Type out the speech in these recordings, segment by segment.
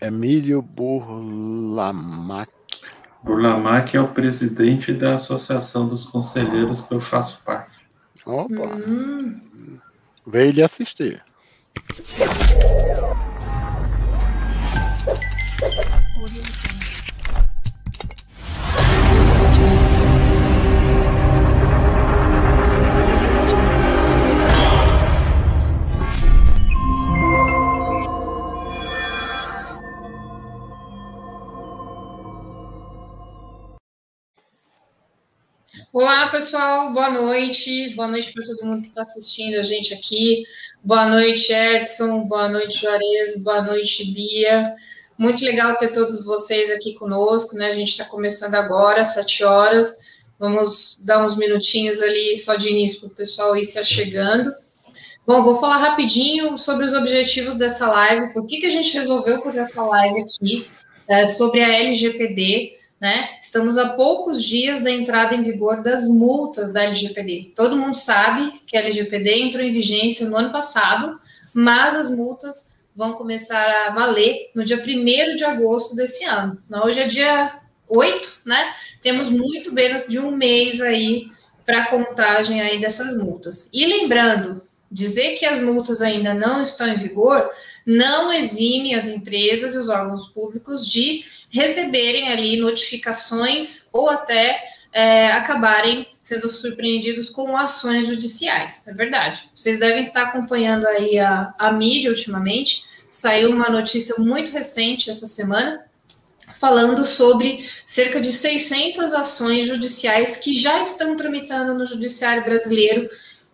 Emílio Burlamac. Burlamac é o presidente da Associação dos Conselheiros que eu faço parte. Opa! Hum. Veio lhe assistir. Olá, pessoal, boa noite. Boa noite para todo mundo que está assistindo a gente aqui. Boa noite, Edson. Boa noite, Juarez. Boa noite, Bia. Muito legal ter todos vocês aqui conosco, né? A gente está começando agora, às horas. Vamos dar uns minutinhos ali só de início para o pessoal ir se achegando. Bom, vou falar rapidinho sobre os objetivos dessa live. Por que, que a gente resolveu fazer essa live aqui é, sobre a LGPD? Né? Estamos a poucos dias da entrada em vigor das multas da LGPD. Todo mundo sabe que a LGPD entrou em vigência no ano passado, mas as multas vão começar a valer no dia 1 de agosto desse ano. Então, hoje é dia 8, né? Temos muito menos de um mês aí para contagem aí dessas multas. E lembrando, dizer que as multas ainda não estão em vigor não exime as empresas e os órgãos públicos de receberem ali notificações ou até é, acabarem sendo surpreendidos com ações judiciais. É verdade. Vocês devem estar acompanhando aí a, a mídia ultimamente. Saiu uma notícia muito recente essa semana falando sobre cerca de 600 ações judiciais que já estão tramitando no judiciário brasileiro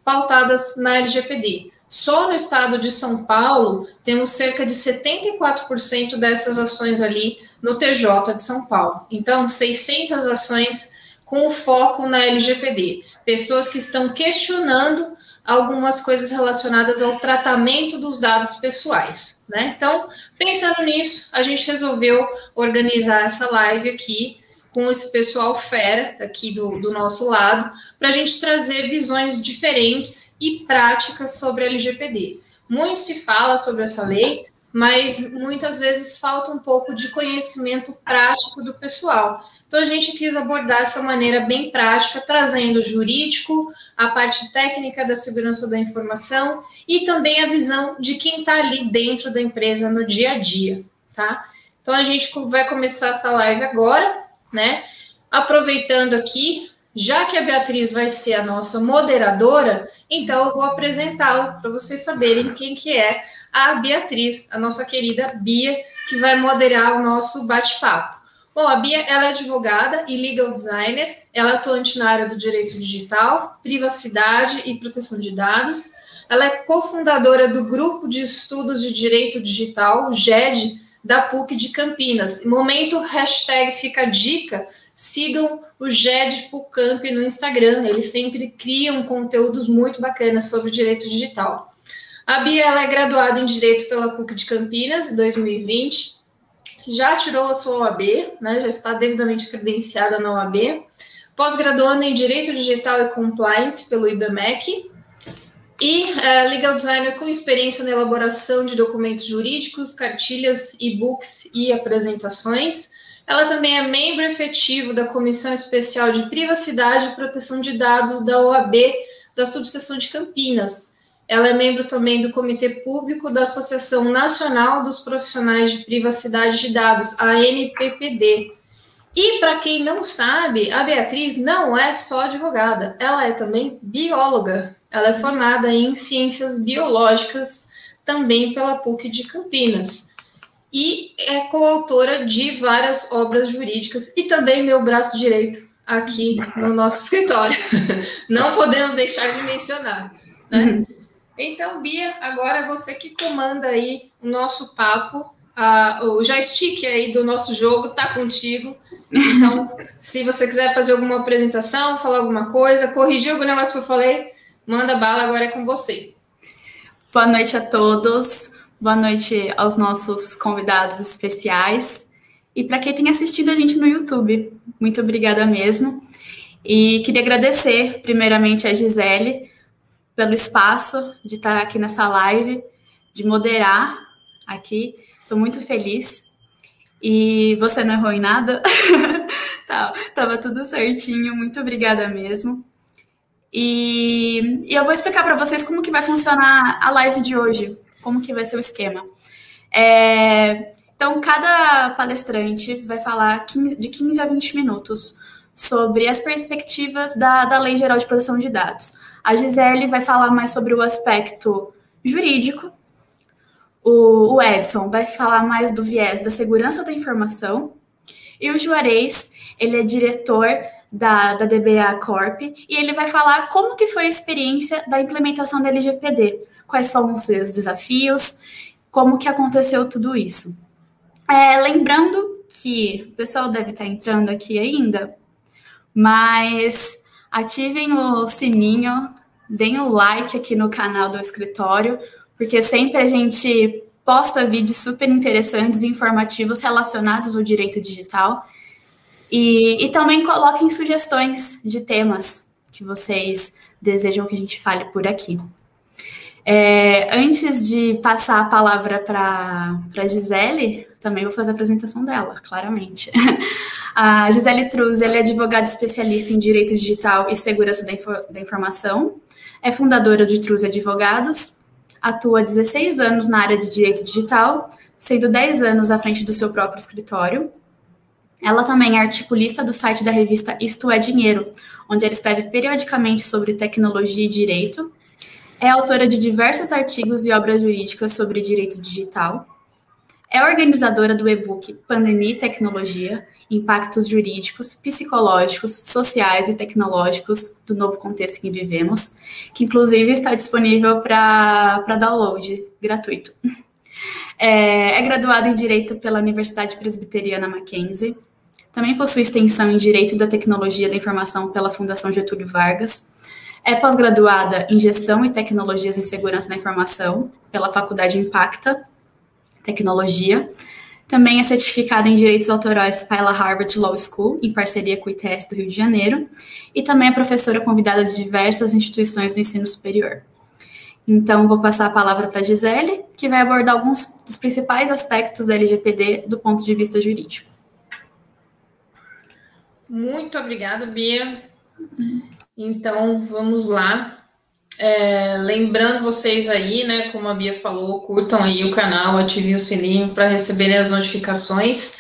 pautadas na LGPD. Só no estado de São Paulo, temos cerca de 74% dessas ações ali no TJ de São Paulo. Então, 600 ações com foco na LGPD. Pessoas que estão questionando algumas coisas relacionadas ao tratamento dos dados pessoais, né? Então, pensando nisso, a gente resolveu organizar essa live aqui com esse pessoal fera aqui do, do nosso lado, para a gente trazer visões diferentes e práticas sobre LGPD. Muito se fala sobre essa lei, mas muitas vezes falta um pouco de conhecimento prático do pessoal. Então a gente quis abordar essa maneira bem prática, trazendo o jurídico, a parte técnica da segurança da informação e também a visão de quem está ali dentro da empresa no dia a dia, tá? Então a gente vai começar essa live agora né? Aproveitando aqui, já que a Beatriz vai ser a nossa moderadora, então eu vou apresentá-la para vocês saberem quem que é a Beatriz, a nossa querida Bia, que vai moderar o nosso bate-papo. Bom, a Bia ela é advogada e legal designer, ela é atuante na área do direito digital, privacidade e proteção de dados. Ela é cofundadora do Grupo de Estudos de Direito Digital, GED, da PUC de Campinas. Momento, hashtag fica dica, sigam o GED PUCamp no Instagram, eles sempre criam conteúdos muito bacanas sobre direito digital. A Bia é graduada em Direito pela PUC de Campinas em 2020, já tirou a sua OAB, né, já está devidamente credenciada na OAB, pós-graduando em Direito Digital e Compliance pelo IBMEC, e uh, legal designer com experiência na elaboração de documentos jurídicos, cartilhas, e-books e apresentações. Ela também é membro efetivo da Comissão Especial de Privacidade e Proteção de Dados da OAB da Subseção de Campinas. Ela é membro também do Comitê Público da Associação Nacional dos Profissionais de Privacidade de Dados, a ANPPD. E para quem não sabe, a Beatriz não é só advogada, ela é também bióloga. Ela é formada em ciências biológicas também pela PUC de Campinas e é coautora de várias obras jurídicas e também meu braço direito aqui no nosso escritório. Não podemos deixar de mencionar. Né? Então, Bia, agora é você que comanda aí o nosso papo. Ah, o joystick aí do nosso jogo está contigo. Então, se você quiser fazer alguma apresentação, falar alguma coisa, corrigir algum negócio que eu falei, Manda bala, agora é com você. Boa noite a todos. Boa noite aos nossos convidados especiais. E para quem tem assistido a gente no YouTube, muito obrigada mesmo. E queria agradecer, primeiramente, a Gisele pelo espaço de estar aqui nessa live, de moderar aqui. Estou muito feliz E você não errou em nada? tá, tava tudo certinho, muito obrigada mesmo. E, e eu vou explicar para vocês como que vai funcionar a live de hoje, como que vai ser o esquema. É, então, cada palestrante vai falar 15, de 15 a 20 minutos sobre as perspectivas da, da Lei Geral de Proteção de Dados. A Gisele vai falar mais sobre o aspecto jurídico, o, o Edson vai falar mais do viés da segurança da informação, e o Juarez, ele é diretor da, da DBA Corp, e ele vai falar como que foi a experiência da implementação da LGPD, quais são os seus desafios, como que aconteceu tudo isso. É, lembrando que o pessoal deve estar entrando aqui ainda, mas ativem o sininho, deem o like aqui no canal do escritório, porque sempre a gente posta vídeos super interessantes e informativos relacionados ao direito digital. E, e também coloquem sugestões de temas que vocês desejam que a gente fale por aqui. É, antes de passar a palavra para a Gisele, também vou fazer a apresentação dela, claramente. A Gisele Truz é advogada especialista em direito digital e segurança da, info, da informação, é fundadora de Truz Advogados, atua há 16 anos na área de direito digital, sendo 10 anos à frente do seu próprio escritório. Ela também é articulista do site da revista Isto é Dinheiro, onde ela escreve periodicamente sobre tecnologia e direito é autora de diversos artigos e obras jurídicas sobre direito digital. É organizadora do e-book Pandemia e Tecnologia: Impactos Jurídicos, Psicológicos, Sociais e Tecnológicos do Novo Contexto que Vivemos, que inclusive está disponível para download gratuito. É, é graduada em Direito pela Universidade Presbiteriana Mackenzie. Também possui extensão em Direito da Tecnologia da Informação pela Fundação Getúlio Vargas é pós-graduada em Gestão e Tecnologias em Segurança da Informação pela Faculdade Impacta Tecnologia. Também é certificada em Direitos Autorais pela Harvard Law School, em parceria com o ITS do Rio de Janeiro. E também é professora convidada de diversas instituições do ensino superior. Então, vou passar a palavra para a Gisele, que vai abordar alguns dos principais aspectos da LGPD do ponto de vista jurídico. Muito obrigada, Bia. Então, vamos lá. É, lembrando vocês aí, né, como a Bia falou, curtam aí o canal, ativem o sininho para receberem as notificações.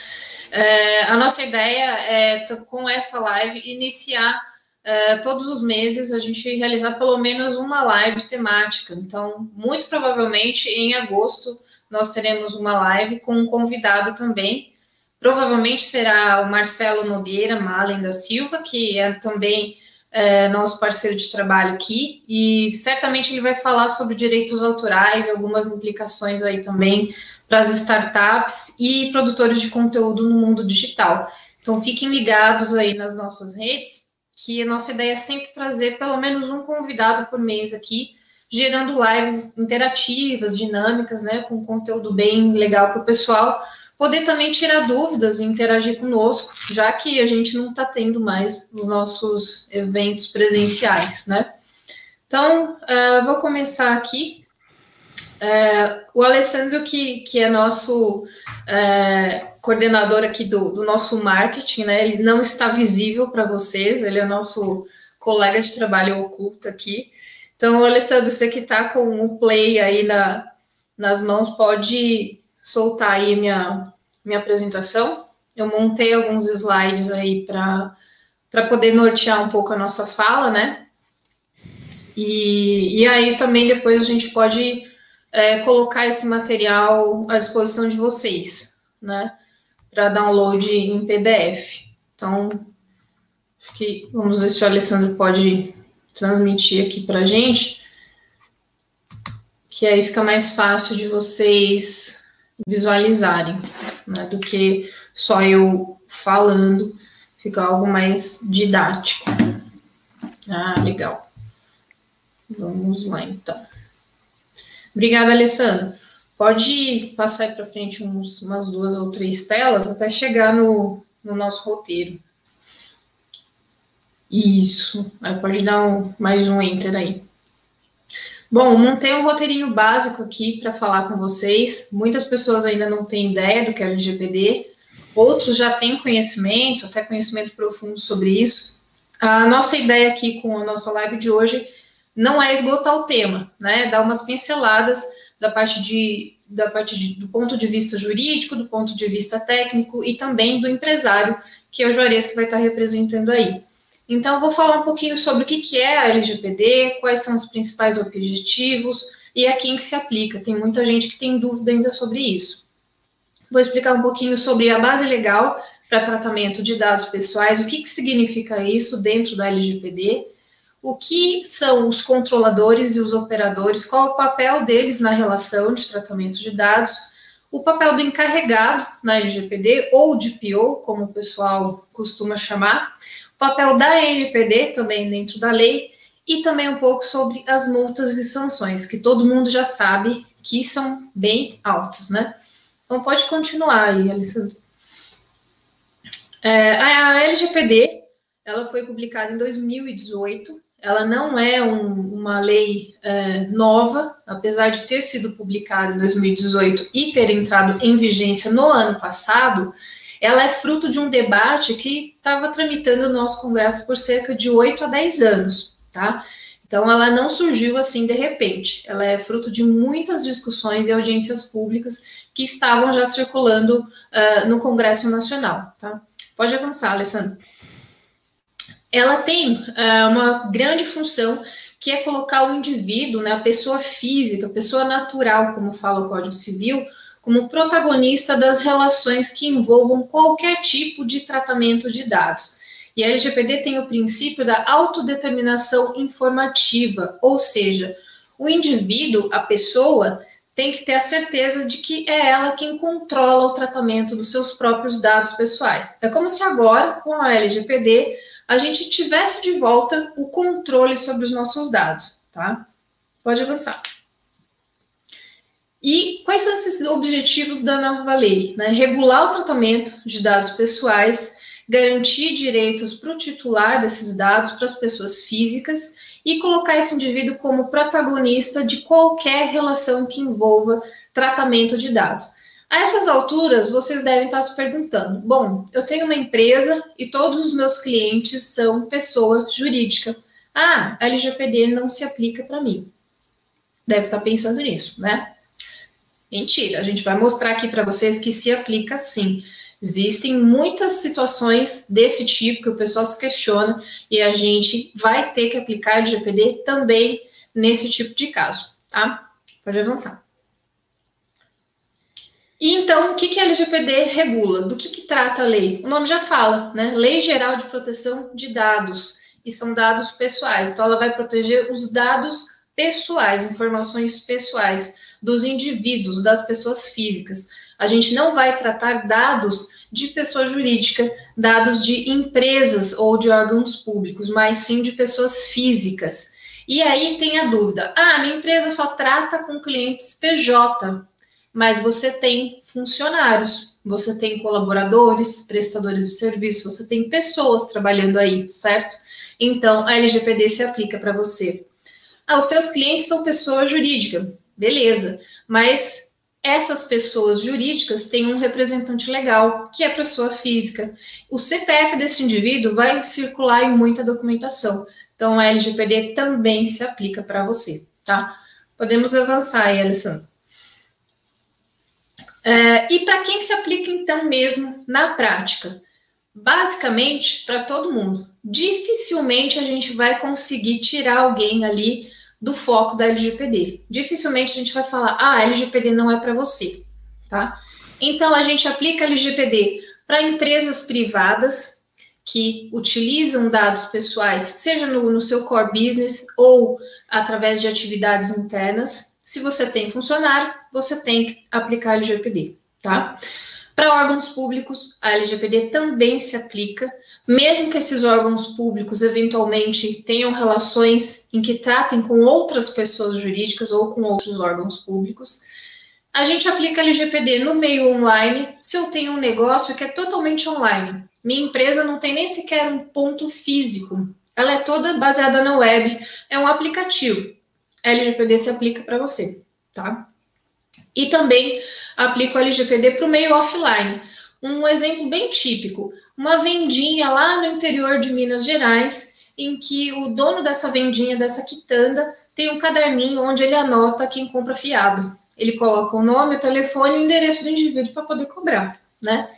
É, a nossa ideia é, com essa live, iniciar é, todos os meses, a gente realizar pelo menos uma live temática. Então, muito provavelmente em agosto, nós teremos uma live com um convidado também. Provavelmente será o Marcelo Nogueira Malen da Silva, que é também é, nosso parceiro de trabalho aqui, e certamente ele vai falar sobre direitos autorais e algumas implicações aí também para as startups e produtores de conteúdo no mundo digital. Então fiquem ligados aí nas nossas redes, que a nossa ideia é sempre trazer pelo menos um convidado por mês aqui, gerando lives interativas, dinâmicas, né, com conteúdo bem legal para o pessoal poder também tirar dúvidas e interagir conosco, já que a gente não está tendo mais os nossos eventos presenciais, né? Então, uh, vou começar aqui. Uh, o Alessandro, que, que é nosso uh, coordenador aqui do, do nosso marketing, né? Ele não está visível para vocês, ele é nosso colega de trabalho oculto aqui. Então, Alessandro, você que está com o play aí na, nas mãos, pode soltar aí minha, minha apresentação. Eu montei alguns slides aí para poder nortear um pouco a nossa fala, né? E, e aí também depois a gente pode é, colocar esse material à disposição de vocês, né? Para download em PDF. Então, que vamos ver se o Alessandro pode transmitir aqui para a gente, que aí fica mais fácil de vocês visualizarem, né, do que só eu falando, fica algo mais didático. Ah, legal. Vamos lá, então. Obrigada, Alessandro. Pode passar para frente uns, umas duas ou três telas até chegar no, no nosso roteiro. Isso. Aí pode dar um, mais um enter aí. Bom, montei um roteirinho básico aqui para falar com vocês. Muitas pessoas ainda não têm ideia do que é o LGPD. outros já têm conhecimento, até conhecimento profundo sobre isso. A nossa ideia aqui com a nossa live de hoje não é esgotar o tema, né? Dar umas pinceladas da parte de da parte de, do ponto de vista jurídico, do ponto de vista técnico e também do empresário, que é o Juarez que vai estar representando aí. Então, vou falar um pouquinho sobre o que, é a LGPD, quais são os principais objetivos e a quem que se aplica. Tem muita gente que tem dúvida ainda sobre isso. Vou explicar um pouquinho sobre a base legal para tratamento de dados pessoais, o que, que significa isso dentro da LGPD, o que são os controladores e os operadores, qual o papel deles na relação de tratamento de dados, o papel do encarregado na LGPD, ou de PO, como o pessoal costuma chamar, papel da NPD também dentro da lei, e também um pouco sobre as multas e sanções, que todo mundo já sabe que são bem altas, né? Então pode continuar aí, Alessandro. É, a LGPD, ela foi publicada em 2018, ela não é um, uma lei é, nova, apesar de ter sido publicada em 2018 e ter entrado em vigência no ano passado, ela é fruto de um debate que estava tramitando no nosso Congresso por cerca de 8 a 10 anos, tá? Então, ela não surgiu assim de repente, ela é fruto de muitas discussões e audiências públicas que estavam já circulando uh, no Congresso Nacional, tá? Pode avançar, Alessandro ela tem uh, uma grande função que é colocar o indivíduo, né, a pessoa física, a pessoa natural, como fala o Código Civil, como protagonista das relações que envolvam qualquer tipo de tratamento de dados. E a LGPD tem o princípio da autodeterminação informativa, ou seja, o indivíduo, a pessoa, tem que ter a certeza de que é ela quem controla o tratamento dos seus próprios dados pessoais. É como se agora, com a LGPD, a gente tivesse de volta o controle sobre os nossos dados, tá? Pode avançar. E quais são esses objetivos da nova lei? Né? Regular o tratamento de dados pessoais, garantir direitos para o titular desses dados para as pessoas físicas e colocar esse indivíduo como protagonista de qualquer relação que envolva tratamento de dados. A essas alturas, vocês devem estar se perguntando: bom, eu tenho uma empresa e todos os meus clientes são pessoa jurídica. Ah, a LGPD não se aplica para mim. Deve estar pensando nisso, né? Mentira, a gente vai mostrar aqui para vocês que se aplica sim. Existem muitas situações desse tipo que o pessoal se questiona e a gente vai ter que aplicar a LGPD também nesse tipo de caso, tá? Pode avançar. E então, o que, que a LGPD regula? Do que, que trata a lei? O nome já fala, né? Lei Geral de Proteção de Dados. E são dados pessoais. Então, ela vai proteger os dados pessoais, informações pessoais dos indivíduos, das pessoas físicas. A gente não vai tratar dados de pessoa jurídica, dados de empresas ou de órgãos públicos, mas sim de pessoas físicas. E aí tem a dúvida: ah, minha empresa só trata com clientes PJ mas você tem funcionários, você tem colaboradores, prestadores de serviço, você tem pessoas trabalhando aí, certo? Então, a LGPD se aplica para você. Ah, os seus clientes são pessoa jurídica, beleza, mas essas pessoas jurídicas têm um representante legal, que é a pessoa física. O CPF desse indivíduo vai circular em muita documentação. Então, a LGPD também se aplica para você, tá? Podemos avançar aí, Alessandro. É, e para quem se aplica então mesmo na prática? Basicamente, para todo mundo. Dificilmente a gente vai conseguir tirar alguém ali do foco da LGPD. Dificilmente a gente vai falar, ah, a LGPD não é para você, tá? Então a gente aplica a LGPD para empresas privadas que utilizam dados pessoais, seja no, no seu core business ou através de atividades internas, se você tem funcionário, você tem que aplicar a LGPD, tá? Para órgãos públicos, a LGPD também se aplica, mesmo que esses órgãos públicos eventualmente tenham relações em que tratem com outras pessoas jurídicas ou com outros órgãos públicos. A gente aplica a LGPD no meio online se eu tenho um negócio que é totalmente online. Minha empresa não tem nem sequer um ponto físico. Ela é toda baseada na web, é um aplicativo. LGPD se aplica para você, tá? E também aplica o LGPD para o meio offline. Um exemplo bem típico: uma vendinha lá no interior de Minas Gerais, em que o dono dessa vendinha, dessa quitanda, tem um caderninho onde ele anota quem compra fiado. Ele coloca o nome, o telefone e o endereço do indivíduo para poder cobrar, né?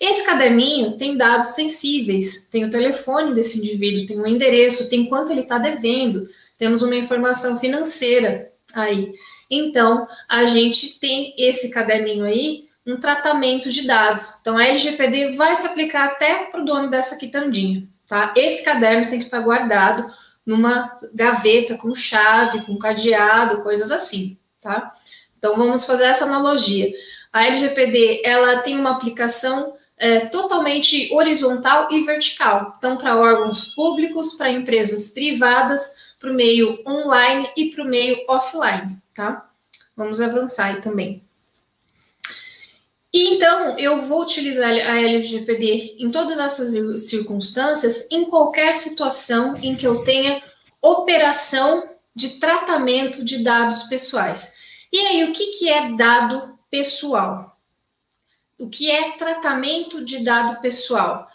Esse caderninho tem dados sensíveis, tem o telefone desse indivíduo, tem o endereço, tem quanto ele está devendo, temos uma informação financeira aí. Então, a gente tem esse caderninho aí, um tratamento de dados. Então, a LGPD vai se aplicar até para o dono dessa quitandinha, tá? Esse caderno tem que estar guardado numa gaveta com chave, com cadeado, coisas assim, tá? Então, vamos fazer essa analogia. A LGPD, ela tem uma aplicação é, totalmente horizontal e vertical. Então, para órgãos públicos, para empresas privadas, para o meio online e para o meio offline, tá? Vamos avançar aí também. Então, eu vou utilizar a LGPD em todas essas circunstâncias, em qualquer situação em que eu tenha operação de tratamento de dados pessoais. E aí, o que, que é dado pessoal? O que é tratamento de dado pessoal?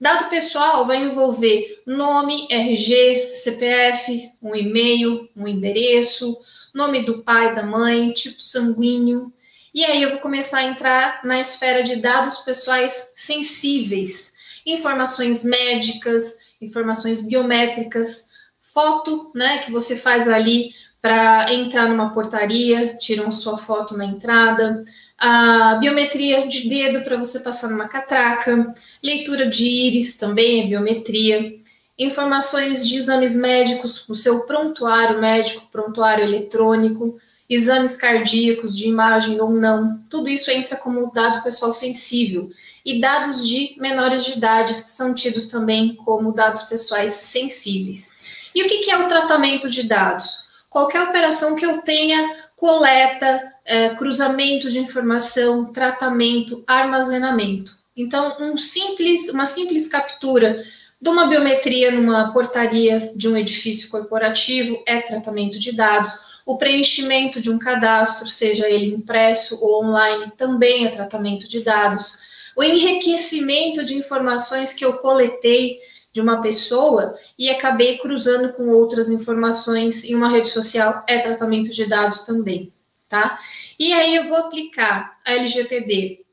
Dado pessoal vai envolver nome, RG, CPF, um e-mail, um endereço, nome do pai, da mãe, tipo sanguíneo. E aí eu vou começar a entrar na esfera de dados pessoais sensíveis, informações médicas, informações biométricas, foto, né, que você faz ali para entrar numa portaria, tiram sua foto na entrada, a biometria de dedo para você passar numa catraca, leitura de íris também é biometria, informações de exames médicos, o seu prontuário médico, prontuário eletrônico, exames cardíacos de imagem ou não, tudo isso entra como dado pessoal sensível. E dados de menores de idade são tidos também como dados pessoais sensíveis. E o que é o tratamento de dados? Qualquer operação que eu tenha coleta, é, cruzamento de informação, tratamento, armazenamento. Então, um simples, uma simples captura de uma biometria numa portaria de um edifício corporativo é tratamento de dados. O preenchimento de um cadastro, seja ele impresso ou online, também é tratamento de dados. O enriquecimento de informações que eu coletei de uma pessoa e acabei cruzando com outras informações em uma rede social é tratamento de dados também, tá? E aí eu vou aplicar a LGPD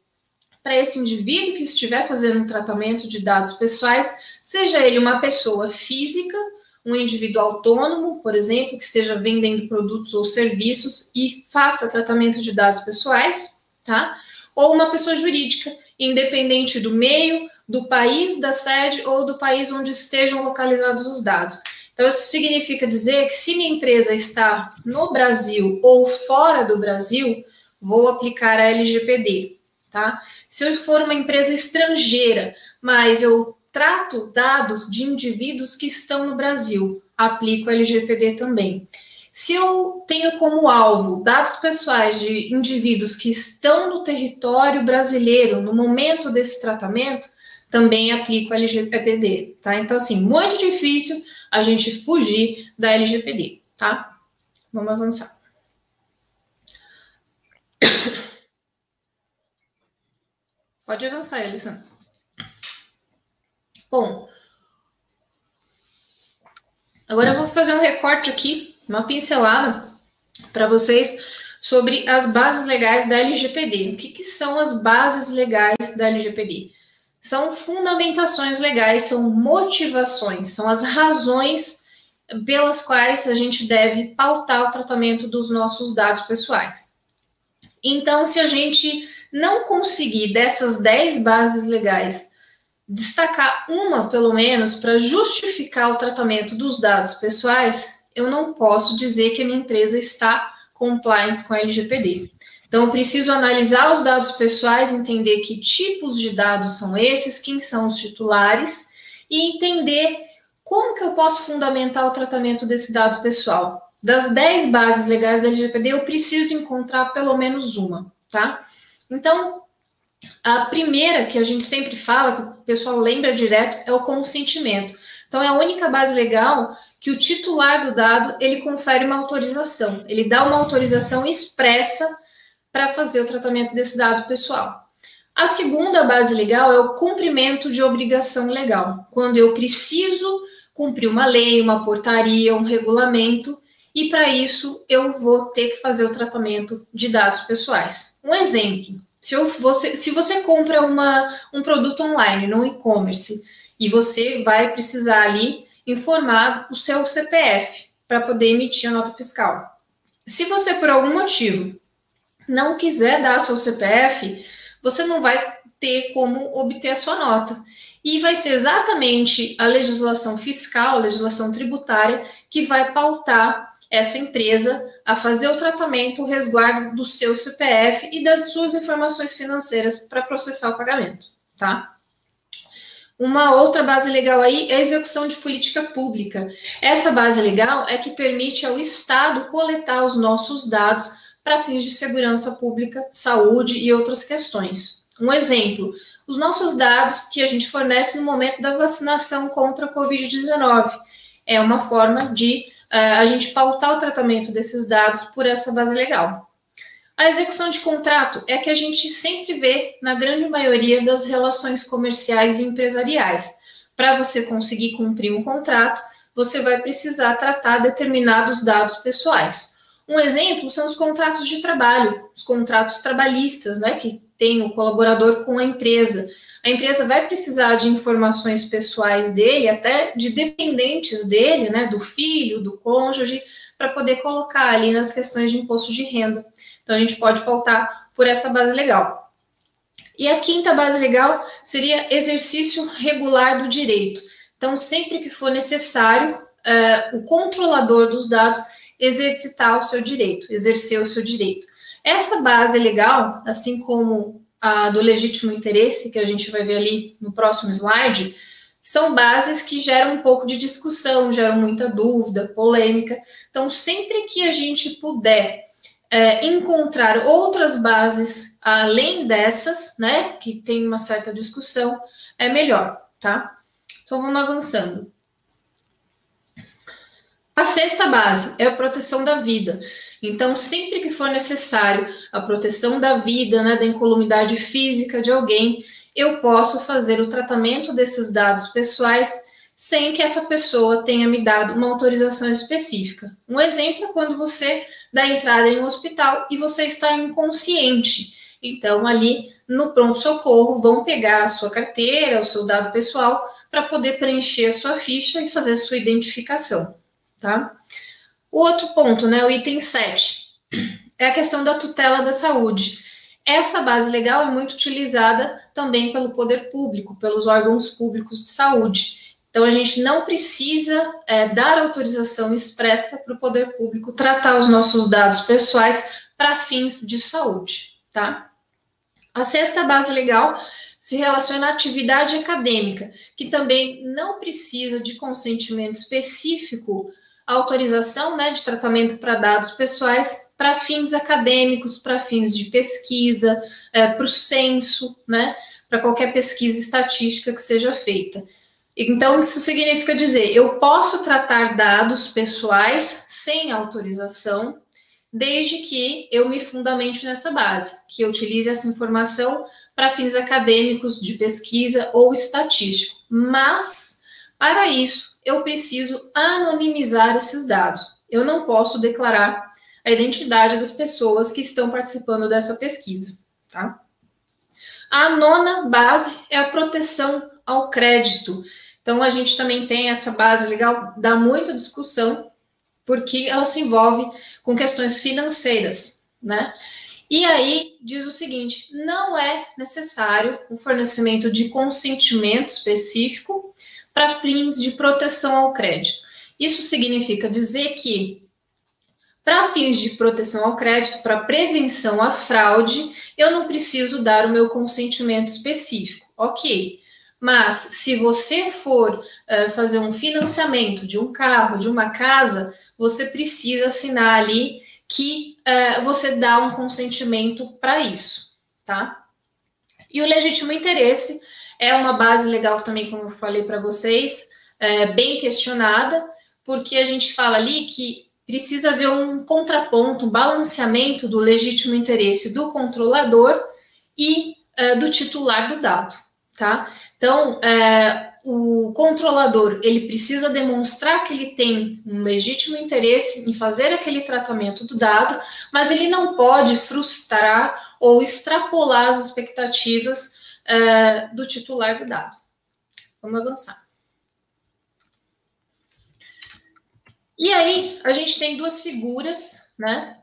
para esse indivíduo que estiver fazendo um tratamento de dados pessoais, seja ele uma pessoa física, um indivíduo autônomo, por exemplo, que esteja vendendo produtos ou serviços e faça tratamento de dados pessoais, tá? Ou uma pessoa jurídica, independente do meio, do país da sede ou do país onde estejam localizados os dados. Então, isso significa dizer que se minha empresa está no Brasil ou fora do Brasil, vou aplicar a LGPD, tá? Se eu for uma empresa estrangeira, mas eu trato dados de indivíduos que estão no Brasil, aplico a LGPD também. Se eu tenho como alvo dados pessoais de indivíduos que estão no território brasileiro no momento desse tratamento, também aplico a LGPD, tá? Então, assim, muito difícil a gente fugir da LGPD, tá? Vamos avançar. Pode avançar, Elisandro. Bom, agora eu vou fazer um recorte aqui, uma pincelada para vocês sobre as bases legais da LGPD. O que, que são as bases legais da LGPD? são fundamentações legais, são motivações, são as razões pelas quais a gente deve pautar o tratamento dos nossos dados pessoais. Então, se a gente não conseguir dessas 10 bases legais destacar uma, pelo menos, para justificar o tratamento dos dados pessoais, eu não posso dizer que a minha empresa está compliance com a LGPD. Então, preciso analisar os dados pessoais, entender que tipos de dados são esses, quem são os titulares e entender como que eu posso fundamentar o tratamento desse dado pessoal. Das 10 bases legais da LGPD, eu preciso encontrar pelo menos uma, tá? Então, a primeira que a gente sempre fala, que o pessoal lembra direto, é o consentimento. Então, é a única base legal que o titular do dado, ele confere uma autorização. Ele dá uma autorização expressa para fazer o tratamento desse dado pessoal. A segunda base legal é o cumprimento de obrigação legal, quando eu preciso cumprir uma lei, uma portaria, um regulamento, e para isso eu vou ter que fazer o tratamento de dados pessoais. Um exemplo: se, eu, você, se você compra uma, um produto online no e-commerce e você vai precisar ali informar o seu CPF para poder emitir a nota fiscal. Se você, por algum motivo, não quiser dar seu CPF, você não vai ter como obter a sua nota. E vai ser exatamente a legislação fiscal, a legislação tributária, que vai pautar essa empresa a fazer o tratamento, o resguardo do seu CPF e das suas informações financeiras para processar o pagamento, tá? Uma outra base legal aí é a execução de política pública. Essa base legal é que permite ao Estado coletar os nossos dados para fins de segurança pública, saúde e outras questões. Um exemplo, os nossos dados que a gente fornece no momento da vacinação contra a Covid-19. É uma forma de a gente pautar o tratamento desses dados por essa base legal. A execução de contrato é que a gente sempre vê na grande maioria das relações comerciais e empresariais. Para você conseguir cumprir um contrato, você vai precisar tratar determinados dados pessoais. Um exemplo são os contratos de trabalho, os contratos trabalhistas, né, que tem o colaborador com a empresa. A empresa vai precisar de informações pessoais dele, até de dependentes dele, né, do filho, do cônjuge, para poder colocar ali nas questões de imposto de renda. Então, a gente pode pautar por essa base legal. E a quinta base legal seria exercício regular do direito. Então, sempre que for necessário, uh, o controlador dos dados exercitar o seu direito, exercer o seu direito. Essa base legal, assim como a do legítimo interesse, que a gente vai ver ali no próximo slide, são bases que geram um pouco de discussão, geram muita dúvida, polêmica. Então, sempre que a gente puder é, encontrar outras bases além dessas, né, que tem uma certa discussão, é melhor, tá? Então vamos avançando. A sexta base é a proteção da vida. Então, sempre que for necessário a proteção da vida, né, da incolumidade física de alguém, eu posso fazer o tratamento desses dados pessoais sem que essa pessoa tenha me dado uma autorização específica. Um exemplo é quando você dá entrada em um hospital e você está inconsciente. Então, ali no pronto-socorro, vão pegar a sua carteira, o seu dado pessoal, para poder preencher a sua ficha e fazer a sua identificação, tá? O outro ponto, né, o item 7, é a questão da tutela da saúde. Essa base legal é muito utilizada também pelo poder público, pelos órgãos públicos de saúde. Então, a gente não precisa é, dar autorização expressa para o poder público tratar os nossos dados pessoais para fins de saúde, tá? A sexta base legal se relaciona à atividade acadêmica, que também não precisa de consentimento específico, autorização né, de tratamento para dados pessoais para fins acadêmicos, para fins de pesquisa, é, para o censo, né, para qualquer pesquisa estatística que seja feita. Então, isso significa dizer, eu posso tratar dados pessoais sem autorização, desde que eu me fundamente nessa base, que eu utilize essa informação para fins acadêmicos, de pesquisa ou estatístico. Mas, para isso, eu preciso anonimizar esses dados. Eu não posso declarar a identidade das pessoas que estão participando dessa pesquisa, tá? A nona base é a proteção ao crédito. Então, a gente também tem essa base legal, dá muita discussão, porque ela se envolve com questões financeiras, né? E aí diz o seguinte: não é necessário o fornecimento de consentimento específico para fins de proteção ao crédito. Isso significa dizer que, para fins de proteção ao crédito, para prevenção à fraude, eu não preciso dar o meu consentimento específico. Ok. Mas se você for uh, fazer um financiamento de um carro, de uma casa, você precisa assinar ali que uh, você dá um consentimento para isso, tá? E o legítimo interesse é uma base legal também, como eu falei para vocês, é, bem questionada, porque a gente fala ali que precisa haver um contraponto, um balanceamento do legítimo interesse do controlador e é, do titular do dado, tá? Então, é, o controlador ele precisa demonstrar que ele tem um legítimo interesse em fazer aquele tratamento do dado, mas ele não pode frustrar ou extrapolar as expectativas é, do titular do dado. Vamos avançar. E aí, a gente tem duas figuras, né,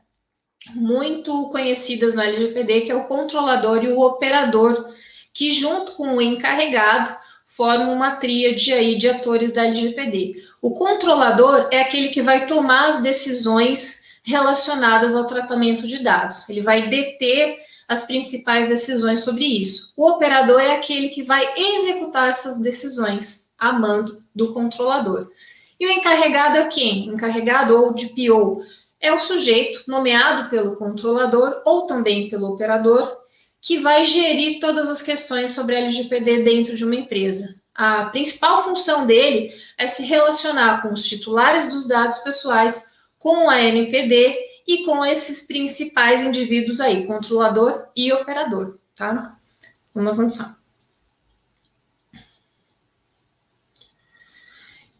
muito conhecidas na LGPD, que é o controlador e o operador, que junto com o encarregado formam uma tríade aí de atores da LGPD. O controlador é aquele que vai tomar as decisões relacionadas ao tratamento de dados. Ele vai deter as principais decisões sobre isso. O operador é aquele que vai executar essas decisões a mando do controlador. E o encarregado é quem? Encarregado ou DPO é o sujeito nomeado pelo controlador ou também pelo operador que vai gerir todas as questões sobre LGPD dentro de uma empresa. A principal função dele é se relacionar com os titulares dos dados pessoais, com a NPD e com esses principais indivíduos aí, controlador e operador, tá? Vamos avançar.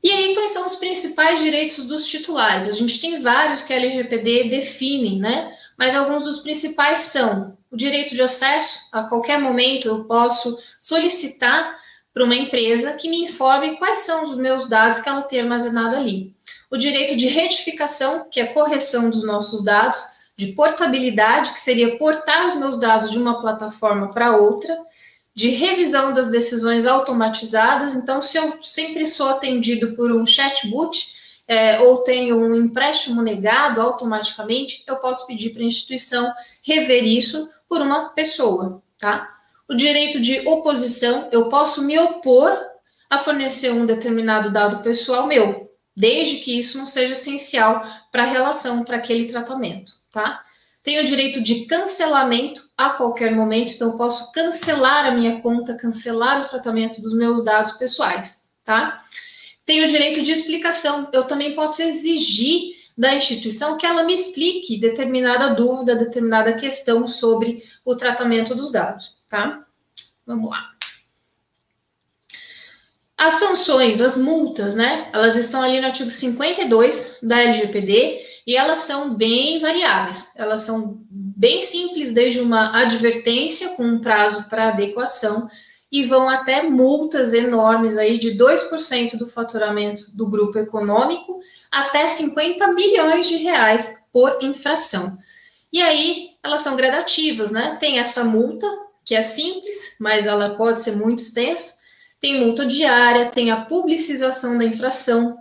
E aí, quais são os principais direitos dos titulares? A gente tem vários que a LGPD define, né? Mas alguns dos principais são o direito de acesso. A qualquer momento eu posso solicitar para uma empresa que me informe quais são os meus dados que ela tem armazenado ali. O direito de retificação, que é a correção dos nossos dados, de portabilidade, que seria portar os meus dados de uma plataforma para outra, de revisão das decisões automatizadas. Então, se eu sempre sou atendido por um chatbot é, ou tenho um empréstimo negado automaticamente, eu posso pedir para a instituição rever isso por uma pessoa, tá? O direito de oposição, eu posso me opor a fornecer um determinado dado pessoal meu, desde que isso não seja essencial para a relação, para aquele tratamento, tá? Tenho o direito de cancelamento a qualquer momento, então eu posso cancelar a minha conta, cancelar o tratamento dos meus dados pessoais, tá? Tenho o direito de explicação, eu também posso exigir da instituição que ela me explique determinada dúvida, determinada questão sobre o tratamento dos dados, tá? Vamos lá. As sanções, as multas, né? Elas estão ali no artigo 52 da LGPD e elas são bem variáveis. Elas são bem simples, desde uma advertência com um prazo para adequação e vão até multas enormes aí de 2% do faturamento do grupo econômico até 50 milhões de reais por infração. E aí elas são gradativas, né? Tem essa multa, que é simples, mas ela pode ser muito extensa. Tem multa diária, tem a publicização da infração,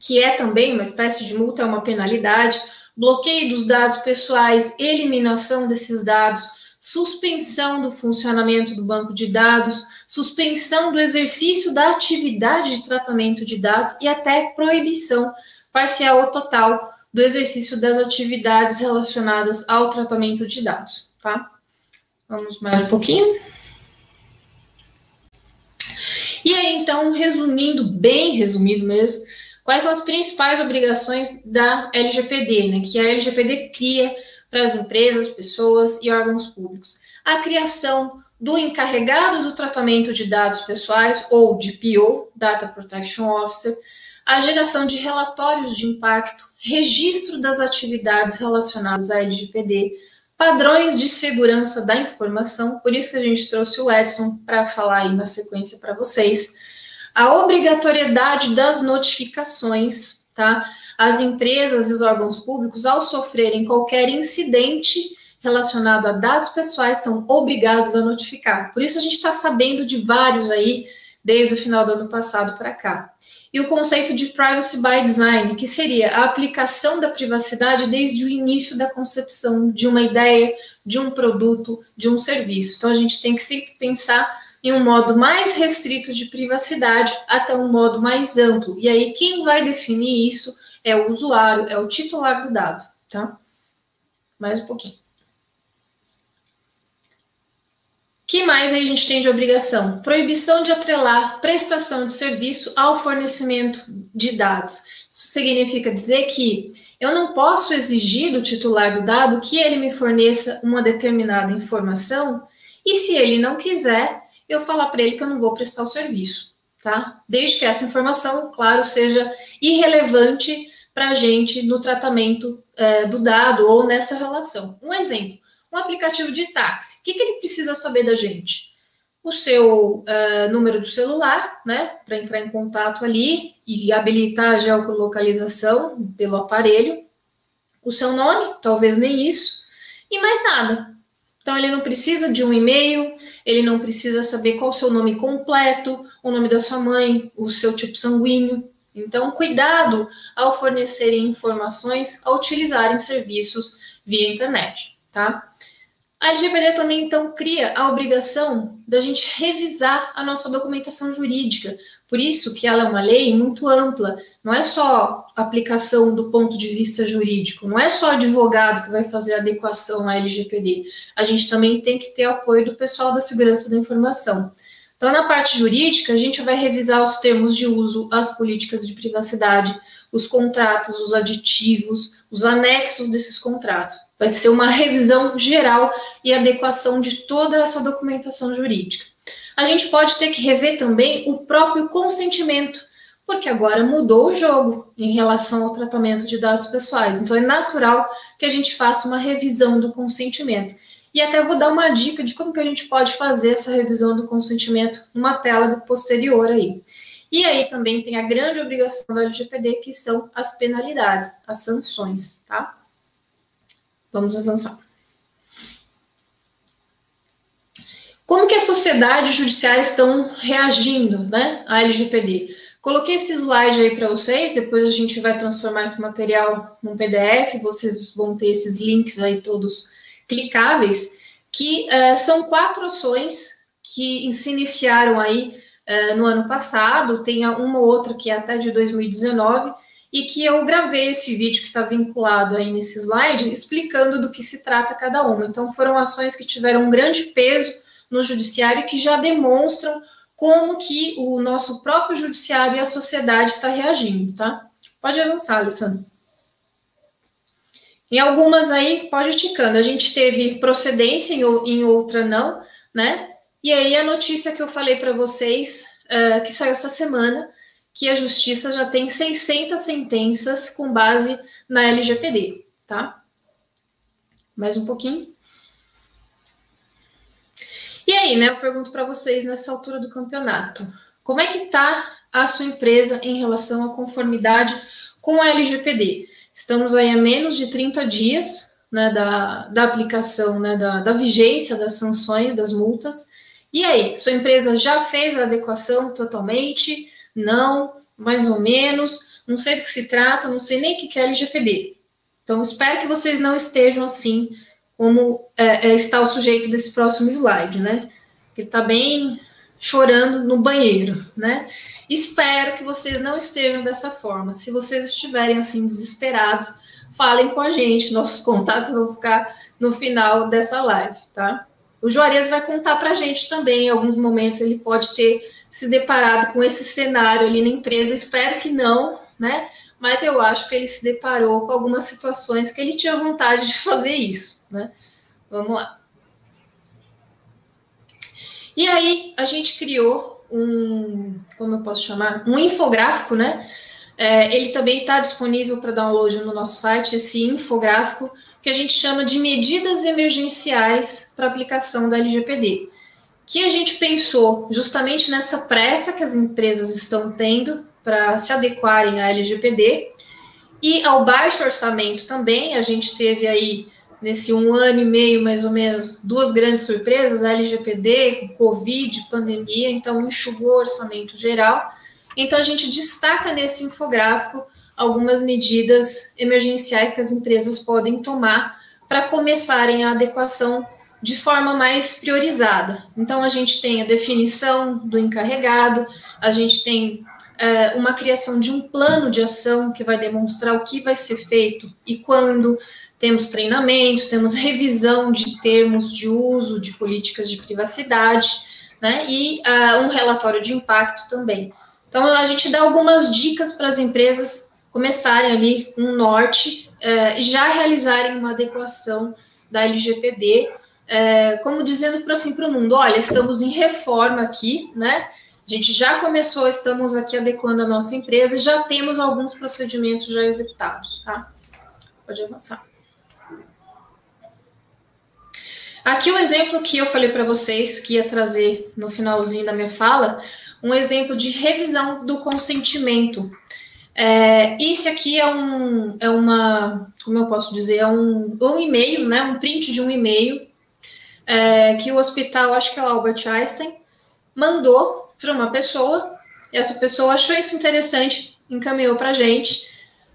que é também uma espécie de multa, é uma penalidade, bloqueio dos dados pessoais, eliminação desses dados, suspensão do funcionamento do banco de dados, suspensão do exercício da atividade de tratamento de dados e até proibição parcial ou total do exercício das atividades relacionadas ao tratamento de dados, tá? Vamos mais um pouquinho. E aí, então, resumindo, bem resumido mesmo, Quais são as principais obrigações da LGPD, né, que a LGPD cria para as empresas, pessoas e órgãos públicos? A criação do encarregado do tratamento de dados pessoais, ou DPO, Data Protection Officer, a geração de relatórios de impacto, registro das atividades relacionadas à LGPD, padrões de segurança da informação, por isso que a gente trouxe o Edson para falar aí na sequência para vocês a obrigatoriedade das notificações, tá? As empresas e os órgãos públicos, ao sofrerem qualquer incidente relacionado a dados pessoais, são obrigados a notificar. Por isso a gente está sabendo de vários aí desde o final do ano passado para cá. E o conceito de privacy by design, que seria a aplicação da privacidade desde o início da concepção de uma ideia, de um produto, de um serviço. Então a gente tem que sempre pensar em um modo mais restrito de privacidade até um modo mais amplo. E aí, quem vai definir isso é o usuário, é o titular do dado, tá? Mais um pouquinho. Que mais aí a gente tem de obrigação? Proibição de atrelar prestação de serviço ao fornecimento de dados. Isso significa dizer que eu não posso exigir do titular do dado que ele me forneça uma determinada informação E se ele não quiser, eu falar para ele que eu não vou prestar o serviço, tá? Desde que essa informação, claro, seja irrelevante para a gente no tratamento é, do dado ou nessa relação. Um exemplo, um aplicativo de táxi. O que, que ele precisa saber da gente? O seu uh, número do celular, né, para entrar em contato ali e habilitar a geolocalização pelo aparelho. O seu nome, talvez nem isso, e mais nada. Então, ele não precisa de um e-mail, ele não precisa saber qual o seu nome completo, o nome da sua mãe, o seu tipo sanguíneo. Então, cuidado ao fornecerem informações, ao utilizarem serviços via internet, tá? A LGPD também, então, cria a obrigação da gente revisar a nossa documentação jurídica. Por isso que ela é uma lei muito ampla. Não é só aplicação do ponto de vista jurídico, não é só advogado que vai fazer adequação à LGPD. A gente também tem que ter apoio do pessoal da segurança da informação. Então, na parte jurídica, a gente vai revisar os termos de uso, as políticas de privacidade, os contratos, os aditivos, os anexos desses contratos. Vai ser uma revisão geral e adequação de toda essa documentação jurídica. A gente pode ter que rever também o próprio consentimento, porque agora mudou o jogo em relação ao tratamento de dados pessoais. Então é natural que a gente faça uma revisão do consentimento. E até vou dar uma dica de como que a gente pode fazer essa revisão do consentimento numa tela posterior aí. E aí também tem a grande obrigação do LGPD, que são as penalidades, as sanções, tá? Vamos avançar. Como que a sociedade e o judiciário estão reagindo, né, à LGPD? Coloquei esse slide aí para vocês, depois a gente vai transformar esse material num PDF, vocês vão ter esses links aí todos clicáveis, que uh, são quatro ações que se iniciaram aí uh, no ano passado, tem uma outra que é até de 2019, e que eu gravei esse vídeo que está vinculado aí nesse slide, explicando do que se trata cada uma. Então, foram ações que tiveram um grande peso no judiciário que já demonstram como que o nosso próprio judiciário e a sociedade está reagindo, tá? Pode avançar, Alessandro. Em algumas aí, pode ticando. A gente teve procedência, em, outra não, né? E aí a notícia que eu falei para vocês, uh, que saiu essa semana, que a justiça já tem 600 sentenças com base na LGPD, tá? Mais um pouquinho. E aí, né? Eu pergunto para vocês nessa altura do campeonato, como é que tá a sua empresa em relação à conformidade com a LGPD? Estamos aí a menos de 30 dias né, da, da aplicação, né, da, da vigência das sanções, das multas. E aí, sua empresa já fez a adequação totalmente? Não, mais ou menos, não sei do que se trata, não sei nem o que é LGPD. Então, espero que vocês não estejam assim como é, é, está o sujeito desse próximo slide, né? Ele está bem chorando no banheiro, né? Espero que vocês não estejam dessa forma. Se vocês estiverem assim desesperados, falem com a gente. Nossos contatos vão ficar no final dessa live, tá? O Juarez vai contar para a gente também. Em alguns momentos ele pode ter se deparado com esse cenário ali na empresa. Espero que não, né? Mas eu acho que ele se deparou com algumas situações que ele tinha vontade de fazer isso, né? Vamos lá. E aí a gente criou um, como eu posso chamar, um infográfico, né? É, ele também está disponível para download no nosso site, esse infográfico que a gente chama de medidas emergenciais para aplicação da LGPD, que a gente pensou justamente nessa pressa que as empresas estão tendo para se adequarem à LGPD e ao baixo orçamento também. A gente teve aí nesse um ano e meio, mais ou menos, duas grandes surpresas, a LGPD, Covid, pandemia, então enxugou o orçamento geral. Então a gente destaca nesse infográfico algumas medidas emergenciais que as empresas podem tomar para começarem a adequação de forma mais priorizada. Então a gente tem a definição do encarregado, a gente tem é, uma criação de um plano de ação que vai demonstrar o que vai ser feito e quando, temos treinamentos, temos revisão de termos de uso de políticas de privacidade, né? E uh, um relatório de impacto também. Então, a gente dá algumas dicas para as empresas começarem ali um norte uh, e já realizarem uma adequação da LGPD é, como dizendo para assim, o mundo: olha, estamos em reforma aqui, né? A gente já começou, estamos aqui adequando a nossa empresa, já temos alguns procedimentos já executados, tá? Pode avançar. Aqui um exemplo que eu falei para vocês que ia trazer no finalzinho da minha fala, um exemplo de revisão do consentimento. É, esse aqui é um, é uma, como eu posso dizer, é um, um e-mail, né, um print de um e-mail é, que o hospital, acho que é o Albert Einstein, mandou para uma pessoa. Essa pessoa achou isso interessante, encaminhou para a gente.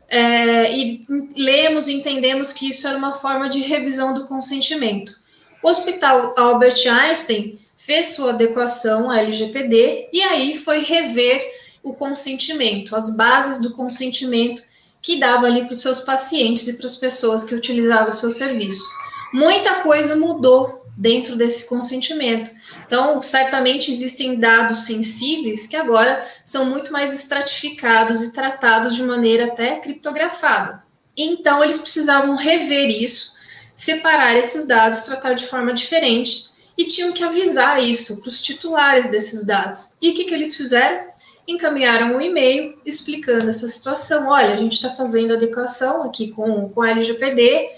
É, e lemos e entendemos que isso era uma forma de revisão do consentimento. O Hospital Albert Einstein fez sua adequação à LGPD e aí foi rever o consentimento, as bases do consentimento que dava ali para os seus pacientes e para as pessoas que utilizavam os seus serviços. Muita coisa mudou dentro desse consentimento. Então, certamente existem dados sensíveis que agora são muito mais estratificados e tratados de maneira até criptografada. Então, eles precisavam rever isso, separar esses dados, tratar de forma diferente e tinham que avisar isso para os titulares desses dados. E o que, que eles fizeram? Encaminharam um e-mail explicando essa situação. Olha, a gente está fazendo adequação aqui com, com a LGPD,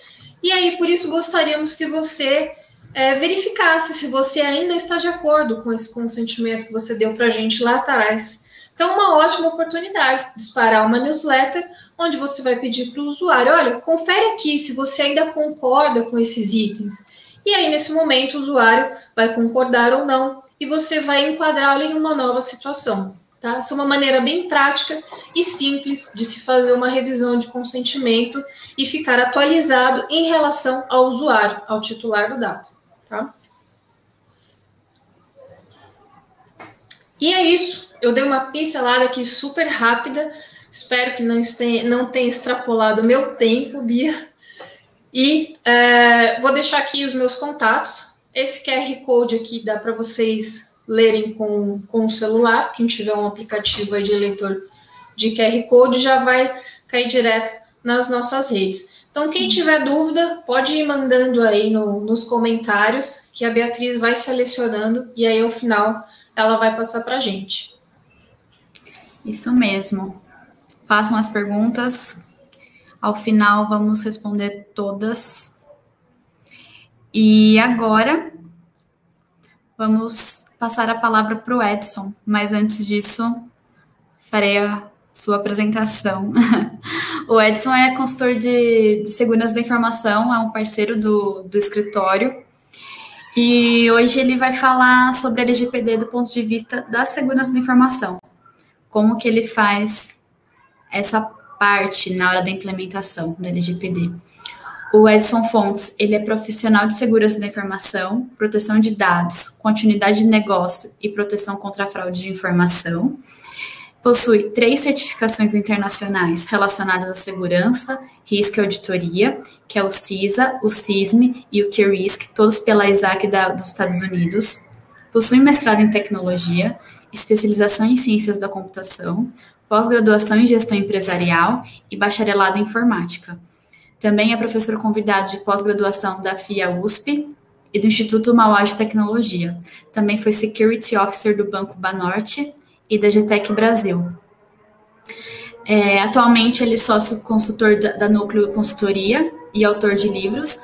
e aí por isso gostaríamos que você é, verificasse se você ainda está de acordo com esse consentimento que você deu para a gente lá atrás. Então, uma ótima oportunidade de disparar uma newsletter onde você vai pedir para o usuário: olha, confere aqui se você ainda concorda com esses itens. E aí, nesse momento, o usuário vai concordar ou não e você vai enquadrá-lo em uma nova situação. Tá? Essa é uma maneira bem prática e simples de se fazer uma revisão de consentimento e ficar atualizado em relação ao usuário, ao titular do dado tá? E é isso. Eu dei uma pincelada aqui super rápida. Espero que não tenha, não tenha extrapolado o meu tempo, Bia. E é, vou deixar aqui os meus contatos. Esse QR Code aqui dá para vocês lerem com, com o celular. Quem tiver um aplicativo de leitor de QR Code já vai cair direto nas nossas redes. Então, quem tiver dúvida, pode ir mandando aí no, nos comentários, que a Beatriz vai selecionando e aí, ao final, ela vai passar para a gente. Isso mesmo. Façam as perguntas. Ao final, vamos responder todas. E agora, vamos passar a palavra para o Edson. Mas antes disso, farei a sua apresentação. o Edson é consultor de, de, segurança da informação, é um parceiro do, do escritório. E hoje ele vai falar sobre a LGPD do ponto de vista da segurança da informação. Como que ele faz essa parte na hora da implementação da LGPD. O Edson Fontes, ele é profissional de segurança da informação, proteção de dados, continuidade de negócio e proteção contra a fraude de informação. Possui três certificações internacionais relacionadas à segurança, risco e auditoria, que é o CISA, o CISM e o QRISC, todos pela ISAC da, dos Estados Unidos. Possui mestrado em tecnologia, especialização em ciências da computação, pós-graduação em gestão empresarial e bacharelado em informática. Também é professor convidado de pós-graduação da FIA USP e do Instituto Mauá de Tecnologia. Também foi Security Officer do Banco Banorte e da GTEC Brasil. É, atualmente, ele é sócio consultor da, da Núcleo Consultoria e autor de livros.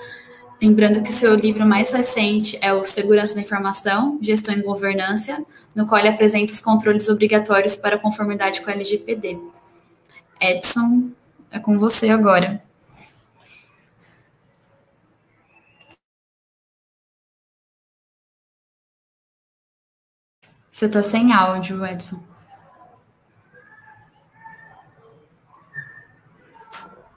Lembrando que seu livro mais recente é o Segurança da Informação, Gestão e Governança, no qual ele apresenta os controles obrigatórios para conformidade com a LGPD. Edson, é com você agora. Você está sem áudio, Edson.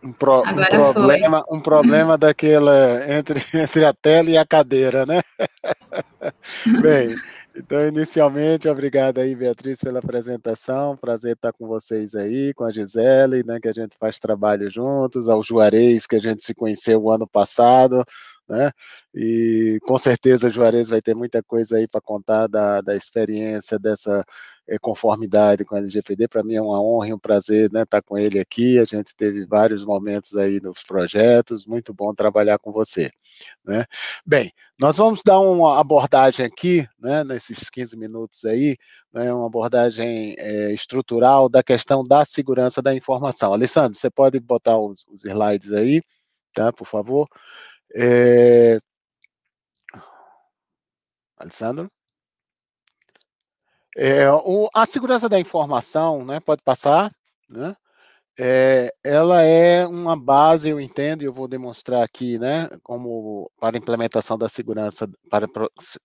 Um, pro, um problema, foi. um problema daquela entre, entre a tela e a cadeira, né? Bem, então inicialmente, obrigado aí, Beatriz, pela apresentação. Prazer estar com vocês aí, com a Gisele, né? Que a gente faz trabalho juntos, ao Juarez, que a gente se conheceu o ano passado, né? E com certeza Juarez vai ter muita coisa aí para contar da, da experiência dessa é, conformidade com a LGPD. Para mim é uma honra e um prazer né, estar com ele aqui. A gente teve vários momentos aí nos projetos, muito bom trabalhar com você. Né? Bem, nós vamos dar uma abordagem aqui, né, nesses 15 minutos aí, né, uma abordagem é, estrutural da questão da segurança da informação. Alessandro, você pode botar os, os slides aí, tá, por favor? É... Alessandro? É, o, a segurança da informação, né, pode passar, né, é, ela é uma base, eu entendo, e eu vou demonstrar aqui, né, como para implementação da segurança, para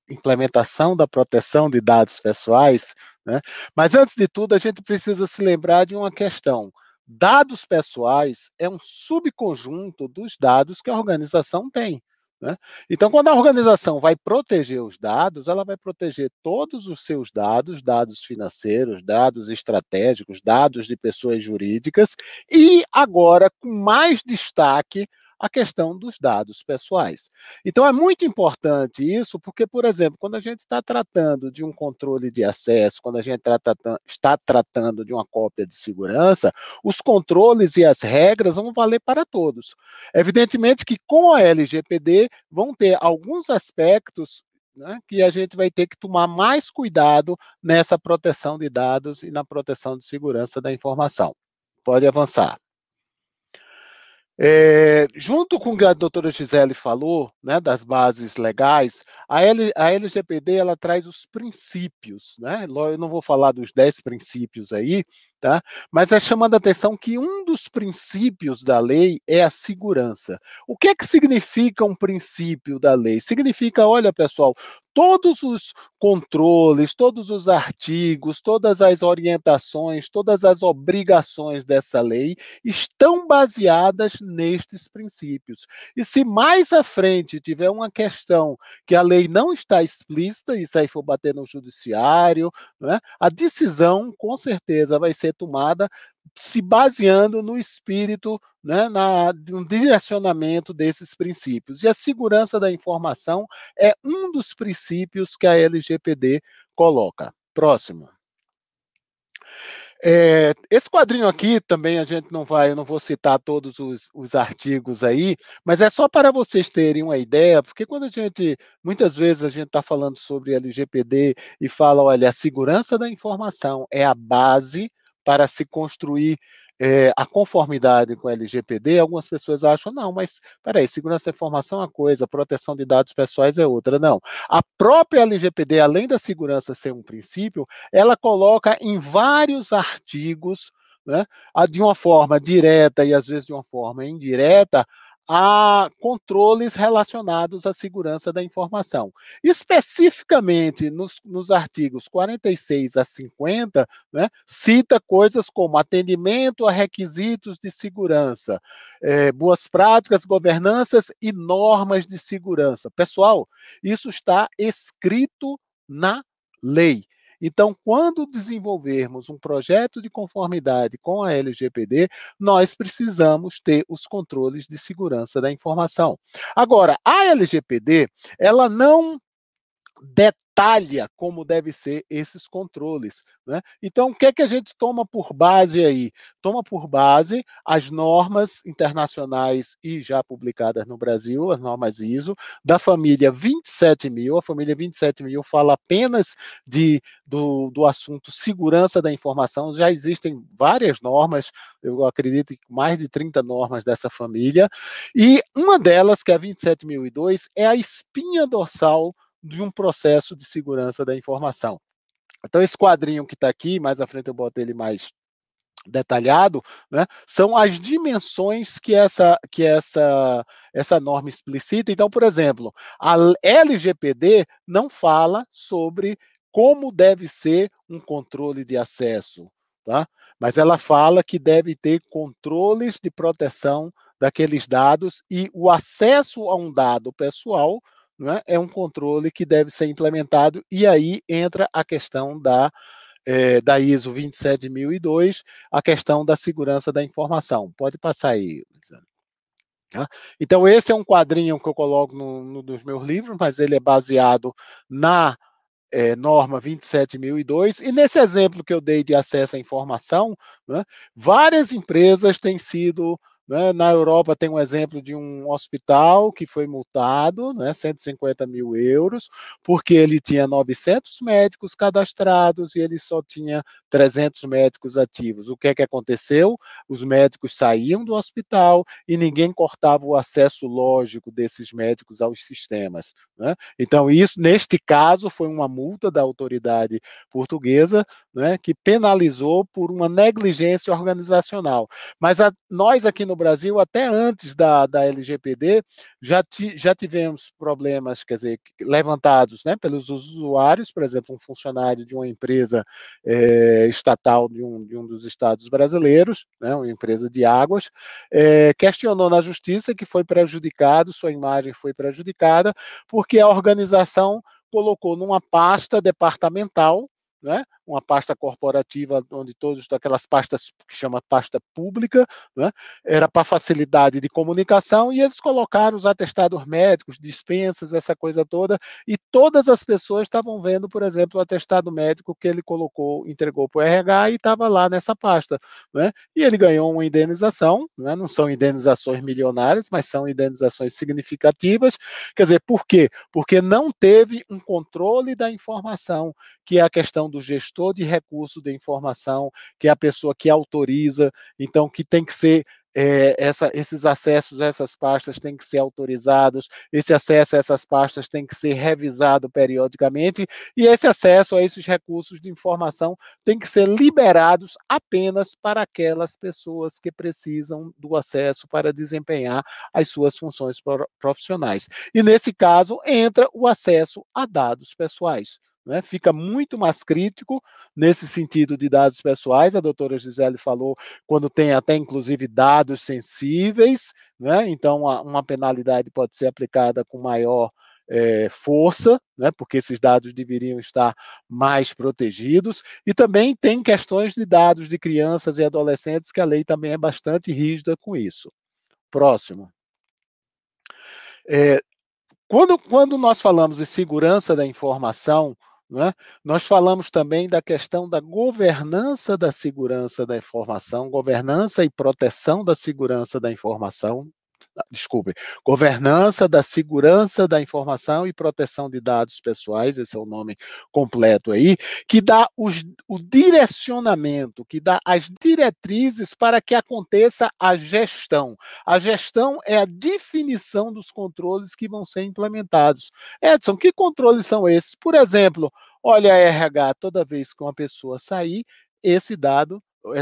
implementação da proteção de dados pessoais, né, mas antes de tudo, a gente precisa se lembrar de uma questão. Dados pessoais é um subconjunto dos dados que a organização tem. Né? Então, quando a organização vai proteger os dados, ela vai proteger todos os seus dados, dados financeiros, dados estratégicos, dados de pessoas jurídicas, e agora, com mais destaque, a questão dos dados pessoais. Então, é muito importante isso, porque, por exemplo, quando a gente está tratando de um controle de acesso, quando a gente está tratando de uma cópia de segurança, os controles e as regras vão valer para todos. Evidentemente que com a LGPD vão ter alguns aspectos né, que a gente vai ter que tomar mais cuidado nessa proteção de dados e na proteção de segurança da informação. Pode avançar. É, junto com o que a doutora Gisele falou, né, das bases legais, a, a LGPD ela traz os princípios, né? Eu não vou falar dos dez princípios aí, tá? Mas é chamando a atenção que um dos princípios da lei é a segurança. O que é que significa um princípio da lei? Significa, olha, pessoal, todos os controles, todos os artigos, todas as orientações, todas as obrigações dessa lei estão baseadas nestes princípios. E se mais à frente tiver uma questão que a lei não está explícita, isso aí for bater no judiciário, né, a decisão com certeza vai ser tomada se baseando no espírito, né, na, no direcionamento desses princípios. E a segurança da informação é um dos princípios que a LGPD coloca. Próximo. É, esse quadrinho aqui também a gente não vai, eu não vou citar todos os, os, artigos aí, mas é só para vocês terem uma ideia, porque quando a gente, muitas vezes a gente está falando sobre LGPD e fala, olha, a segurança da informação é a base para se construir é, a conformidade com o LGPD, algumas pessoas acham, não, mas peraí, segurança da informação é uma coisa, proteção de dados pessoais é outra. Não. A própria LGPD, além da segurança ser um princípio, ela coloca em vários artigos, né, de uma forma direta e às vezes de uma forma indireta, a controles relacionados à segurança da informação. Especificamente nos, nos artigos 46 a 50, né, cita coisas como atendimento a requisitos de segurança, é, boas práticas, governanças e normas de segurança. Pessoal, isso está escrito na lei. Então, quando desenvolvermos um projeto de conformidade com a LGPD, nós precisamos ter os controles de segurança da informação. Agora, a LGPD, ela não detalha como deve ser esses controles. Né? Então, o que é que a gente toma por base aí? Toma por base as normas internacionais e já publicadas no Brasil, as normas ISO, da família 27000. A família 27000 fala apenas de, do, do assunto segurança da informação. Já existem várias normas, eu acredito que mais de 30 normas dessa família, e uma delas, que é a 27002, é a espinha dorsal de um processo de segurança da informação. Então, esse quadrinho que está aqui, mais à frente eu boto ele mais detalhado, né, são as dimensões que essa que essa essa norma explicita. Então, por exemplo, a LGPD não fala sobre como deve ser um controle de acesso, tá? Mas ela fala que deve ter controles de proteção daqueles dados e o acesso a um dado pessoal né, é um controle que deve ser implementado, e aí entra a questão da, é, da ISO 27002, a questão da segurança da informação. Pode passar aí, Tá? Então, esse é um quadrinho que eu coloco no, no, dos meus livros, mas ele é baseado na é, norma 27.002, e nesse exemplo que eu dei de acesso à informação, né, várias empresas têm sido né? Na Europa tem um exemplo de um hospital que foi multado, né, 150 mil euros, porque ele tinha 900 médicos cadastrados e ele só tinha 300 médicos ativos. O que é que aconteceu? Os médicos saíam do hospital e ninguém cortava o acesso lógico desses médicos aos sistemas. Né? Então, isso, neste caso, foi uma multa da autoridade portuguesa né, que penalizou por uma negligência organizacional. Mas a, nós aqui no Brasil, até antes da, da LGPD, já, ti, já tivemos problemas, quer dizer, levantados né, pelos usuários, por exemplo, um funcionário de uma empresa é, estatal de um, de um dos estados brasileiros, né, uma empresa de águas, é, questionou na justiça que foi prejudicado, sua imagem foi prejudicada, porque a organização colocou numa pasta departamental né? uma pasta corporativa onde todas aquelas pastas que chama pasta pública, né? era para facilidade de comunicação e eles colocaram os atestados médicos, dispensas, essa coisa toda, e todas as pessoas estavam vendo, por exemplo, o atestado médico que ele colocou, entregou para o RH e estava lá nessa pasta, né? E ele ganhou uma indenização, né? não são indenizações milionárias, mas são indenizações significativas. Quer dizer, por quê? Porque não teve um controle da informação, que é a questão do gestor de recurso de informação, que é a pessoa que autoriza, então que tem que ser é, essa, esses acessos a essas pastas têm que ser autorizados, esse acesso a essas pastas tem que ser revisado periodicamente, e esse acesso a esses recursos de informação tem que ser liberados apenas para aquelas pessoas que precisam do acesso para desempenhar as suas funções profissionais. E nesse caso entra o acesso a dados pessoais. Né, fica muito mais crítico nesse sentido de dados pessoais. A doutora Gisele falou quando tem até inclusive dados sensíveis, né, então uma, penalidade pode ser aplicada com maior é, força, né, porque esses dados deveriam estar mais protegidos. E também tem questões de dados de crianças e adolescentes, que a lei também é bastante rígida com isso. Próximo. É, quando, quando nós falamos de segurança da informação, é? Nós falamos também da questão da governança da segurança da informação, governança e proteção da segurança da informação, desculpe, governança da segurança da informação e proteção de dados pessoais, esse é o nome completo aí, que dá os, o direcionamento, que dá as diretrizes para que aconteça a gestão. A gestão é a definição dos controles que vão ser implementados. Edson, que controles são esses? Por exemplo, olha a RH, toda vez que uma pessoa sair, esse dado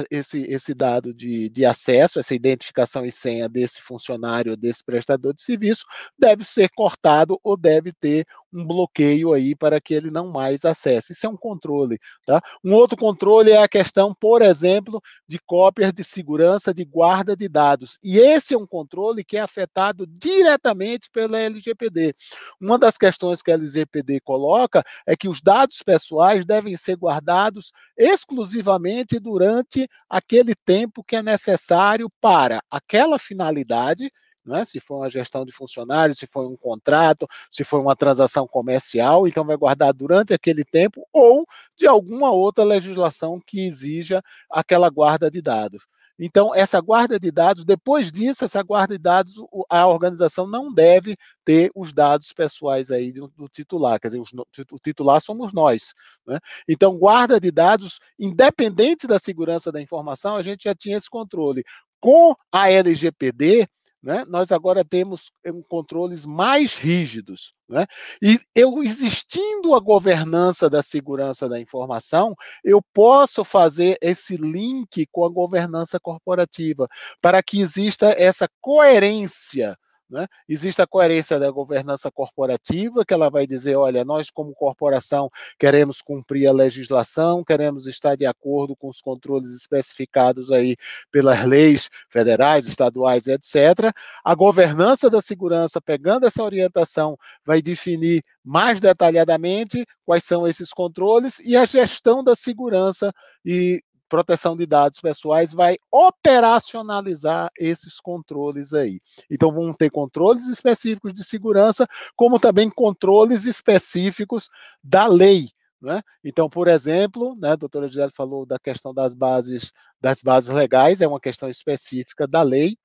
esse, esse dado de, de acesso, essa identificação e senha desse funcionário, desse prestador de serviço, deve ser cortado ou deve ter um bloqueio aí para que ele não mais acesse. Isso é um controle. Tá? Um outro controle é a questão, por exemplo, de cópias de segurança de guarda de dados. E esse é um controle que é afetado diretamente pela LGPD. Uma das questões que a LGPD coloca é que os dados pessoais devem ser guardados exclusivamente durante aquele tempo que é necessário para aquela finalidade né? se for uma gestão de funcionários, se for um contrato, se for uma transação comercial, então vai guardar durante aquele tempo ou de alguma outra legislação que exija aquela guarda de dados. Então, essa guarda de dados, depois disso, essa guarda de dados, a organização não deve ter os dados pessoais aí do, do titular, quer dizer, os, o titular somos nós. Né? Então, guarda de dados, independente da segurança da informação, a gente já tinha esse controle. Com a LGPD, né? Nós agora temos eh, controles mais rígidos. Né? E eu existindo a governança da segurança da informação, eu posso fazer esse link com a governança corporativa, para que exista essa coerência né? Existe a coerência da governança corporativa, que ela vai dizer: olha, nós, como corporação, queremos cumprir a legislação, queremos estar de acordo com os controles especificados aí pelas leis federais, estaduais, etc. A governança da segurança, pegando essa orientação, vai definir mais detalhadamente quais são esses controles e a gestão da segurança e proteção de dados pessoais vai operacionalizar esses controles aí. Então, vão ter controles específicos de segurança, como também controles específicos da lei. Né? Então, por exemplo, né, a doutora Gisele falou da questão das bases, das bases legais, é uma questão específica da lei,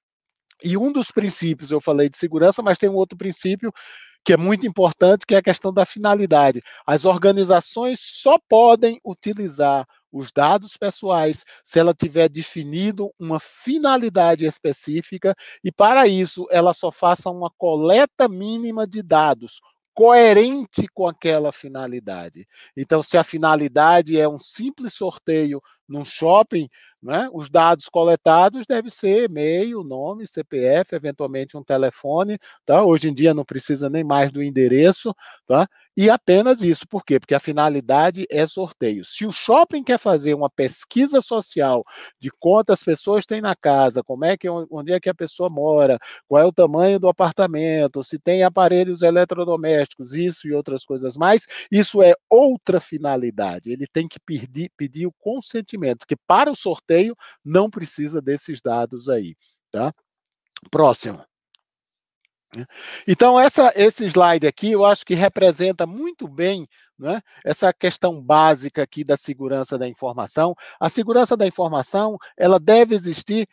e um dos princípios, eu falei de segurança, mas tem um outro princípio que é muito importante, que é a questão da finalidade. As organizações só podem utilizar os dados pessoais se ela tiver definido uma finalidade específica e para isso ela só faça uma coleta mínima de dados coerente com aquela finalidade. Então, se a finalidade é um simples sorteio num shopping, né, os dados coletados devem ser e-mail, nome, CPF, eventualmente um telefone. Tá? Hoje em dia não precisa nem mais do endereço. Tá? E apenas isso. Por quê? Porque a finalidade é sorteio. Se o shopping quer fazer uma pesquisa social de quantas pessoas tem na casa, como é que onde é que a pessoa mora, qual é o tamanho do apartamento, se tem aparelhos eletrodomésticos, isso e outras coisas mais, isso é outra finalidade. Ele tem que pedir, pedir o consentimento, que para o sorteio não precisa desses dados aí, tá? Próximo. Né? Então, essa, esse slide aqui, eu acho que representa muito bem né, essa questão básica aqui da segurança da informação. A segurança da informação, ela deve existir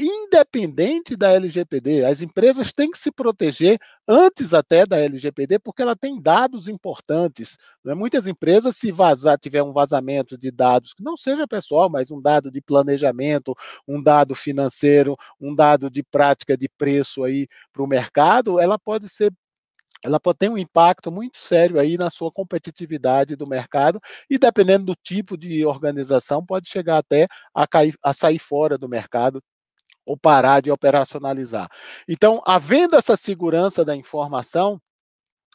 independente da LGPD. As empresas têm que se proteger antes até da LGPD, porque ela tem dados importantes. Né? Muitas empresas, se vazar, tiver um vazamento de dados que não seja pessoal, mas um dado de planejamento, um dado financeiro, um dado de prática de preço aí para o mercado, ela pode ser ela pode ter um impacto muito sério aí na sua competitividade do mercado e dependendo do tipo de organização pode chegar até a, cair, a sair fora do mercado ou parar de operacionalizar. Então, havendo essa segurança da informação,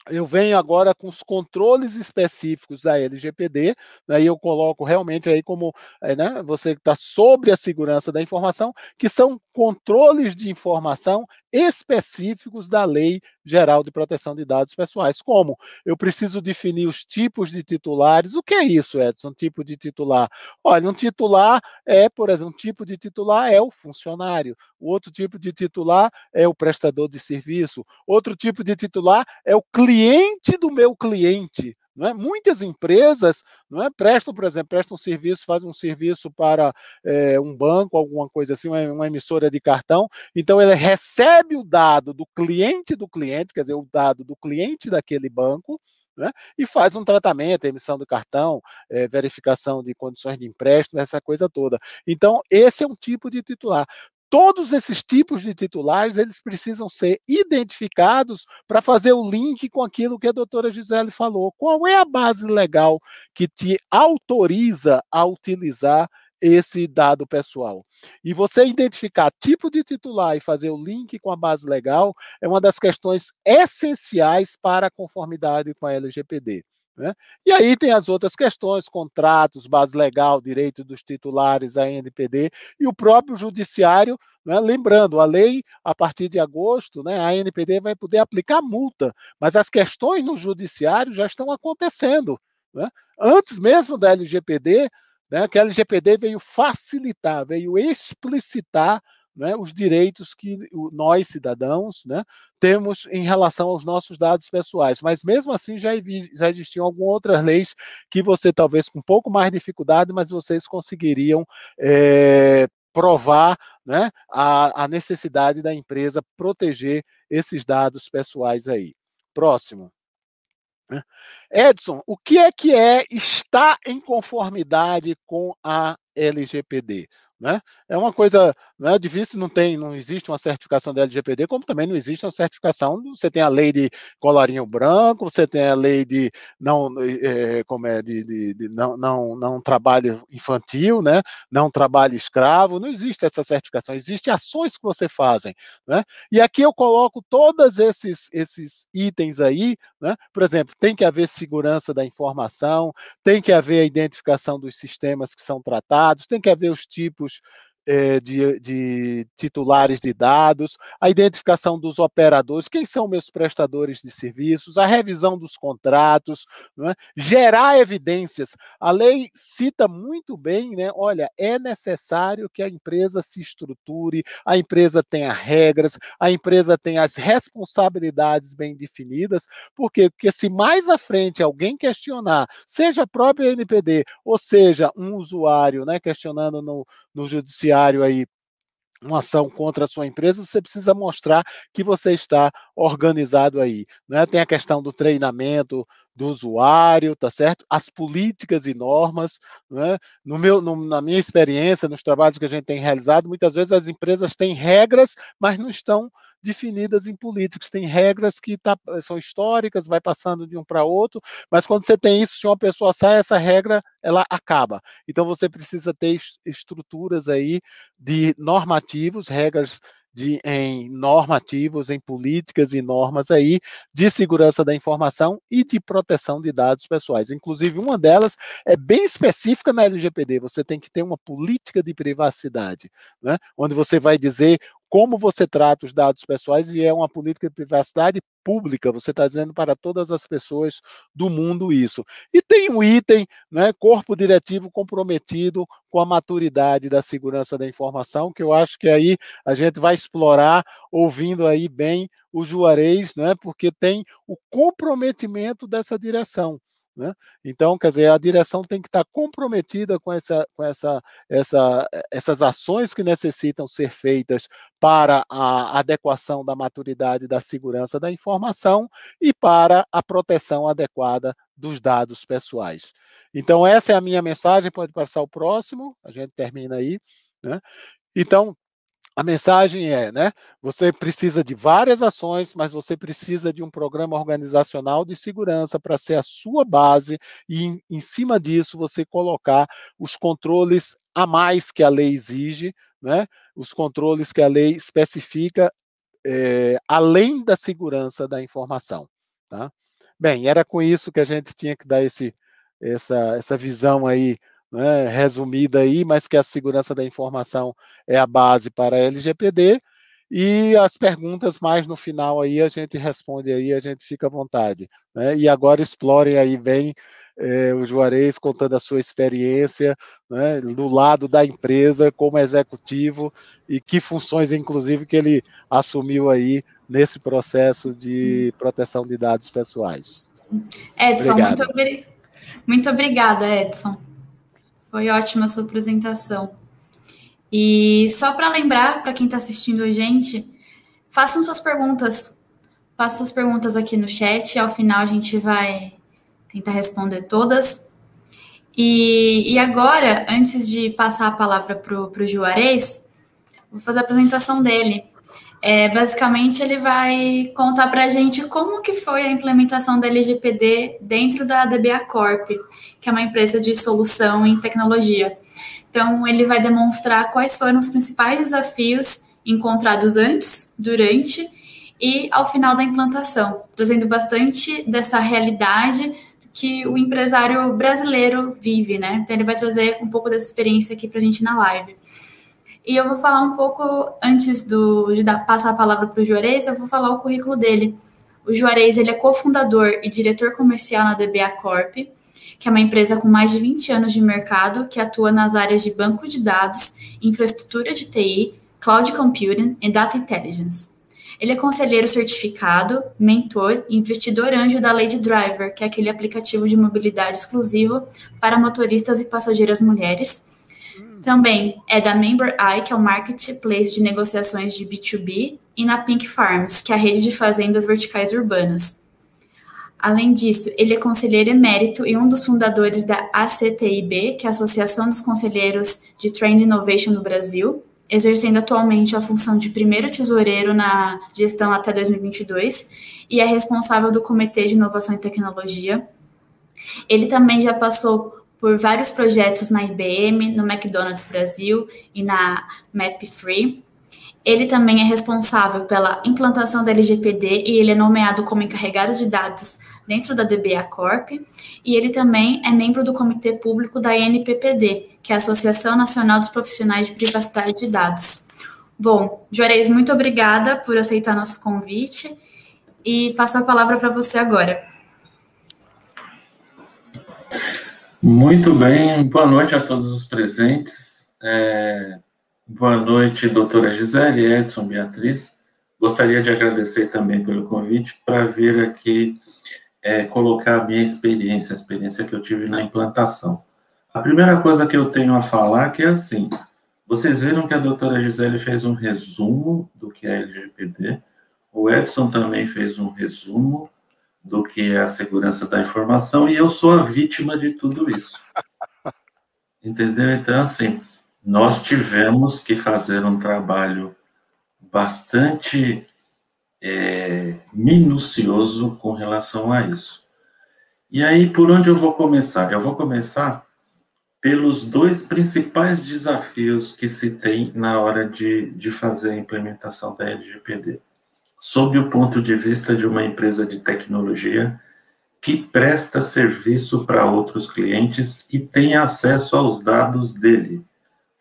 eu venho agora com os controles específicos da LGPD, né, e eu coloco realmente aí como é, né, você está sobre a segurança da informação, que são controles de informação específicos da Lei Geral de Proteção de Dados Pessoais. Como? Eu preciso definir os tipos de titulares. O que é isso, Edson? Tipo de titular? Olha, um titular é, por exemplo, um tipo de titular é o funcionário. O outro tipo de titular é o prestador de serviço. Outro tipo de titular é o cliente do meu cliente. Não é? Muitas empresas não é, prestam, por exemplo, prestam um serviço, fazem um serviço para é, um banco, alguma coisa assim, uma, uma, emissora de cartão. Então, ele recebe o dado do cliente do cliente, quer dizer, o dado do cliente daquele banco, né, e faz um tratamento, emissão do cartão, é, verificação de condições de empréstimo, essa coisa toda. Então, esse é um tipo de titular todos esses tipos de titulares, eles precisam ser identificados para fazer o link com aquilo que a doutora Gisele falou. Qual é a base legal que te autoriza a utilizar esse dado pessoal. E você identificar tipo de titular e fazer o link com a base legal é uma das questões essenciais para a conformidade com a LGPD. Né? E aí tem as outras questões, contratos, base legal, direito dos titulares, a NPD, e o próprio judiciário, né? lembrando, a lei, a partir de agosto, né, a NPD vai poder aplicar multa, mas as questões no judiciário já estão acontecendo. Né? Antes mesmo da LGPD, né, que a LGPD veio facilitar, veio explicitar né, os direitos que nós, cidadãos, né, temos em relação aos nossos dados pessoais. Mas mesmo assim já, já existiam algumas outras leis que você, talvez com um pouco mais de dificuldade, mas vocês conseguiriam é, provar né, a, a necessidade da empresa proteger esses dados pessoais aí. Próximo. Né. Edson, o que é que é estar em conformidade com a LGPD? Né? É uma coisa né, difícil, não tem, não existe uma certificação da LGPD, como também não existe uma certificação. Você tem a lei de colarinho branco, você tem a lei de não, é, como é, de, de, de, não, não, não trabalho infantil, né? Não trabalho escravo. Não existe essa certificação. Existem ações que você fazem, né? E aqui eu coloco todos esses esses itens aí, né? Por exemplo, tem que haver segurança da informação, tem que haver a identificação dos sistemas que são tratados, tem que haver os tipos é, de, de, titulares de dados, a identificação dos operadores, quem são meus prestadores de serviços, a revisão dos contratos, é? gerar evidências. A lei cita muito bem, né? Olha, é necessário que a empresa se estruture, a empresa tenha regras, a empresa tenha as responsabilidades bem definidas, por quê? Porque se mais à frente alguém questionar, seja a própria NPD, ou seja, um usuário, né, questionando no, no judiciário aí uma ação contra a sua empresa, você precisa mostrar que você está organizado aí. Né? Tem a questão do treinamento do usuário, tá certo? As políticas e normas. Né? No meu, no, na minha experiência, nos trabalhos que a gente tem realizado, muitas vezes as empresas têm regras, mas não estão definidas em políticos. Tem regras que tá, são históricas, vai passando de um para outro, mas quando você tem isso, se uma pessoa sai, essa regra ela acaba. Então você precisa ter estruturas aí de normativos, regras de, em normativos, em políticas e normas aí de segurança da informação e de proteção de dados pessoais. Inclusive, uma delas é bem específica na LGPD. Você tem que ter uma política de privacidade, né? onde você vai dizer como você trata os dados pessoais e é uma política de privacidade pública, você está dizendo para todas as pessoas do mundo isso. E tem um item, né, corpo diretivo comprometido com a maturidade da segurança da informação, que eu acho que aí a gente vai explorar ouvindo aí bem o Juarez, né, porque tem o comprometimento dessa direção. Né? Então, quer dizer, a direção tem que estar comprometida com, essa, com essa, essa, essas ações que necessitam ser feitas para a adequação da maturidade da segurança da informação e para a proteção adequada dos dados pessoais. Então, essa é a minha mensagem. Pode passar o próximo, a gente termina aí. Né? Então, a mensagem é, né? Você precisa de várias ações, mas você precisa de um programa organizacional de segurança para ser a sua base e, em, em cima disso, você colocar os controles a mais que a lei exige, né? Os controles que a lei especifica é, além da segurança da informação, tá? Bem, era com isso que a gente tinha que dar esse, essa, essa visão aí né, resumida aí, mas que a segurança da informação é a base para a LGPD. E as perguntas mais no final aí a gente responde aí, a gente fica à vontade. Né? E agora explorem aí bem é, o Juarez contando a sua experiência né, do lado da empresa como executivo e que funções, inclusive, que ele assumiu aí nesse processo de proteção de dados pessoais. Edson, muito, muito obrigada, Edson. Foi ótima a sua apresentação. E só para lembrar, para quem está assistindo a gente, façam suas perguntas. Façam suas perguntas aqui no chat. Ao final a gente vai tentar responder todas. E, e agora, antes de passar a palavra para o Juarez, vou fazer a apresentação dele. É, basicamente, ele vai contar para a gente como que foi a implementação da LGPD dentro da DBA Corp, que é uma empresa de solução em tecnologia. Então, ele vai demonstrar quais foram os principais desafios encontrados antes, durante e ao final da implantação, trazendo bastante dessa realidade que o empresário brasileiro vive, né? Então, ele vai trazer um pouco dessa experiência aqui para a gente na live. E eu vou falar um pouco, antes do, de dar, passar a palavra para o Juarez, eu vou falar o currículo dele. O Juarez ele é cofundador e diretor comercial na DBA Corp, que é uma empresa com mais de 20 anos de mercado que atua nas áreas de banco de dados, infraestrutura de TI, cloud computing e data intelligence. Ele é conselheiro certificado, mentor e investidor anjo da Lady Driver, que é aquele aplicativo de mobilidade exclusivo para motoristas e passageiras mulheres, também é da Member Eye, que é o marketplace de negociações de B2B, e na Pink Farms, que é a rede de fazendas verticais urbanas. Além disso, ele é conselheiro emérito e um dos fundadores da ACTIB, que é a Associação dos Conselheiros de Trend Innovation no Brasil, exercendo atualmente a função de primeiro tesoureiro na gestão até 2022 e é responsável do Comitê de Inovação e Tecnologia. Ele também já passou por vários projetos na IBM, no McDonald's Brasil e na MapFree. Ele também é responsável pela implantação da LGPD e ele é nomeado como encarregado de dados dentro da DBA Corp, e ele também é membro do Comitê Público da INPPD, que é a Associação Nacional dos Profissionais de Privacidade de Dados. Bom, Juarez, muito obrigada por aceitar nosso convite e passo a palavra para você agora. Muito bem, boa noite a todos os presentes. É, boa noite, doutora Gisele, Edson, Beatriz. Gostaria de agradecer também pelo convite para vir aqui é, colocar a minha experiência, a experiência que eu tive na implantação. A primeira coisa que eu tenho a falar que é assim, vocês viram que a doutora Gisele fez um resumo do que é LGPD, o Edson também fez um resumo do que é a segurança da informação e eu sou a vítima de tudo isso. Entendeu? Então, assim, nós tivemos que fazer um trabalho bastante é, minucioso com relação a isso. E aí, por onde eu vou começar? Eu vou começar pelos dois principais desafios que se tem na hora de, de fazer a implementação da LGPD sob o ponto de vista de uma empresa de tecnologia que presta serviço para outros clientes e tem acesso aos dados dele.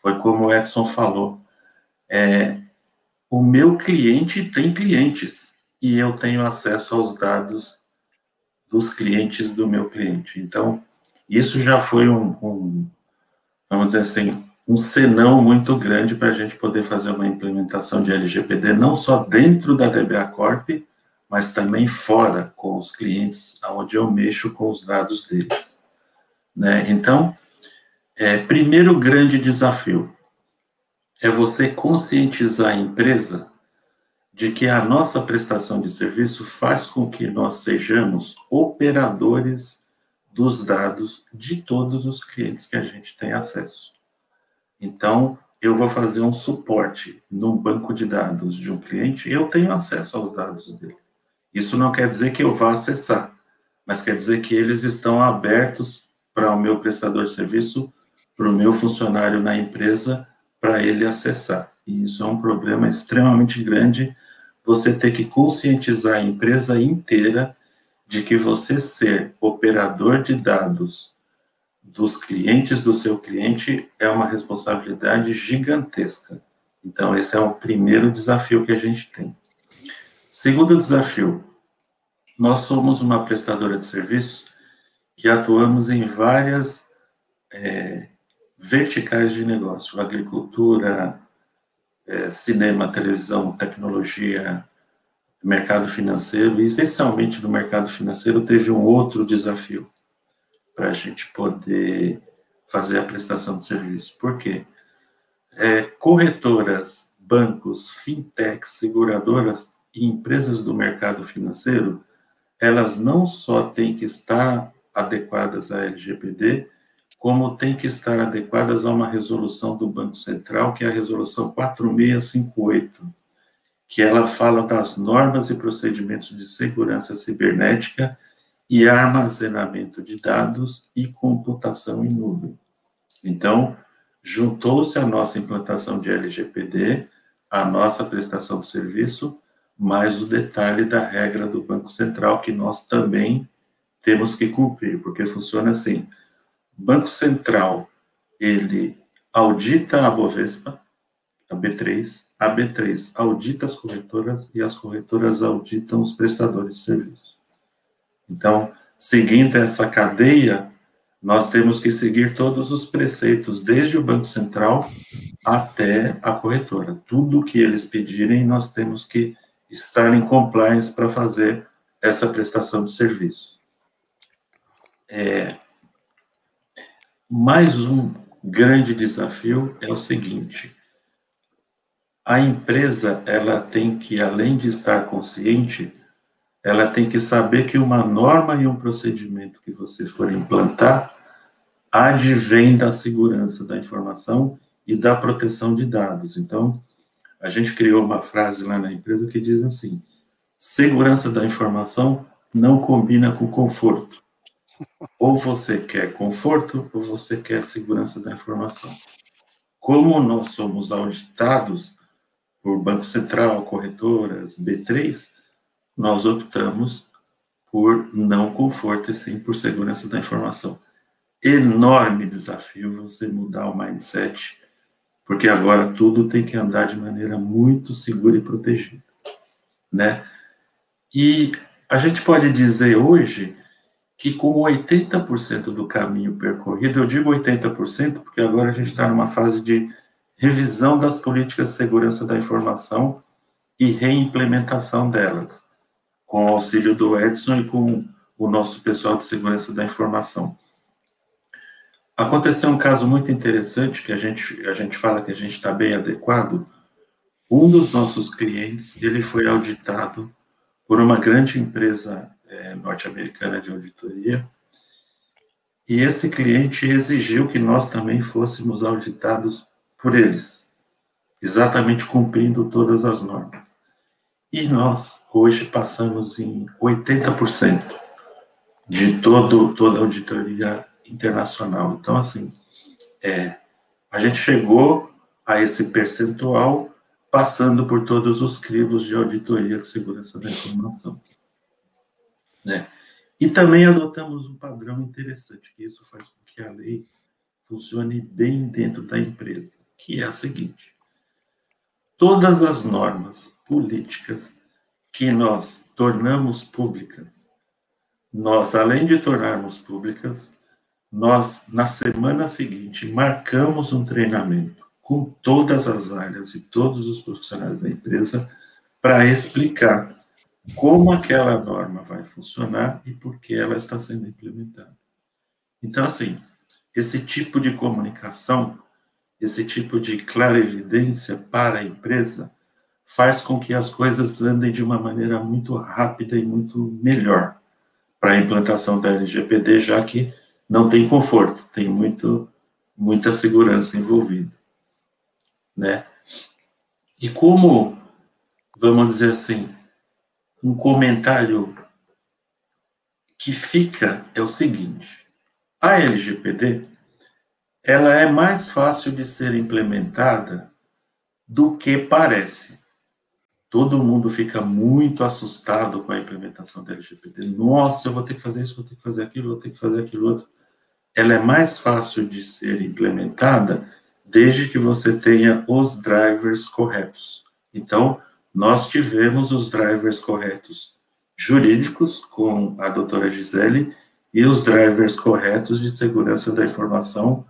Foi como o Edson falou. É, o meu cliente tem clientes e eu tenho acesso aos dados dos clientes do meu cliente. Então, isso já foi um, um vamos dizer assim, um senão muito grande para a gente poder fazer uma implementação de LGPD, não só dentro da DBA Corp, mas também fora, com os clientes, onde eu mexo com os dados deles. Né? Então, é, primeiro grande desafio é você conscientizar a empresa de que a nossa prestação de serviço faz com que nós sejamos operadores dos dados de todos os clientes que a gente tem acesso. Então, eu vou fazer um suporte no banco de dados de um cliente e eu tenho acesso aos dados dele. Isso não quer dizer que eu vá acessar, mas quer dizer que eles estão abertos para o meu prestador de serviço, para o meu funcionário na empresa, para ele acessar. E isso é um problema extremamente grande, você ter que conscientizar a empresa inteira de que você ser operador de dados dos clientes do seu cliente é uma responsabilidade gigantesca. Então, esse é o primeiro desafio que a gente tem. Segundo desafio, nós somos uma prestadora de serviço que atuamos em várias é, verticais de negócio: agricultura, é, cinema, televisão, tecnologia, mercado financeiro. E, essencialmente, no mercado financeiro, teve um outro desafio para a gente poder fazer a prestação de serviço. Por quê? É, corretoras, bancos, fintechs, seguradoras e empresas do mercado financeiro, elas não só têm que estar adequadas à LGPD, como têm que estar adequadas a uma resolução do Banco Central, que é a resolução 4658, que ela fala das normas e procedimentos de segurança cibernética e armazenamento de dados e computação em nuvem. Então, juntou-se a nossa implantação de LGPD, a nossa prestação de serviço, mais o detalhe da regra do Banco Central, que nós também temos que cumprir, porque funciona assim: Banco Central, ele audita a Bovespa, a B3, a B3 audita as corretoras e as corretoras auditam os prestadores de serviço. Então, seguindo essa cadeia, nós temos que seguir todos os preceitos, desde o Banco Central até a corretora. Tudo que eles pedirem, nós temos que estar em compliance para fazer essa prestação de serviço. É, mais um grande desafio é o seguinte: a empresa ela tem que, além de estar consciente, ela tem que saber que uma norma e um procedimento que você for implantar advém da segurança da informação e da proteção de dados. Então, a gente criou uma frase lá na empresa que diz assim: segurança da informação não combina com conforto. Ou você quer conforto ou você quer segurança da informação. Como nós somos auditados por Banco Central, corretoras, B3, nós optamos por não conforto e sim por segurança da informação. Enorme desafio você mudar o mindset, porque agora tudo tem que andar de maneira muito segura e protegida, né? E a gente pode dizer hoje que com 80% do caminho percorrido, eu digo 80% porque agora a gente está numa fase de revisão das políticas de segurança da informação e reimplementação delas, com o auxílio do Edson e com o nosso pessoal de segurança da informação. Aconteceu um caso muito interessante que a gente, a gente fala que a gente está bem adequado. Um dos nossos clientes, ele foi auditado por uma grande empresa é, norte-americana de auditoria, e esse cliente exigiu que nós também fôssemos auditados por eles, exatamente cumprindo todas as normas. E nós, hoje, passamos em 80% de todo, toda a auditoria internacional. Então, assim, é, a gente chegou a esse percentual passando por todos os crivos de auditoria de segurança da informação. Né? E também adotamos um padrão interessante, que isso faz com que a lei funcione bem dentro da empresa, que é a seguinte: todas as normas políticas que nós tornamos públicas, nós, além de tornarmos públicas, nós, na semana seguinte, marcamos um treinamento com todas as áreas e todos os profissionais da empresa para explicar como aquela norma vai funcionar e por que ela está sendo implementada. Então, assim, esse tipo de comunicação, esse tipo de clarividência para a empresa, faz com que as coisas andem de uma maneira muito rápida e muito melhor para a implantação da LGPD, já que não tem conforto, tem muito, muita segurança envolvida né? E como, vamos dizer assim, um comentário que fica é o seguinte: a LGPD ela é mais fácil de ser implementada do que parece. Todo mundo fica muito assustado com a implementação da LGPD. Nossa, eu vou ter que fazer isso, vou ter que fazer aquilo, vou ter que fazer aquilo outro. Ela é mais fácil de ser implementada desde que você tenha os drivers corretos. Então, nós tivemos os drivers corretos jurídicos com a doutora Gisele e os drivers corretos de segurança da informação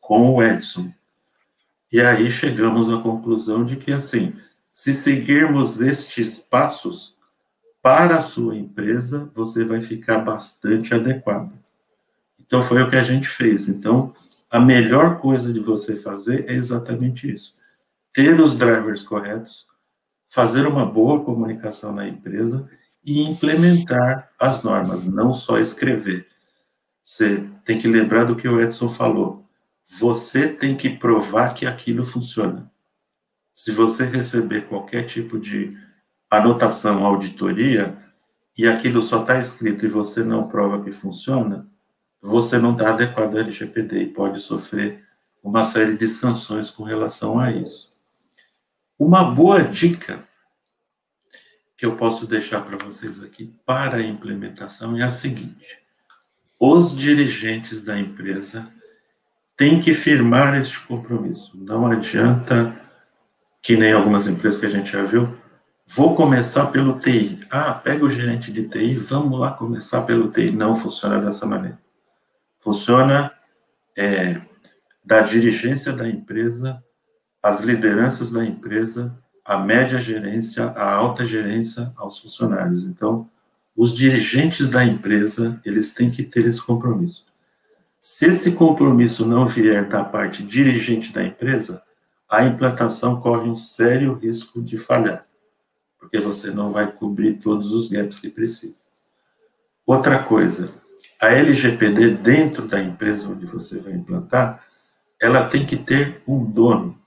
com o Edson. E aí chegamos à conclusão de que, assim, se seguirmos estes passos para a sua empresa, você vai ficar bastante adequado. Então, foi o que a gente fez. Então, a melhor coisa de você fazer é exatamente isso. Ter os drivers corretos, fazer uma boa comunicação na empresa e implementar as normas, não só escrever. Você tem que lembrar do que o Edson falou. Você tem que provar que aquilo funciona. Se você receber qualquer tipo de anotação, auditoria, e aquilo só está escrito e você não prova que funciona, você não está adequado ao LGPD e pode sofrer uma série de sanções com relação a isso. Uma boa dica que eu posso deixar para vocês aqui para a implementação é a seguinte: os dirigentes da empresa têm que firmar este compromisso. Não adianta, que nem algumas empresas que a gente já viu, vou começar pelo TI. Ah, pega o gerente de TI, vamos lá começar pelo TI. Não funciona dessa maneira. Funciona é, da dirigência da empresa, as lideranças da empresa, a média gerência, a alta gerência aos funcionários. Então, os dirigentes da empresa, eles têm que ter esse compromisso. Se esse compromisso não vier da parte dirigente da empresa, a implantação corre um sério risco de falhar, porque você não vai cobrir todos os gaps que precisa. Outra coisa, a LGPD dentro da empresa onde você vai implantar, ela tem que ter um dono.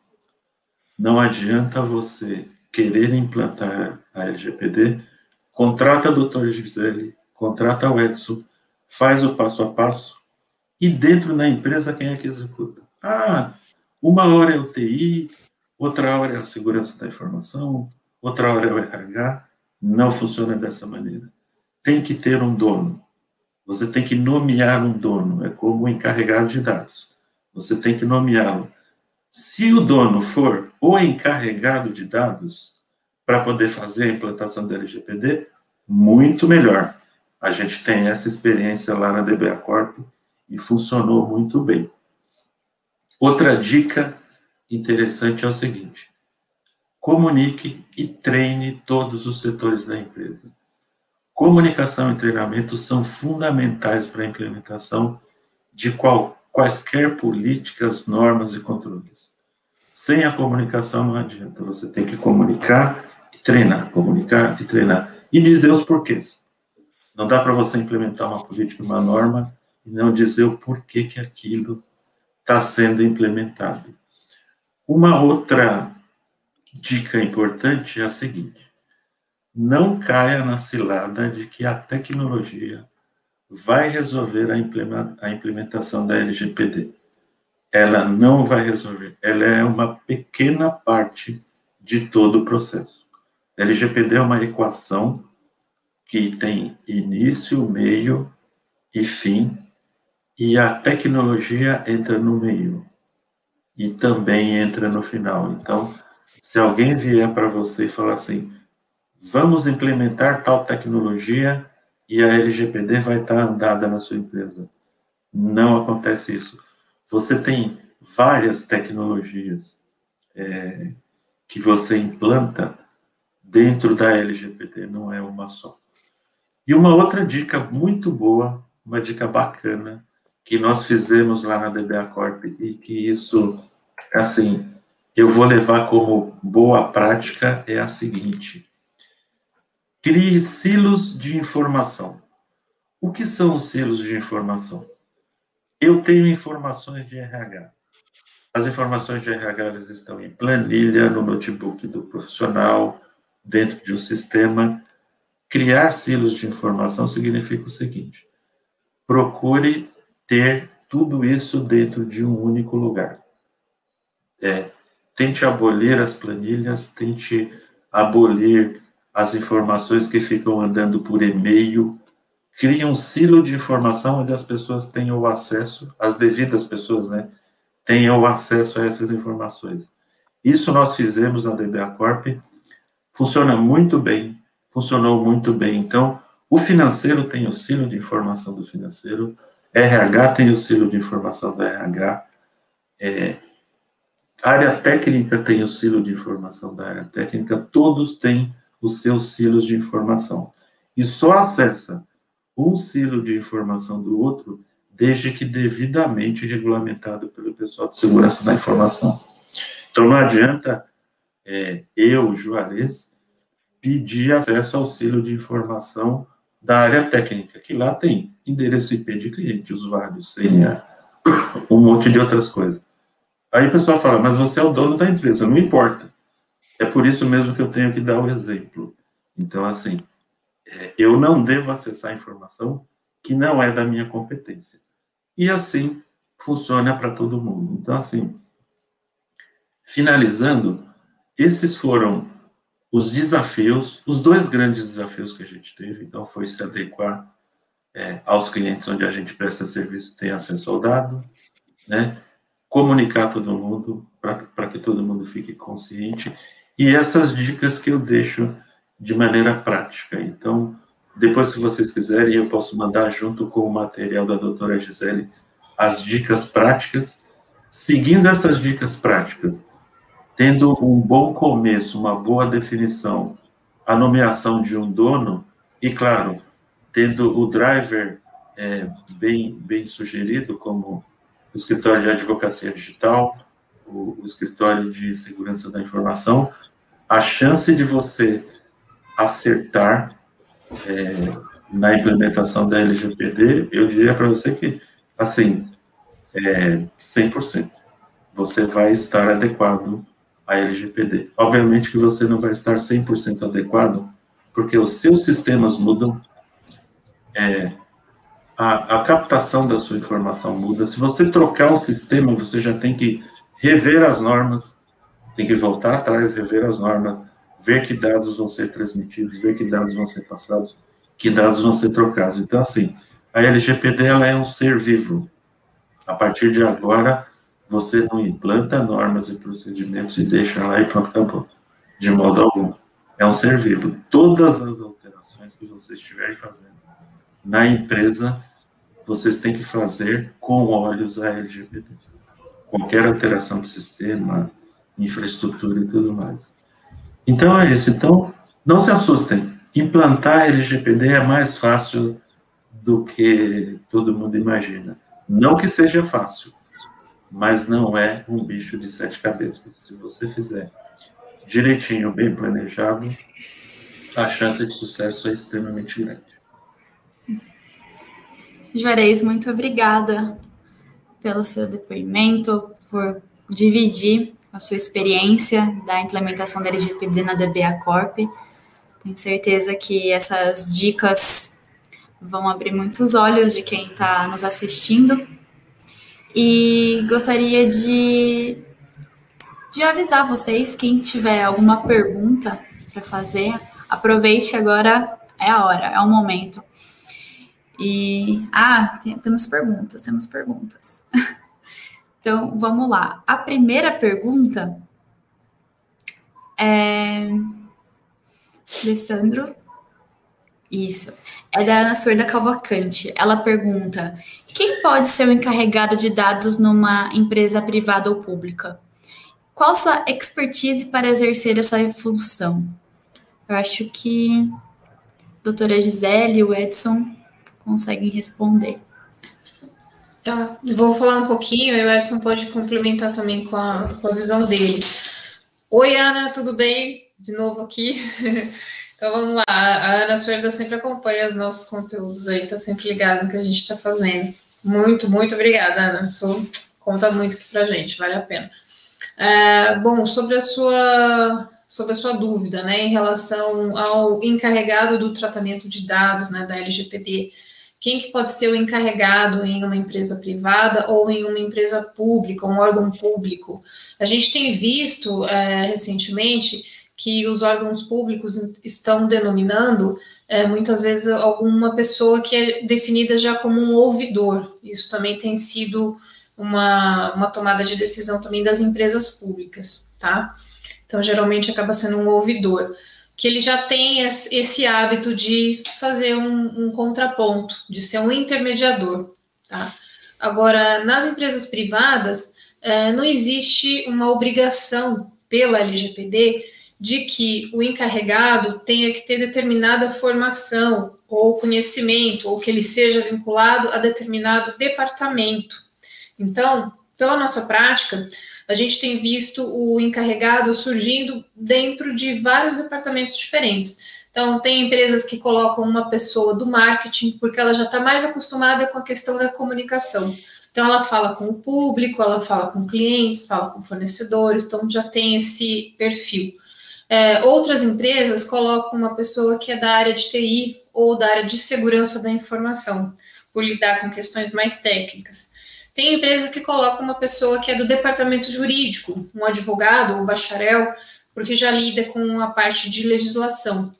Não adianta você querer implantar a LGPD, contrata a doutora Gisele, contrata o Edson, faz o passo a passo, e dentro da empresa quem é que executa? Ah, uma hora é o TI, outra hora é a segurança da informação, outra hora é o RH. Não funciona dessa maneira tem que ter um dono. Você tem que nomear um dono, é como o encarregado de dados. Você tem que nomeá-lo. Se o dono for o encarregado de dados para poder fazer a implantação da LGPD, muito melhor. A gente tem essa experiência lá na DBA Corp e funcionou muito bem. Outra dica interessante é o seguinte: comunique e treine todos os setores da empresa. Comunicação e treinamento são fundamentais para a implementação de qual, quaisquer políticas, normas e controles. Sem a comunicação não adianta, você tem que comunicar e treinar, comunicar e treinar, e dizer os porquês. Não dá para você implementar uma política, uma norma, e não dizer o porquê que aquilo está sendo implementado. Uma outra dica importante é a seguinte: não caia na cilada de que a tecnologia vai resolver a implementação da LGPD. Ela não vai resolver. Ela é uma pequena parte de todo o processo. A LGPD é uma equação que tem início, meio e fim, e a tecnologia entra no meio e também entra no final. Então, se alguém vier para você e falar assim, vamos implementar tal tecnologia e a LGPD vai estar andada na sua empresa. Não acontece isso. Você tem várias tecnologias é, que você implanta dentro da LGPD, não é uma só. E uma outra dica muito boa, uma dica bacana, que nós fizemos lá na DBA Corp e que isso, assim, eu vou levar como boa prática é a seguinte: Crie silos de informação. O que são os silos de informação? Eu tenho informações de RH. As informações de RH elas estão em planilha, no notebook do profissional, dentro de um sistema. Criar silos de informação significa o seguinte: procure ter tudo isso dentro de um único lugar. É, tente abolir as planilhas, tente abolir as informações que ficam andando por e-mail, cria um silo de informação onde as pessoas tenham acesso, as devidas pessoas, né, tenham acesso a essas informações. Isso nós fizemos na DBA Corp, funciona muito bem, funcionou muito bem. Então, o financeiro tem o silo de informação do financeiro, RH tem o silo de informação da RH, é, área técnica tem o silo de informação da área técnica, todos têm os seus silos de informação. E só acessa um silo de informação do outro desde que devidamente regulamentado pelo pessoal de segurança da informação. Então, não adianta é, eu, Juarez, pedir acesso ao silo de informação da área técnica, que lá tem endereço IP de cliente, usuário, senha, um monte de outras coisas. Aí o pessoal fala, mas você é o dono da empresa, não importa. É por isso mesmo que eu tenho que dar o exemplo. Então, assim, é, eu não devo acessar informação que não é da minha competência. E assim funciona para todo mundo. Então, assim, finalizando, esses foram os desafios, os dois grandes desafios que a gente teve. Então, foi se adequar é, aos clientes onde a gente presta serviço, tem acesso ao dado, né? comunicar todo mundo, para que todo mundo fique consciente e essas dicas que eu deixo de maneira prática. Então, depois, se vocês quiserem, eu posso mandar junto com o material da doutora Gisele as dicas práticas. Seguindo essas dicas práticas, tendo um bom começo, uma boa definição, a nomeação de um dono, e, claro, tendo o driver é, bem, bem sugerido, como o escritório de advocacia digital, o, o escritório de segurança da informação, a chance de você acertar é, na implementação da LGPD, eu diria para você que, assim, é 100%. Você vai estar adequado à LGPD. Obviamente que você não vai estar 100% adequado, porque os seus sistemas mudam, é, a, a captação da sua informação muda. Se você trocar um sistema, você já tem que rever as normas, tem que voltar atrás, rever as normas, ver que dados vão ser transmitidos, ver que dados vão ser passados. que dados vão ser trocados. Então, assim, a LGPD ela é um ser vivo. A partir de agora, você não implanta normas e procedimentos e deixa lá e pronto, acabou. De modo algum. É um ser vivo. Todas as alterações que vocês estiverem fazendo na empresa, vocês têm que fazer com olhos a LGPD. Qualquer alteração de sistema, infraestrutura e tudo mais. Então é isso. Então, não se assustem. Implantar LGPD é mais fácil do que todo mundo imagina. Não que seja fácil, mas não é um bicho de sete cabeças. Se você fizer direitinho, bem planejado, a chance de sucesso é extremamente grande. Juarez, muito obrigada pelo seu depoimento, por dividir a sua experiência da implementação da LGPD na DBA Corp. Tenho certeza que essas dicas vão abrir muitos olhos de quem está nos assistindo. E gostaria de, de avisar vocês, quem tiver alguma pergunta para fazer, aproveite agora, é a hora, é o momento. E, ah, tem, temos perguntas, temos perguntas. Então, vamos lá. A primeira pergunta é. Alessandro. Isso. É da Ana Surda Cavalcante. Ela pergunta: quem pode ser o encarregado de dados numa empresa privada ou pública? Qual sua expertise para exercer essa função? Eu acho que a doutora Gisele e o Edson conseguem responder. Tá, vou falar um pouquinho e o Edson pode complementar também com a, com a visão dele. Oi, Ana, tudo bem? De novo aqui. Então vamos lá, a Ana Suerda sempre acompanha os nossos conteúdos aí, tá sempre ligada no que a gente está fazendo. Muito, muito obrigada, Ana. Isso conta muito aqui pra gente, vale a pena. É, bom, sobre a sua sobre a sua dúvida, né, em relação ao encarregado do tratamento de dados, né, da LGPD, quem que pode ser o encarregado em uma empresa privada ou em uma empresa pública, um órgão público. A gente tem visto é, recentemente que os órgãos públicos estão denominando é, muitas vezes alguma pessoa que é definida já como um ouvidor. Isso também tem sido uma, uma tomada de decisão também das empresas públicas, tá? Então, geralmente acaba sendo um ouvidor que ele já tem esse hábito de fazer um, um contraponto, de ser um intermediador. Tá? Agora, nas empresas privadas, é, não existe uma obrigação pela LGPD de que o encarregado tenha que ter determinada formação ou conhecimento, ou que ele seja vinculado a determinado departamento. Então, pela nossa prática, a gente tem visto o encarregado surgindo dentro de vários departamentos diferentes. Então, tem empresas que colocam uma pessoa do marketing, porque ela já está mais acostumada com a questão da comunicação. Então, ela fala com o público, ela fala com clientes, fala com fornecedores, então já tem esse perfil. É, outras empresas colocam uma pessoa que é da área de TI ou da área de segurança da informação, por lidar com questões mais técnicas. Tem empresas que colocam uma pessoa que é do departamento jurídico, um advogado ou bacharel, porque já lida com a parte de legislação.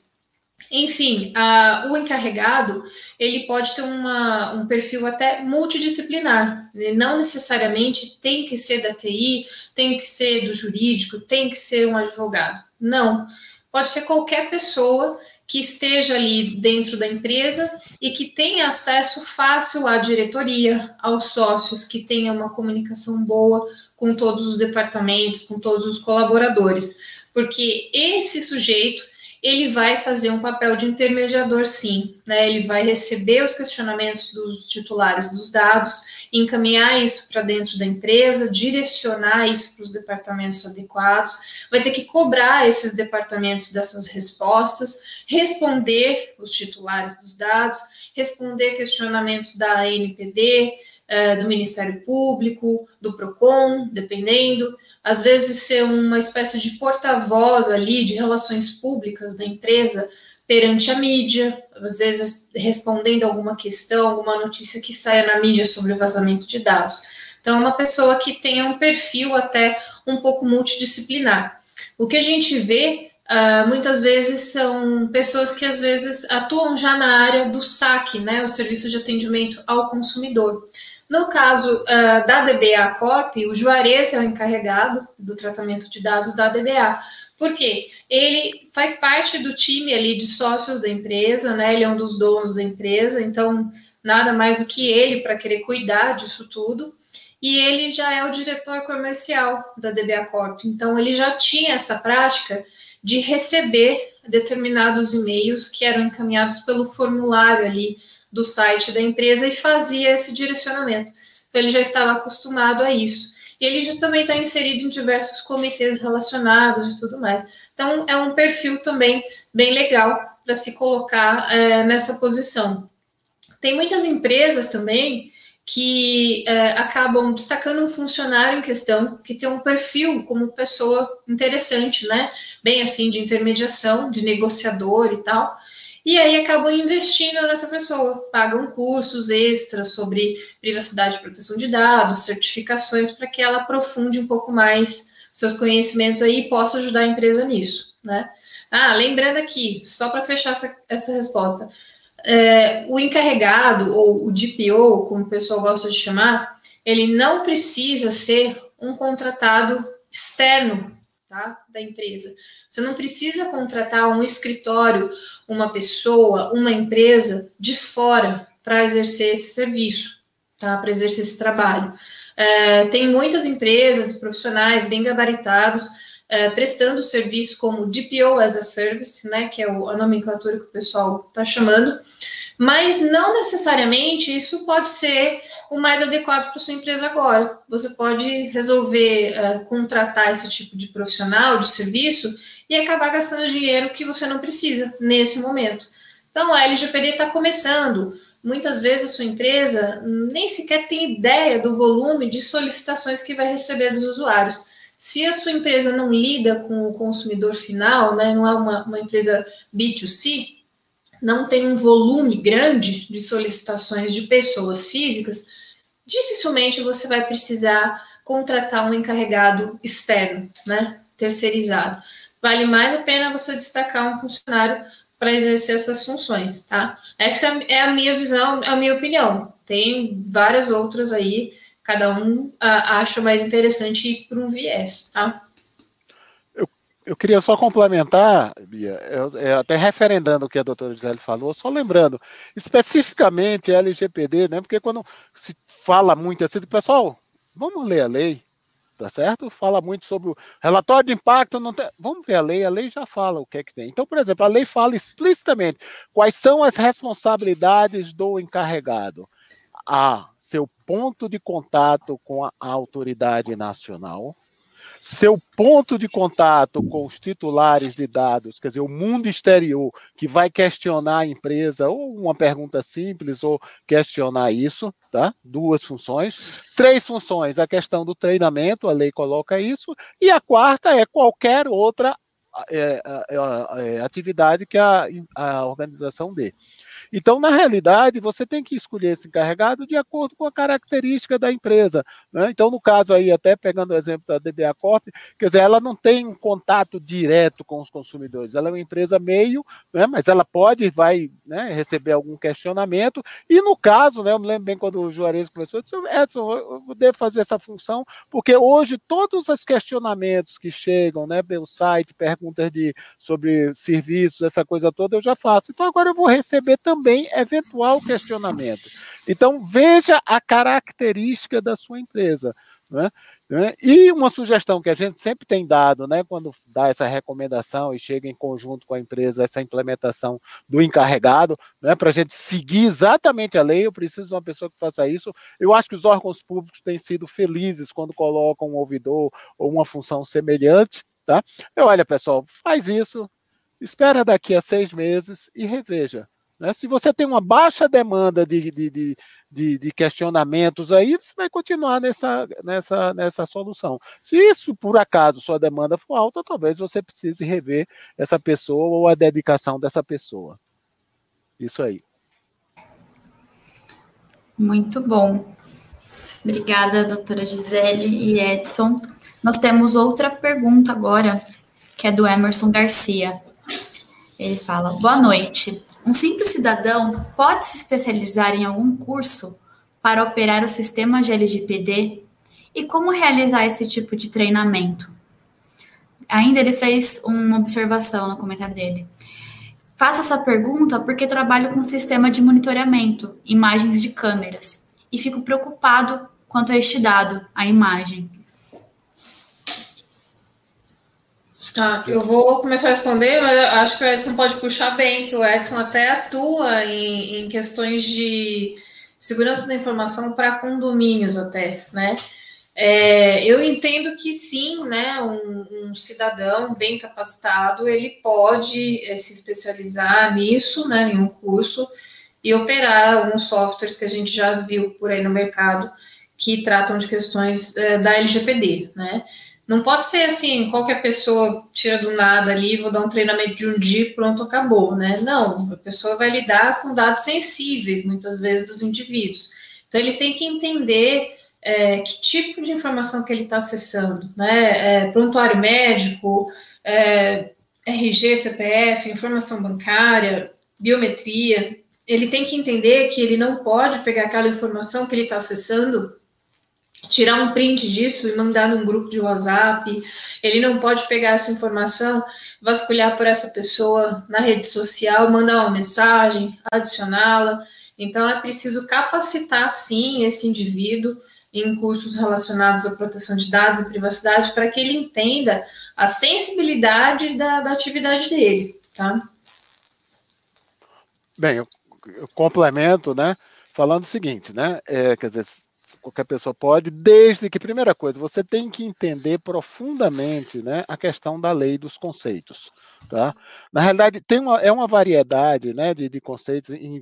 Enfim, a, o encarregado ele pode ter uma, um perfil até multidisciplinar. Ele não necessariamente tem que ser da TI, tem que ser do jurídico, tem que ser um advogado. Não. Pode ser qualquer pessoa que esteja ali dentro da empresa e que tenha acesso fácil à diretoria, aos sócios, que tenha uma comunicação boa com todos os departamentos, com todos os colaboradores, porque esse sujeito ele vai fazer um papel de intermediador, sim, né? Ele vai receber os questionamentos dos titulares dos dados encaminhar isso para dentro da empresa, direcionar isso para os departamentos adequados, vai ter que cobrar esses departamentos dessas respostas, responder os titulares dos dados, responder questionamentos da ANPD, eh, do Ministério Público, do PROCON, dependendo, às vezes ser uma espécie de porta-voz ali de relações públicas da empresa perante a mídia, às vezes respondendo alguma questão, alguma notícia que saia na mídia sobre o vazamento de dados. Então, é uma pessoa que tenha um perfil até um pouco multidisciplinar. O que a gente vê uh, muitas vezes são pessoas que às vezes atuam já na área do saque, né, o serviço de atendimento ao consumidor. No caso uh, da DBA Corp, o Juarez é o encarregado do tratamento de dados da DBA. Por quê? Ele faz parte do time ali de sócios da empresa, né? Ele é um dos donos da empresa, então nada mais do que ele para querer cuidar disso tudo. E ele já é o diretor comercial da DBA Corp. Então ele já tinha essa prática de receber determinados e-mails que eram encaminhados pelo formulário ali do site da empresa e fazia esse direcionamento. Então, ele já estava acostumado a isso. E ele já também está inserido em diversos comitês relacionados e tudo mais. Então, é um perfil também bem legal para se colocar é, nessa posição. Tem muitas empresas também que é, acabam destacando um funcionário em questão que tem um perfil como pessoa interessante, né? Bem assim, de intermediação, de negociador e tal. E aí acabam investindo nessa pessoa, pagam cursos extras sobre privacidade e proteção de dados, certificações para que ela aprofunde um pouco mais seus conhecimentos aí e possa ajudar a empresa nisso, né? Ah, lembrando aqui, só para fechar essa, essa resposta, é, o encarregado, ou o DPO, como o pessoal gosta de chamar, ele não precisa ser um contratado externo tá, da empresa. Você não precisa contratar um escritório, uma pessoa, uma empresa de fora para exercer esse serviço, tá, para exercer esse trabalho. É, tem muitas empresas e profissionais bem gabaritados é, prestando serviço como DPO as a Service, né, que é a nomenclatura que o pessoal está chamando, mas não necessariamente isso pode ser o mais adequado para sua empresa agora. Você pode resolver é, contratar esse tipo de profissional, de serviço, e acabar gastando dinheiro que você não precisa nesse momento. Então, a LGPD está começando. Muitas vezes a sua empresa nem sequer tem ideia do volume de solicitações que vai receber dos usuários. Se a sua empresa não lida com o consumidor final, né, não é uma, uma empresa B2C, não tem um volume grande de solicitações de pessoas físicas, dificilmente você vai precisar contratar um encarregado externo, né, terceirizado. Vale mais a pena você destacar um funcionário para exercer essas funções, tá? Essa é a minha visão, é a minha opinião. Tem várias outras aí cada um uh, acha mais interessante ir por um viés, tá? Eu, queria só complementar, Bia, eu, eu, até referendando o que a doutora Gisele falou, só lembrando, especificamente LGPD, né? Porque quando se fala muito assim, pessoal, vamos ler a lei, tá certo? Fala muito sobre o relatório de impacto, não tem... vamos ver a lei, a lei já fala o que é que tem. Então, por exemplo, a lei fala explicitamente quais são as responsabilidades do encarregado. A seu ponto de contato com a autoridade nacional, seu ponto de contato com os titulares de dados, quer dizer, o mundo exterior que vai questionar a empresa, ou uma pergunta simples, ou questionar isso, tá? Duas funções. Três funções, a questão do treinamento, a lei coloca isso, e a quarta é qualquer outra é, é, é, atividade que a, a organização dê. Então, na realidade, você tem que escolher esse encarregado de acordo com a característica da empresa. Né? Então, no caso aí, até pegando o exemplo da DBA Corp, quer dizer, ela não tem um contato direto com os consumidores, ela é uma empresa meio, né? mas ela pode e vai né, receber algum questionamento. E no caso, né, eu me lembro bem quando o Juarez começou, eu disse, Edson, eu devo fazer essa função, porque hoje todos os questionamentos que chegam né, pelo site, perguntas de, sobre serviços, essa coisa toda, eu já faço. Então, agora eu vou receber também também eventual questionamento. Então, veja a característica da sua empresa. Né? né? E uma sugestão que a gente sempre tem dado, né, quando dá essa recomendação e chega em conjunto com a empresa, essa implementação do encarregado, né, para a gente seguir exatamente a lei, eu preciso de uma pessoa que faça isso. Eu acho que os órgãos públicos têm sido felizes quando colocam um ouvidor ou uma função semelhante. Tá? Eu, olha, pessoal, faz isso, espera daqui a seis meses e reveja. Né? Se você tem uma baixa demanda de, de, de, de, questionamentos aí, você vai continuar nessa, nessa, nessa solução. Se isso, por acaso, sua demanda for alta, talvez você precise rever essa pessoa ou a dedicação dessa pessoa. Isso aí. Muito bom. Obrigada, doutora Gisele e Edson. Nós temos outra pergunta agora que é do Emerson Garcia. Ele fala: Boa noite. Um simples cidadão pode se especializar em algum curso para operar o sistema de LGPD? E como realizar esse tipo de treinamento? Ainda ele fez uma observação no comentário dele. Faço essa pergunta porque trabalho com sistema de monitoramento, imagens de câmeras, e fico preocupado quanto a este dado, a imagem. Tá, eu vou começar a responder, mas acho que o Edson pode puxar bem, que o Edson até atua em, em questões de segurança da informação para condomínios até, né? É, eu entendo que sim, né, um, um, cidadão bem capacitado, ele pode é, se especializar nisso, né, em um curso, e operar alguns softwares que a gente já viu por aí no mercado, que tratam de questões é, da LGPD, né, não pode ser assim, qualquer pessoa tira do nada ali, vou dar um treinamento de um dia pronto, acabou, né? Não, a pessoa vai lidar com dados sensíveis, muitas vezes, dos indivíduos. Então, ele tem que entender é, que tipo de informação que ele está acessando, né? É, prontuário médico, é, RG, CPF, informação bancária, biometria. Ele tem que entender que ele não pode pegar aquela informação que ele está acessando tirar um print disso e mandar num grupo de WhatsApp. Ele não pode pegar essa informação, vasculhar por essa pessoa na rede social, mandar uma mensagem, adicioná-la. Então é preciso capacitar sim esse indivíduo em cursos relacionados à proteção de dados e privacidade para que ele entenda a sensibilidade da, da atividade dele, tá? Bem, eu, eu complemento, né? Falando o seguinte, né? É, quer dizer, qualquer pessoa pode, desde que, primeira coisa, você tem que entender profundamente né, a questão da lei dos conceitos. Tá? Na realidade, tem uma, é uma variedade né, de, de conceitos, e,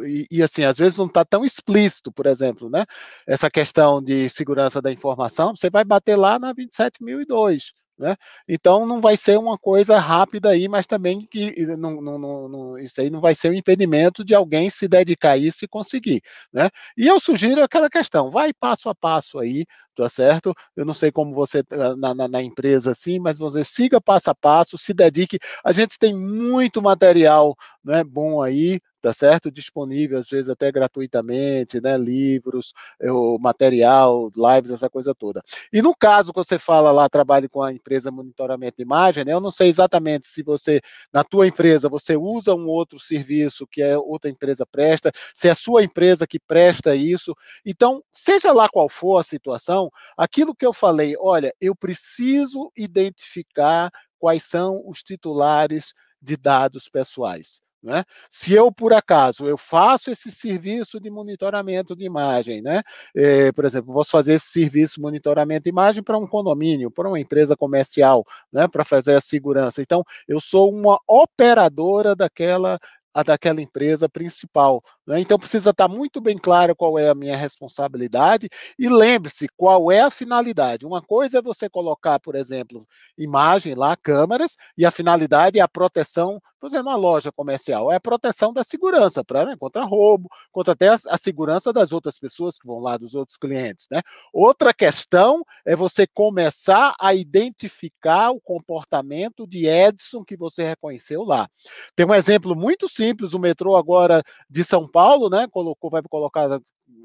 e, e, assim, às vezes não está tão explícito, por exemplo, né, essa questão de segurança da informação, você vai bater lá na 27.002. Né? Então não vai ser uma coisa rápida aí, mas também que não, não, não, isso aí não vai ser um impedimento de alguém se dedicar a isso e conseguir. Né? E eu sugiro aquela questão, vai passo a passo aí, tá certo? Eu não sei como você ah, na, na, na, empresa assim, mas você siga passo a passo, se dedique. A gente tem muito material né, bom aí, tá certo? Disponível, às vezes até gratuitamente, né? Livros, eh, o material, lives, essa coisa toda. E no caso que você fala lá, trabalhe com a empresa monitoramento de imagem, né? Eu não sei exatamente se você, na tua empresa, você usa um outro serviço que é outra empresa presta, se é a sua empresa que presta isso. Então, seja lá qual for a situação, aquilo que eu falei, olha, eu preciso identificar quais são os titulares de dados pessoais. Né? Se eu, por acaso, eu faço esse serviço de monitoramento de imagem, né? É, por exemplo, posso fazer esse serviço de monitoramento de imagem para um condomínio, para uma empresa comercial, né? para fazer a segurança. Então, eu sou uma operadora daquela a daquela empresa principal. Né? Então precisa estar muito bem claro qual é a minha responsabilidade e lembre-se qual é a finalidade. Uma coisa é você colocar, por exemplo, imagem lá, câmeras, e a finalidade é a proteção, por exemplo, uma loja comercial, é a proteção da segurança, para né, contra roubo, contra até a, a, segurança das outras pessoas que vão lá, dos outros clientes. Né? Outra questão é você começar a identificar o comportamento de Edson que você reconheceu lá. Tem um exemplo muito simples simples. O metrô agora de São Paulo, né? Colocou, vai colocar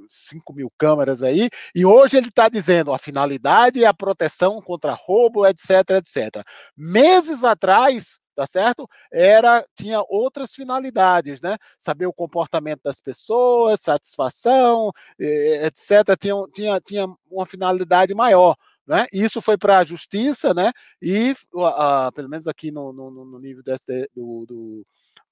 5 mil câmeras aí, e hoje ele está dizendo a finalidade é a proteção contra roubo, etc, etc. Meses atrás, tá certo? Era tinha outras finalidades, né? Saber o comportamento das pessoas, satisfação, etc. Tinha, tinha, tinha uma finalidade maior. Né? Isso foi para a justiça, né? E uh, pelo menos aqui no, no, no nível desse, do, do,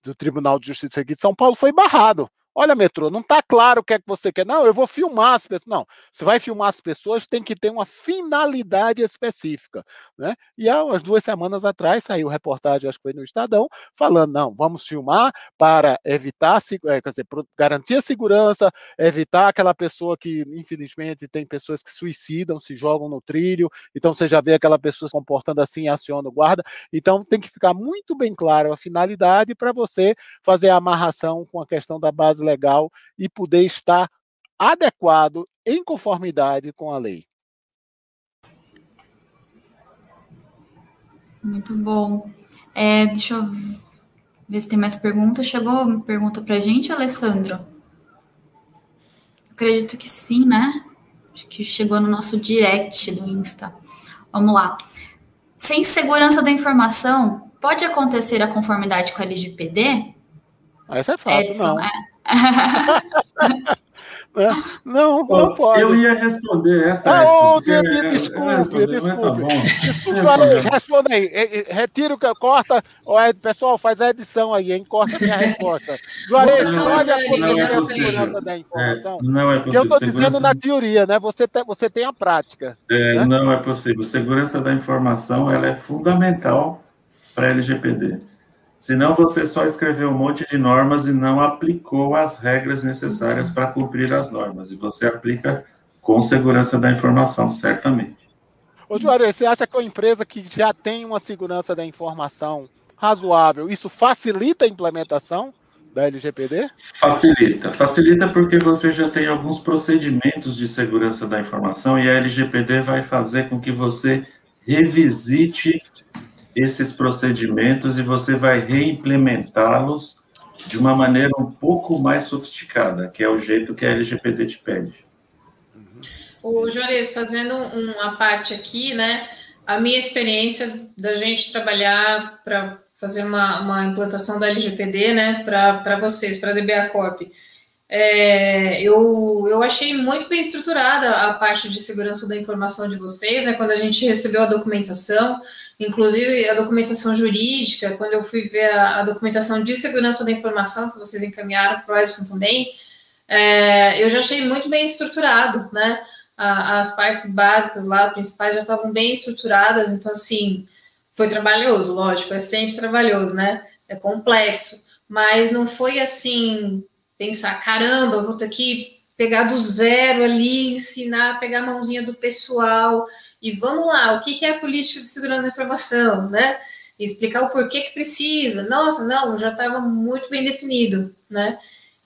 do Tribunal de Justiça aqui de São Paulo foi barrado. Olha, metrô, não está claro o que é que você quer. Não, eu vou filmar as pessoas. Não, você vai filmar as pessoas, tem que ter uma finalidade específica. Né? E há umas duas semanas atrás saiu reportagem, acho que foi no Estadão, falando: não, vamos filmar para evitar, é, quer dizer, garantir a segurança, evitar aquela pessoa que, infelizmente, tem pessoas que suicidam, se jogam no trilho. Então você já vê aquela pessoa se comportando assim, aciona o guarda. Então tem que ficar muito bem claro a finalidade para você fazer a amarração com a questão da base legal e poder estar adequado em conformidade com a lei. Muito bom. É, deixa eu ver se tem mais perguntas. Chegou pergunta para a gente, Alessandro? Acredito que sim, né? Acho que chegou no nosso direct do Insta. Vamos lá. Sem segurança da informação, pode acontecer a conformidade com a LGPD? Essa é fácil, Edson, não. É. É. Não, não pode. Eu ia responder essa. Ah, oh, de, de, desculpe, desculpe. Tá desculpe, responda aí. Retira o que corta. Pessoal, faz a edição aí, hein? Corta a minha resposta. Juarez, pode acontecer a segurança da informação? É, não é possível. Eu estou dizendo na teoria, né? Você tem, você tem a prática. É, né? Não é possível. Segurança da informação ela é fundamental para a LGPD. Senão você só escreveu um monte de normas e não aplicou as regras necessárias para cumprir as normas. E você aplica com segurança da informação, certamente. Ô, Juarez, você acha que uma empresa que já tem uma segurança da informação razoável, isso facilita a implementação da LGPD? Facilita. Facilita porque você já tem alguns procedimentos de segurança da informação e a LGPD vai fazer com que você revisite esses procedimentos e você vai reimplementá-los de uma maneira um pouco mais sofisticada, que é o jeito que a LGPD te pede. O Juarez, fazendo uma parte aqui, né? A minha experiência da gente trabalhar para fazer uma, uma, implantação da LGPD, né, para vocês, para a DBA Corp. É, eu, eu achei muito bem estruturada a parte de segurança da informação de vocês, né, quando a gente recebeu a documentação, Inclusive, a documentação jurídica, quando eu fui ver a, a documentação de segurança da informação que vocês encaminharam para o Edson também, é, eu já achei muito bem estruturado, né? As partes básicas lá, principais, já estavam bem estruturadas, então, assim, foi trabalhoso, lógico, é sempre trabalhoso, né? É complexo, mas não foi assim, pensar, caramba, vou ter que pegar do zero ali, ensinar, pegar a mãozinha do pessoal e vamos lá, o que é a política de segurança da informação, né? E explicar o porquê que precisa. Nossa, não, já estava muito bem definido, né?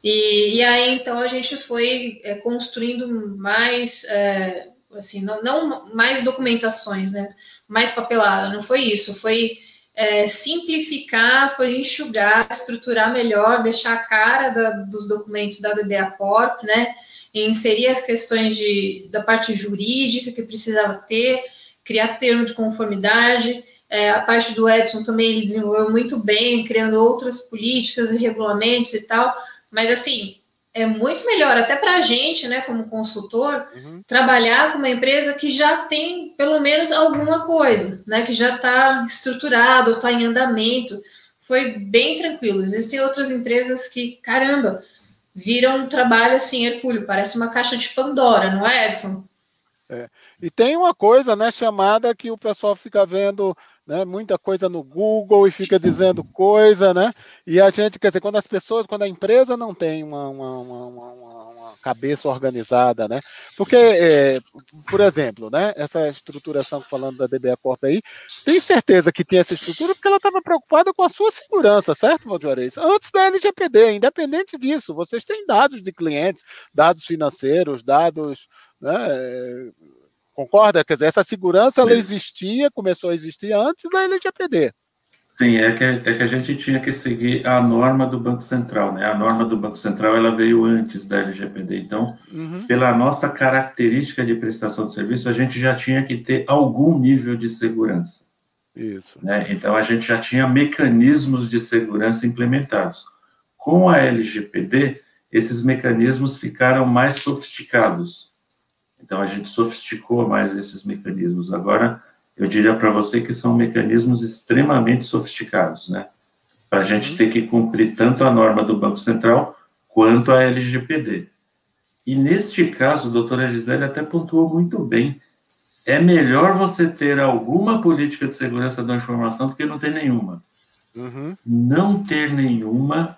E, e, aí, então, a gente foi é, construindo mais, é, assim, não, não, mais documentações, né? Mais papelada, não foi isso, foi é, simplificar, foi enxugar, estruturar melhor, deixar a cara da, dos documentos da DBA Corp, né? inserir as questões de, da parte jurídica que precisava ter, criar termo de conformidade. É, a parte do Edson também ele desenvolveu muito bem, criando outras políticas e regulamentos e tal. Mas assim, é muito melhor até para a gente, né, como consultor, uhum. trabalhar com uma empresa que já tem pelo menos alguma coisa, né, que já está estruturado, está em andamento. Foi bem tranquilo. Existem outras empresas que, caramba, vira um trabalho assim, Hercúleo, parece uma caixa de Pandora, não é, Edson? É. E tem uma coisa, né, chamada que o pessoal fica vendo né, muita coisa no Google e fica dizendo coisa, né? E a gente, quer dizer, quando as pessoas, quando a empresa não tem uma, uma, uma, uma cabeça organizada, né? Porque, é, por exemplo, né, essa estruturação falando da DBA Corp aí, tem certeza que tem essa estrutura porque ela estava preocupada com a sua segurança, certo, Valdiores? Antes da LGPD, independente disso, vocês têm dados de clientes, dados financeiros, dados né, Concorda? Quer dizer, essa segurança ela existia, começou a existir antes da LGPD. Sim, é que, é que a gente tinha que seguir a norma do Banco Central, né? A norma do Banco Central ela veio antes da LGPD. Então, uhum. pela nossa característica de prestação de serviço, a gente já tinha que ter algum nível de segurança. Isso. Né? Então, a gente já tinha mecanismos de segurança implementados. Com a LGPD, esses mecanismos ficaram mais sofisticados. Então, a gente sofisticou mais esses mecanismos. Agora, eu diria para você que são mecanismos extremamente sofisticados, né? Para a gente uhum. ter que cumprir tanto a norma do Banco Central quanto a LGPD. E neste caso, a doutora Gisele até pontuou muito bem. É melhor você ter alguma política de segurança da informação do que não ter nenhuma. Uhum. Não ter nenhuma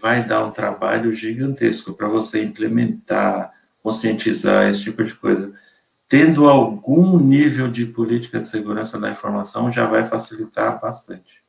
vai dar um trabalho gigantesco para você implementar, conscientizar, esse tipo de coisa. Tendo algum nível de política de segurança da informação já vai facilitar bastante.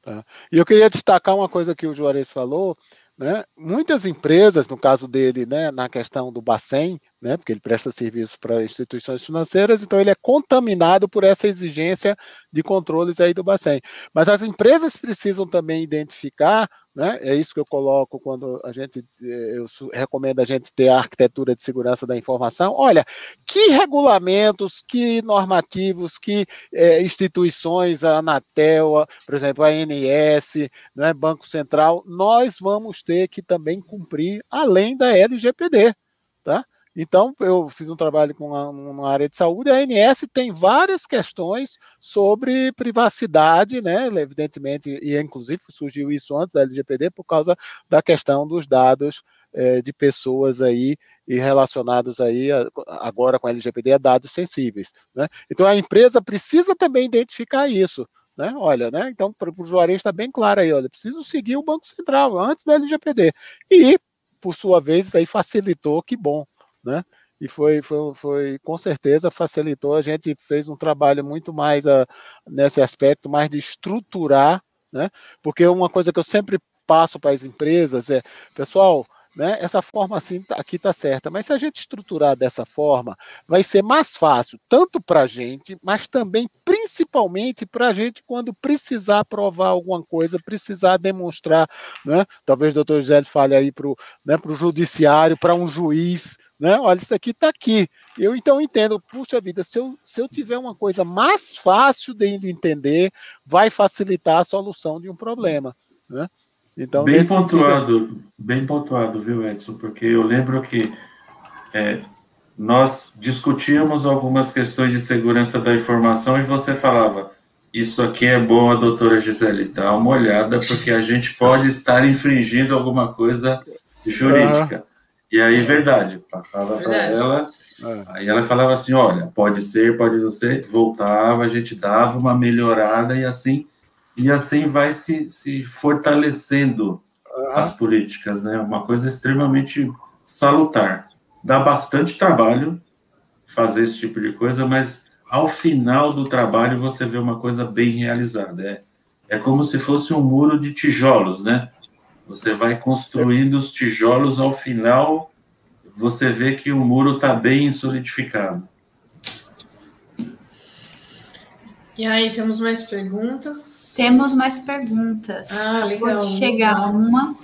Tá. E eu queria destacar uma coisa que o Juarez falou, né, muitas empresas, no caso dele, né, na questão do Bacen, né, porque ele presta serviço para instituições financeiras, então ele é contaminado por essa exigência de controles aí do Bacen. Mas as empresas precisam também identificar, né, é isso que eu coloco quando a gente, eh, eu recomendo a gente ter a arquitetura de segurança da informação. Olha, que regulamentos, que normativos, que é, instituições, a Anatel, por exemplo, a ANS, né, Banco Central, nós vamos ter que também cumprir além da LGPD, tá? Então, eu fiz um trabalho com uma, área de saúde, a ANS tem várias questões sobre privacidade, né? Evidentemente, e inclusive surgiu isso antes da LGPD por causa da questão dos dados é, de pessoas aí e relacionados aí a, agora com a LGPD a dados sensíveis. Né? Então a empresa precisa também identificar isso. Né? Olha, né? Então, para o usuário está bem claro aí, olha, preciso seguir o Banco Central antes da LGPD. E, por sua vez, aí facilitou, que bom né? E foi, foi, foi, com certeza facilitou. A gente fez um trabalho muito mais a, ah, nesse aspecto, mais de estruturar, né? Porque uma coisa que eu sempre passo para as empresas é, pessoal, né? Essa forma assim tá, aqui está certa, mas se a gente estruturar dessa forma, vai ser mais fácil, tanto para a gente, mas também, principalmente, para a gente quando precisar provar alguma coisa, precisar demonstrar, né? Talvez o doutor José fale aí para o né, judiciário, para um juiz, né? Olha, isso aqui está aqui. Eu então entendo, puxa vida, se eu, se eu tiver uma coisa mais fácil de entender, vai facilitar a solução de um problema. Né? Então, bem pontuado, sentido... bem pontuado, viu, Edson? Porque eu lembro que é, nós discutíamos algumas questões de segurança da informação e você falava, isso aqui é bom, a doutora Gisele, dá uma olhada, porque a gente pode estar infringindo alguma coisa jurídica. E aí, verdade, passava para ela, é. aí ela falava assim, olha, pode ser, pode não ser, voltava, a gente dava uma melhorada e assim, e assim vai se, se fortalecendo uhum. as políticas, né? Uma coisa extremamente salutar. Dá bastante trabalho fazer esse tipo de coisa, mas ao final do trabalho você vê uma coisa bem realizada. É, é como se fosse um muro de tijolos, né? Você vai construindo os tijolos, ao final você vê que o muro está bem solidificado. E aí, temos mais perguntas? Temos mais perguntas. Ah, legal. Pode chegar uma.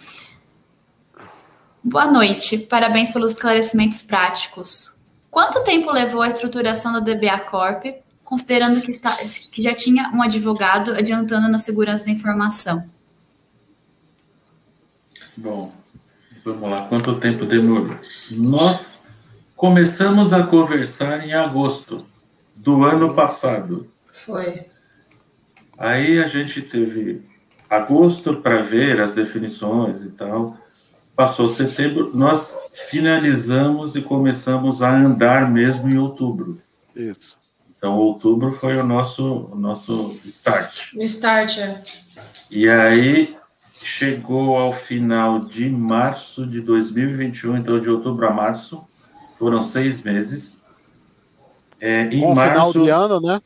Boa noite, parabéns pelos esclarecimentos práticos. Quanto tempo levou a estruturação da DBA Corp, considerando que, está, que já tinha um advogado adiantando na segurança da informação? Bom, vamos lá. Quanto tempo demorou? Nós começamos a conversar em agosto do ano passado. Foi. Aí a gente teve agosto para ver as definições e tal. Passou setembro, nós finalizamos e começamos a andar mesmo em outubro. Isso. Então, outubro foi o nosso, o nosso start. O start, é. E aí, chegou ao final de março de 2021, então de outubro a março, foram seis meses. É, em com março, final de ano, né?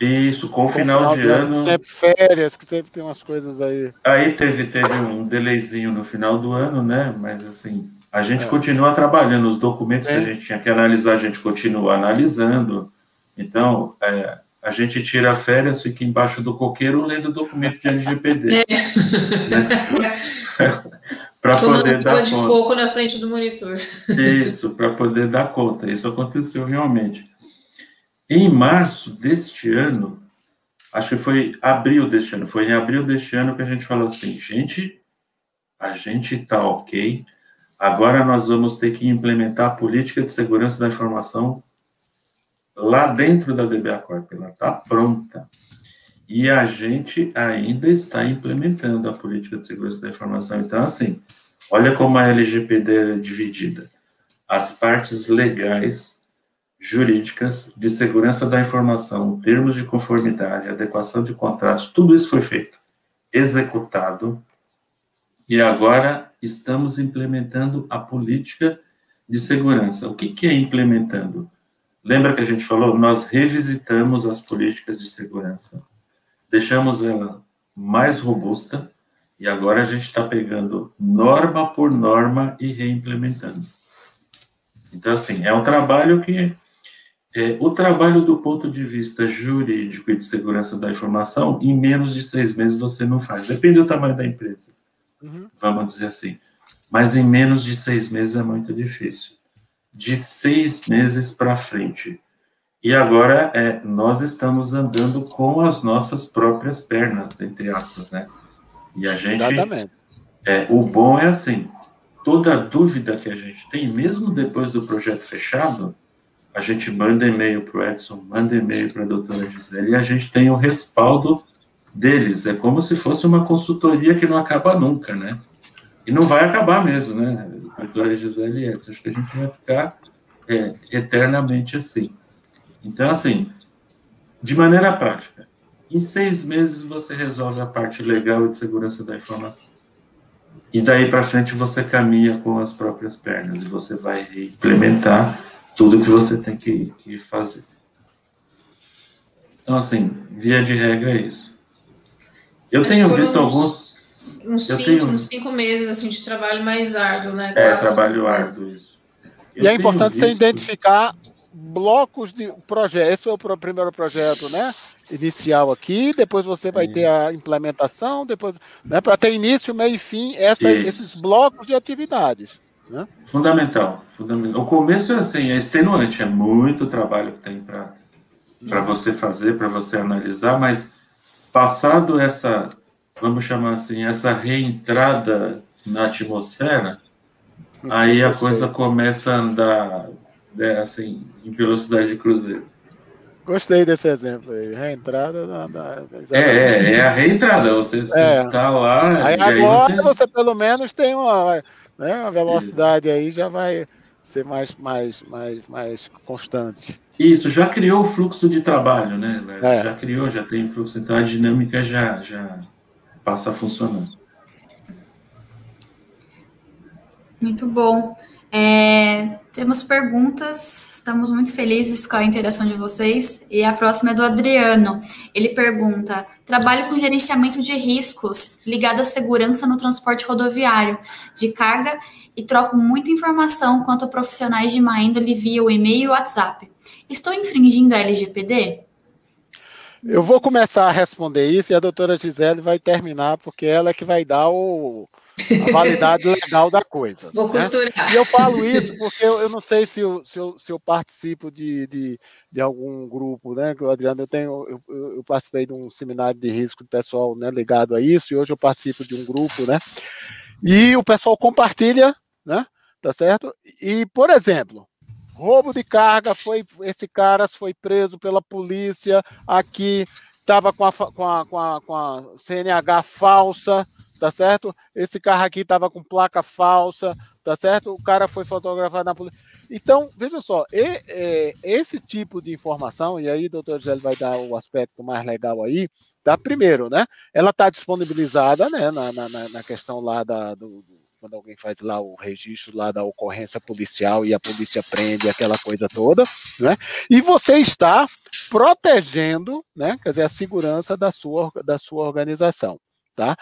Isso, com, com final, final de, de ano. ano. Sempre férias, que sempre tem umas coisas aí. Aí teve, teve um delayzinho no final do ano, né? Mas assim, a gente é. continua trabalhando, os documentos é. que a gente tinha que analisar, a gente continua analisando. Então, é, a gente tira férias, fica embaixo do coqueiro lendo o documento de LGPD. É. Né? para poder dar de conta. coco na frente do monitor. Isso, para poder dar conta. Isso aconteceu realmente. Em março deste ano, acho que foi abril deste ano, foi em abril deste ano que a gente falou assim, gente, a gente está ok, agora nós vamos ter que implementar a política de segurança da informação lá dentro da DBA Corp, ela está pronta. E a gente ainda está implementando a política de segurança da informação. Então, assim, olha como a LGPD é dividida. As partes legais, jurídicas, de segurança da informação, termos de conformidade, adequação de contratos, tudo isso foi feito, executado, e agora estamos implementando a política de segurança. O que, que é implementando? Lembra que a gente falou? Nós revisitamos as políticas de segurança, deixamos ela mais robusta E agora a gente está pegando norma por norma e reimplementando. Então, assim, é um trabalho que. É, o trabalho do ponto de vista jurídico e de segurança da informação, em menos de seis meses você não faz. Depende do tamanho da empresa, uhum. vamos dizer assim. Mas em menos de seis meses é muito difícil. De seis meses para frente. E agora é, nós estamos andando com as nossas próprias pernas, entre aspas, né? E a gente. Exatamente. É, o bom é assim: toda dúvida que a gente tem, mesmo depois do projeto fechado, a gente manda e-mail para o Edson, manda e-mail para a doutora Gisele e a gente tem o respaldo deles. É como se fosse uma consultoria que não acaba nunca, né? E não vai acabar mesmo, né? Doutora Gisele Edson, acho que a gente vai ficar é, eternamente assim. Então, assim, de maneira prática, em seis meses você resolve a parte legal e de segurança da informação. E daí para frente você caminha com as próprias pernas e você vai implementar tudo que você tem que, que fazer. Então, assim, via de regra é isso. Eu tenho visto uns, alguns. Uns cinco, tenho... uns cinco meses assim, de trabalho mais árduo, né? É, Quatro, trabalho árduo, e é importante visto... você identificar blocos de projeto. Esse foi o primeiro projeto, né? Inicial aqui, depois você vai ter a implementação, depois, né? Para ter início, meio e fim, essa, esses blocos de atividades. Né? Fundamental, fundamental. O começo é assim, é extenuante, é muito trabalho que tem para para uhum. você fazer, para você analisar, mas passado essa, vamos chamar assim, essa reentrada na atmosfera, aí a coisa começa a andar né, assim, em velocidade de cruzeiro. Gostei desse exemplo aí. Reentrada. Na, na, é, é, é, a reentrada. Você está é. lá. Aí agora aí você... você... pelo menos tem uma, né, uma velocidade aí, já vai ser mais, mais, mais, mais constante. Isso, já criou o fluxo de trabalho, né? É. Já criou, já tem fluxo, então a dinâmica já, já passa a funcionar. Muito bom. É, temos perguntas, estamos muito felizes com a interação de vocês. E a próxima é do Adriano. Ele pergunta: trabalho com gerenciamento de riscos ligado à segurança no transporte rodoviário de carga e troco muita informação quanto a profissionais de má índole via o e-mail e WhatsApp. Estou infringindo a LGPD? Eu vou começar a responder isso e a doutora Gisele vai terminar, porque ela é que vai dar o, a validade legal da coisa. Vou né? costurar. E eu falo isso porque eu, eu não sei se eu, se eu, se eu participo de, de, de, algum grupo, né? Que o Adriano, eu tenho, eu, eu, participei de um seminário de risco pessoal né, ligado a isso, e hoje eu participo de um grupo, né? E o pessoal compartilha, né? Tá certo? E, por exemplo, roubo de carga, foi esse cara foi preso pela polícia aqui, estava com a, com, a, com, a, com a CNH falsa, tá certo? Esse carro aqui estava com placa falsa, tá certo? O cara foi fotografado na polícia. Então, veja só, e, é, esse tipo de informação, e aí doutor Gisele vai dar o aspecto mais legal aí, tá? Primeiro, né? Ela está disponibilizada, né, na, na, na, questão lá da, do, quando alguém faz lá o registro lá da ocorrência policial e a polícia prende aquela coisa toda, né? E você está protegendo, né? Quer dizer, a segurança da sua, da sua organização. Tá?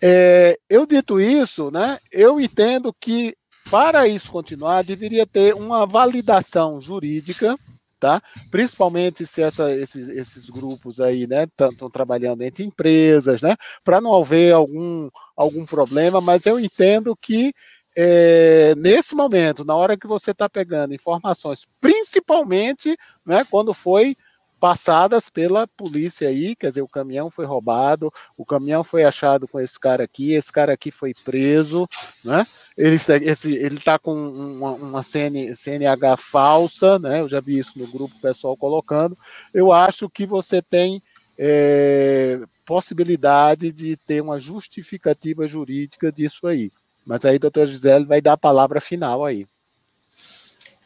É, eu dito isso, né, eu entendo que para isso continuar deveria ter uma validação jurídica, tá? Principalmente se essa, esses, esses grupos aí, né, estão trabalhando entre empresas, né, para não haver algum, algum problema, mas eu entendo que é, nesse momento, na hora que você está pegando informações, principalmente né, quando foi passadas pela polícia aí, quer dizer, o caminhão foi roubado, o caminhão foi achado com esse cara aqui, esse cara aqui foi preso, né? Ele está com uma, uma CN, CNH falsa, né? Eu já vi isso no grupo pessoal colocando. Eu acho que você tem é, possibilidade de ter uma justificativa jurídica disso aí. Mas aí, doutor Gisele vai dar a palavra final aí.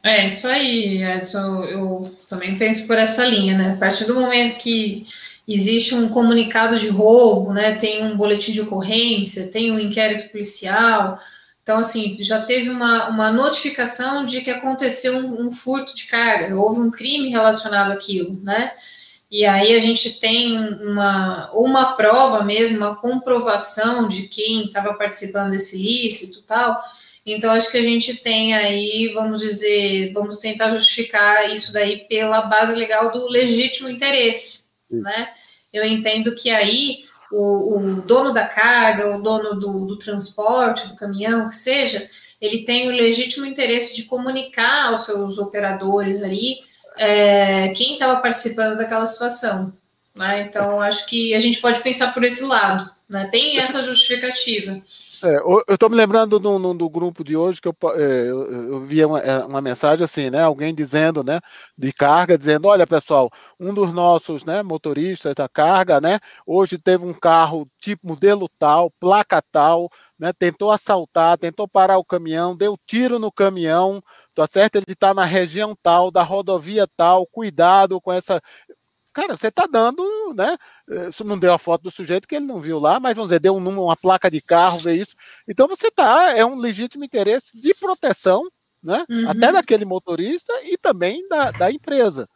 É, isso aí, Edson. Eu também penso por essa linha, né? A partir do momento que existe um comunicado de roubo, né? Tem um boletim de ocorrência, tem um inquérito policial. Então, assim, já teve uma, uma notificação de que aconteceu um, um furto de carga, houve um crime relacionado àquilo, né? e aí a gente tem uma, uma prova mesmo, uma comprovação de quem estava participando desse ilícito tal. Então, acho que a gente tem aí, vamos dizer, vamos tentar justificar isso daí pela base legal do legítimo interesse, né? Eu entendo que aí o, o dono da carga, o dono do, do transporte, do caminhão, que seja, ele tem o legítimo interesse de comunicar aos seus operadores ali é, quem estava participando daquela situação. Né? Então, acho que a gente pode pensar por esse lado. Né? Tem essa justificativa. É, eu estou me lembrando do, do, do, grupo de hoje que eu, é, eu, eu vi uma, é, uma, mensagem assim, né? Alguém dizendo, né? De carga, dizendo, olha pessoal, um dos nossos né, motoristas da carga, né? Hoje teve um carro tipo modelo tal, placa tal, né? Tentou assaltar, tentou parar o caminhão, deu tiro no caminhão, tá certo? Ele está na região tal, da rodovia tal, cuidado com essa cara, você está dando, né? Isso não deu a foto do sujeito que ele não viu lá, mas vamos dizer, deu um, uma placa de carro, vê isso. Então você está, é um legítimo interesse de proteção, né? Uhum. Até daquele motorista e também da, da empresa?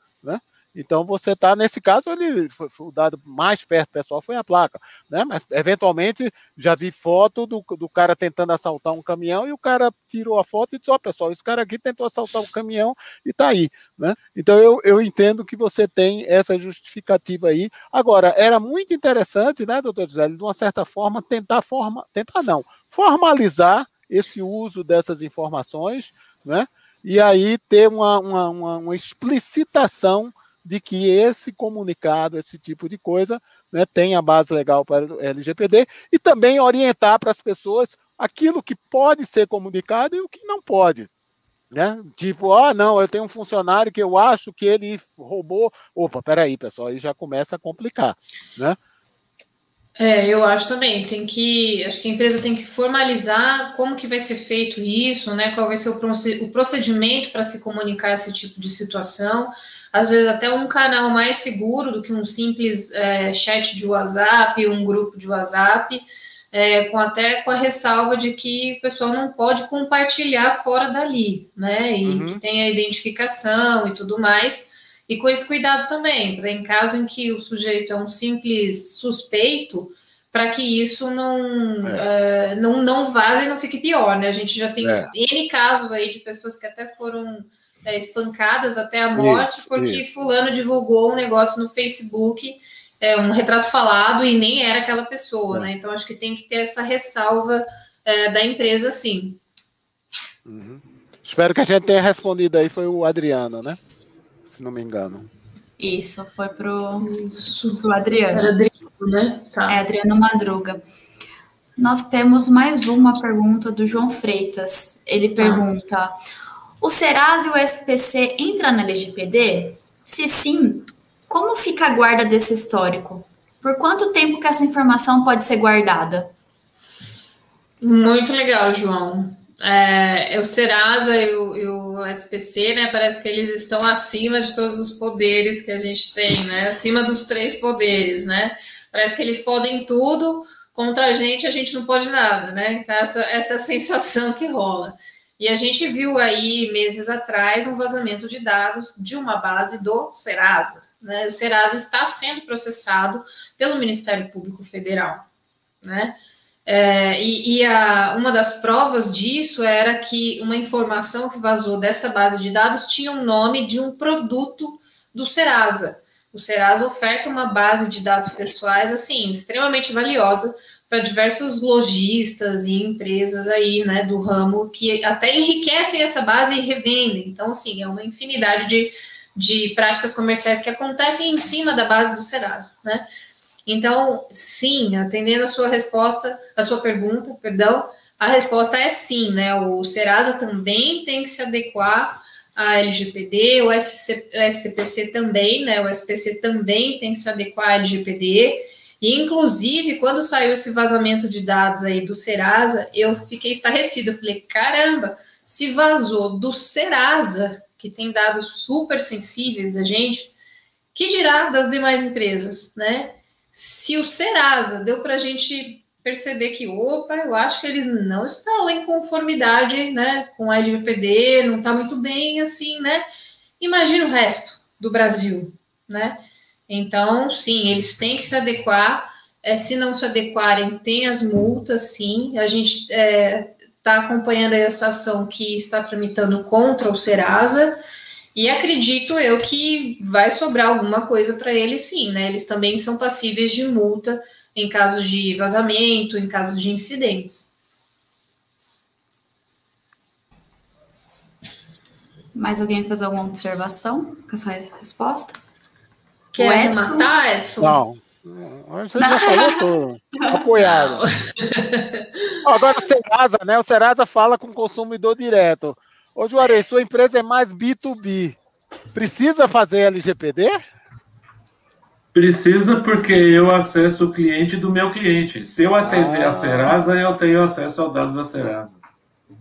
Então você está, nesse caso, ele foi, foi, o dado mais perto pessoal foi a placa, né? Mas eventualmente já vi foto do, do cara tentando assaltar um caminhão e o cara tirou a foto e disse: Ó, oh, pessoal, esse cara aqui tentou assaltar um caminhão e está aí, né? Então eu, eu entendo que você tem essa justificativa aí. Agora, era muito interessante, né, doutor Gisele, de uma certa forma, tentar forma, tentar não, formalizar esse uso dessas informações, né? E aí ter uma, uma, uma, uma explicitação de que esse comunicado, esse tipo de coisa, né, tem a base legal para o LGPD e também orientar para as pessoas aquilo que pode ser comunicado e o que não pode. Né? Tipo, ah, não, eu tenho um funcionário que eu acho que ele roubou. Opa, peraí, pessoal, aí já começa a complicar, né? É, eu acho também. Tem que, acho que a empresa tem que formalizar como que vai ser feito isso, né? Qual vai ser o procedimento para se comunicar esse tipo de situação às vezes até um canal mais seguro do que um simples é, chat de WhatsApp, um grupo de WhatsApp, é, com até com a ressalva de que o pessoal não pode compartilhar fora dali, né? E uhum. que tem a identificação e tudo mais. E com esse cuidado também, para em caso em que o sujeito é um simples suspeito, para que isso não, é. uh, não, não vaze e não fique pior, né? A gente já tem é. N casos aí de pessoas que até foram é, espancadas até a morte, isso, porque isso. fulano divulgou um negócio no Facebook, é, um retrato falado, e nem era aquela pessoa, é. né? Então acho que tem que ter essa ressalva é, da empresa, sim. Uhum. Espero que a gente tenha respondido aí, foi o Adriano, né? Se não me engano. Isso, foi pro, Isso. pro Adriano. Era Adriano, né? Tá. É, Adriano Madruga. Nós temos mais uma pergunta do João Freitas. Ele tá. pergunta: o Serasa e o SPC entram na LGPD? Se sim, como fica a guarda desse histórico? Por quanto tempo que essa informação pode ser guardada? Muito legal, João. É, o Serasa e o, e o, SPC, né? Parece que eles estão acima de todos os poderes que a gente tem, né? Acima dos três poderes, né? Parece que eles podem tudo, contra a gente a gente não pode nada, né? Então, essa, essa é a sensação que rola. E a gente viu aí, meses atrás, um vazamento de dados de uma base do Serasa. Né? O Serasa está sendo processado pelo Ministério Público Federal. Né? É, e, e a, uma das provas disso era que uma informação que vazou dessa base de dados tinha o um nome de um produto do Serasa. O Serasa oferta uma base de dados pessoais assim extremamente valiosa para diversos lojistas e empresas aí, né, do ramo que até enriquecem essa base e revendem. Então, assim, é uma infinidade de, de práticas comerciais que acontecem em cima da base do Serasa, né? Então, sim, atendendo a sua resposta, a sua pergunta, perdão, a resposta é sim, né? O Serasa também tem que se adequar à LGPD, o, SC, SCPC também, né? O SPC também tem que se adequar à LGPD. E, inclusive, quando saiu esse vazamento de dados aí do Serasa, eu fiquei estarrecido. Eu falei, caramba, se vazou do Serasa, que tem dados super sensíveis da gente, que dirá das demais empresas, né? Se o Serasa deu para a gente perceber que, opa, eu acho que eles não estão em conformidade, né, com a LGPD, não está muito bem assim, né? Imagina o resto do Brasil, né? Então, sim, eles têm que se adequar. É, se não se adequarem, tem as multas, sim. A gente está é, tá acompanhando essa ação que está tramitando contra o Serasa. E acredito eu que vai sobrar alguma coisa para eles, sim, né? Eles também são passíveis de multa em casos de vazamento, em casos de incidentes. Mais alguém fazer alguma observação com essa resposta? Quer Edson? matar, Edson? Não. Você já falou tudo. Apoiado. Agora o Serasa, né? O Serasa fala com o consumidor direto. Ô, Juarez, sua empresa é mais B2B. Precisa fazer LGPD? Precisa porque eu acesso o cliente do meu cliente. Se eu atender ah. a Serasa, eu tenho acesso aos dados da Serasa.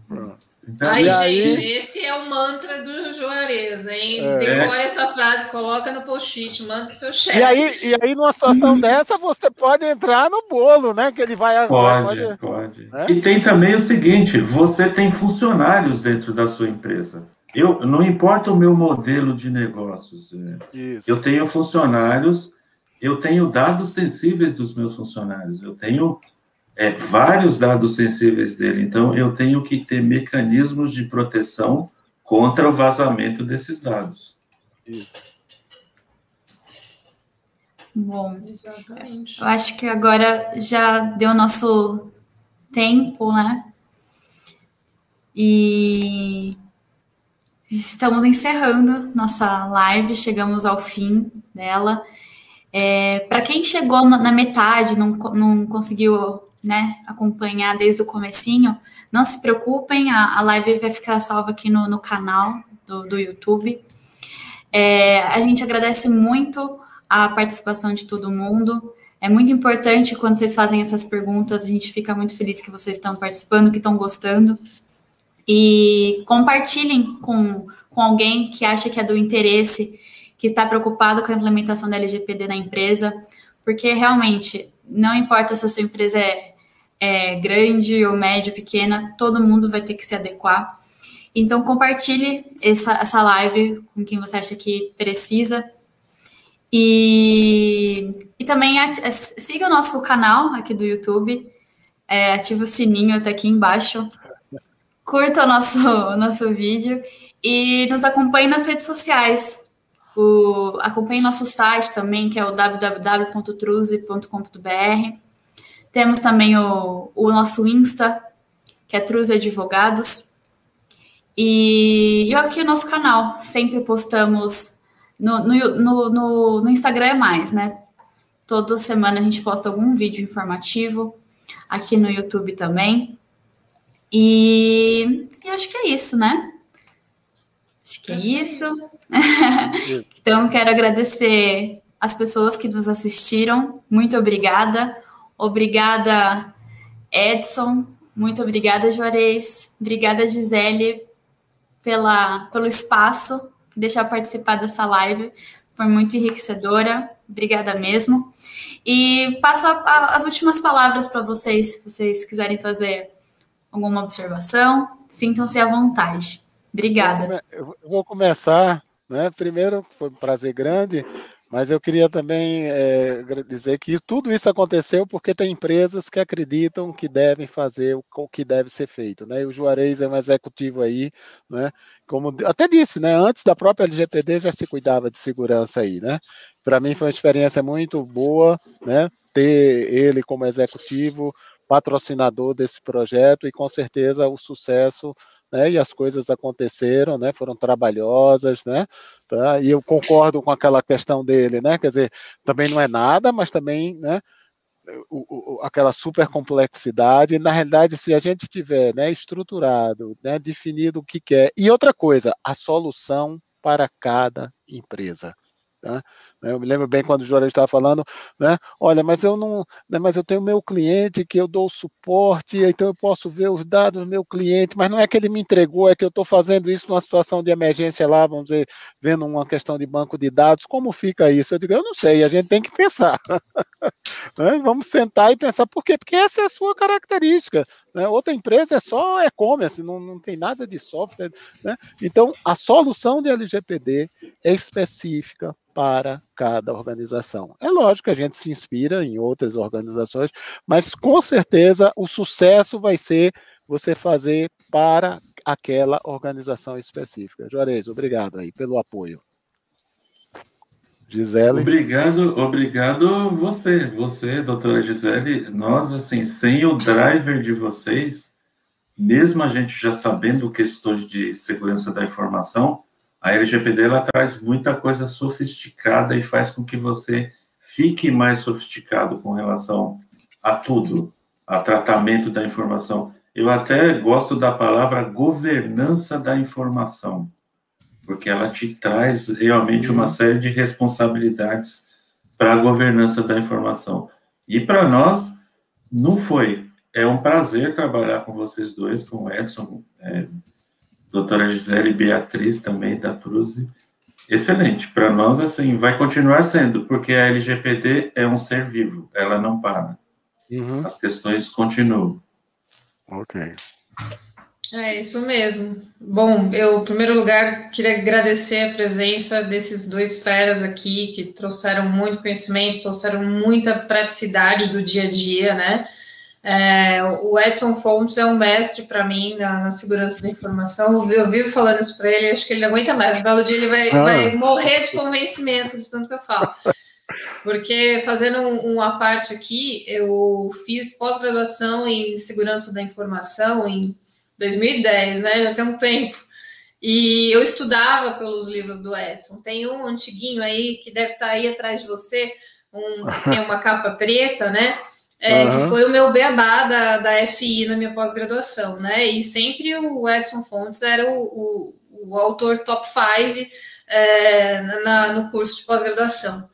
Pronto. Então, aí, aí, gente, esse é o mantra do Juarez, hein? É. Decore essa frase, coloca no post-it, manda pro seu chefe. E aí, e aí, numa situação dessa, você pode entrar no bolo, né? Que ele vai Pode, pode. pode. É? E tem também o seguinte: você tem funcionários dentro da sua empresa. Eu não importa o meu modelo de negócios. É, eu tenho funcionários, eu tenho dados sensíveis dos meus funcionários, eu tenho é, vários dados sensíveis dele. Então, eu tenho que ter mecanismos de proteção contra o vazamento desses dados. Isso. Bom, Exatamente. eu acho que agora já deu nosso tempo, né? E estamos encerrando nossa live, chegamos ao fim dela. É, Para quem chegou na metade, não, não conseguiu né, acompanhar desde o comecinho, não se preocupem, a, a live vai ficar salva aqui no, no canal do, do YouTube. É, a gente agradece muito a participação de todo mundo. É muito importante quando vocês fazem essas perguntas, a gente fica muito feliz que vocês estão participando, que estão gostando. E compartilhem com, com alguém que acha que é do interesse, que está preocupado com a implementação da LGPD na empresa, porque realmente não importa se a sua empresa é, é grande ou média, pequena, todo mundo vai ter que se adequar. Então, compartilhe essa, essa live com quem você acha que precisa. E, e também siga o nosso canal aqui do YouTube, é, ative o sininho até aqui embaixo, curta o nosso, o nosso vídeo e nos acompanhe nas redes sociais. O, acompanhe nosso site também, que é o www.truze.com.br. Temos também o, o nosso Insta, que é Truze Advogados. E, e aqui o nosso canal. Sempre postamos no, no, no, no, no Instagram é mais, né? Toda semana a gente posta algum vídeo informativo. Aqui no YouTube também. E, e acho que é isso, né? Acho que é isso. então, quero agradecer as pessoas que nos assistiram. Muito obrigada. Obrigada, Edson. Muito obrigada, Juarez. Obrigada, Gisele, pela, pelo espaço, deixar participar dessa live. Foi muito enriquecedora. Obrigada mesmo. E passo a, a, as últimas palavras para vocês, se vocês quiserem fazer alguma observação. Sintam-se à vontade. Obrigada. Eu vou começar, né? Primeiro, foi um prazer grande, mas eu queria também é, dizer que tudo isso aconteceu porque tem empresas que acreditam que devem fazer o, que deve ser feito, né? E o Juarez é um executivo aí, né? Como até disse, né? Antes da própria LGPD já se cuidava de segurança aí, né? Para mim foi uma experiência muito boa, né? Ter ele como executivo, patrocinador desse projeto e com certeza o sucesso né, e as coisas aconteceram, né, foram trabalhosas, né, tá, e eu concordo com aquela questão dele, né, quer dizer, também não é nada, mas também, né, o, o, aquela super complexidade, na realidade, se a gente tiver, né, estruturado, né, definido o que quer, e outra coisa, a solução para cada empresa, Tá? Eu me lembro bem quando o Juarez estava falando, né? Olha, mas eu não, né, mas eu tenho meu cliente que eu dou suporte, então eu posso ver os dados do meu cliente, mas não é que ele me entregou, é que eu estou fazendo isso numa situação de emergência lá, vamos dizer, vendo uma questão de banco de dados, como fica isso? Eu digo, eu não sei, a gente tem que pensar. né? Vamos sentar e pensar, por quê? Porque essa é a sua característica. Né? Outra empresa é só e-commerce, não, não tem nada de software. Né? Então, a solução de LGPD é específica para cada organização. É lógico que a gente se inspira em outras organizações, mas com certeza o sucesso vai ser você fazer para aquela organização específica. Juarez, obrigado aí pelo apoio. Gisele. Obrigado, obrigado você, você, doutora Gisele. Nós, assim, sem o driver de vocês, mesmo a gente já sabendo questões de segurança da informação, a LGPD ela traz muita coisa sofisticada e faz com que você fique mais sofisticado com relação a tudo, a tratamento da informação. Eu até gosto da palavra governança da informação porque ela te traz realmente uma uhum. série de responsabilidades para a governança da informação. E para nós, não foi. É um prazer trabalhar com vocês dois, com o Edson, é, doutora Gisele e Beatriz também, da Truze. Excelente. Para nós, assim, vai continuar sendo, porque a LGPD é um ser vivo, ela não para. Uhum. As questões continuam. Ok. É isso mesmo. Bom, eu, em primeiro lugar, queria agradecer a presença desses dois feras aqui, que trouxeram muito conhecimento, trouxeram muita praticidade do dia a dia, né? É, o Edson Fontes é um mestre para mim na, na, segurança da informação. Eu, eu vivo falando isso para ele, acho que ele não aguenta mais. No belo dia ele vai, ah. vai morrer de convencimento de tanto que eu falo. Porque, fazendo um, uma parte aqui, eu fiz pós-graduação em segurança da informação, em 2010, né? Já tem um tempo. E eu estudava pelos livros do Edson. Tem um antiguinho aí que deve estar tá aí atrás de você, um, tem uma capa preta, né? É, uhum. Que foi o meu beabá da, da SI na minha pós-graduação, né? E sempre o Edson Fontes era o, o, o autor top 5 é, na, no curso de pós-graduação.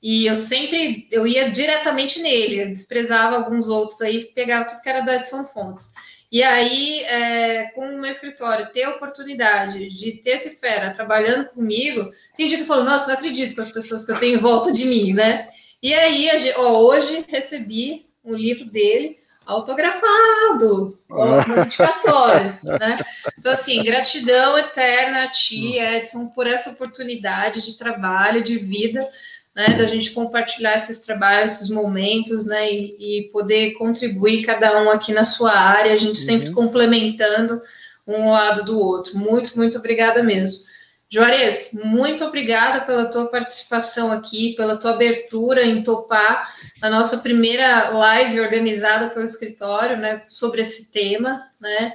E eu sempre, eu ia diretamente nele, desprezava alguns outros aí, pegava tudo que era do Edson Fontes. E aí, é, com o meu escritório, ter a oportunidade de ter esse fera trabalhando comigo, tem gente que falou, nossa, não acredito com as pessoas que eu tenho em volta de mim, né? E aí, ó, hoje recebi um livro dele autografado, ó, no dedicatório, né? Então, assim, gratidão eterna a ti, Edson, por essa oportunidade de trabalho, de vida, né, da gente compartilhar esses trabalhos, esses momentos, né, e, e, poder contribuir cada um aqui na sua área, a gente uhum. sempre complementando um lado do outro. Muito, muito obrigada mesmo. Juarez, muito obrigada pela tua participação aqui, pela tua abertura em topar a nossa primeira live organizada pelo escritório, né, sobre esse tema, né,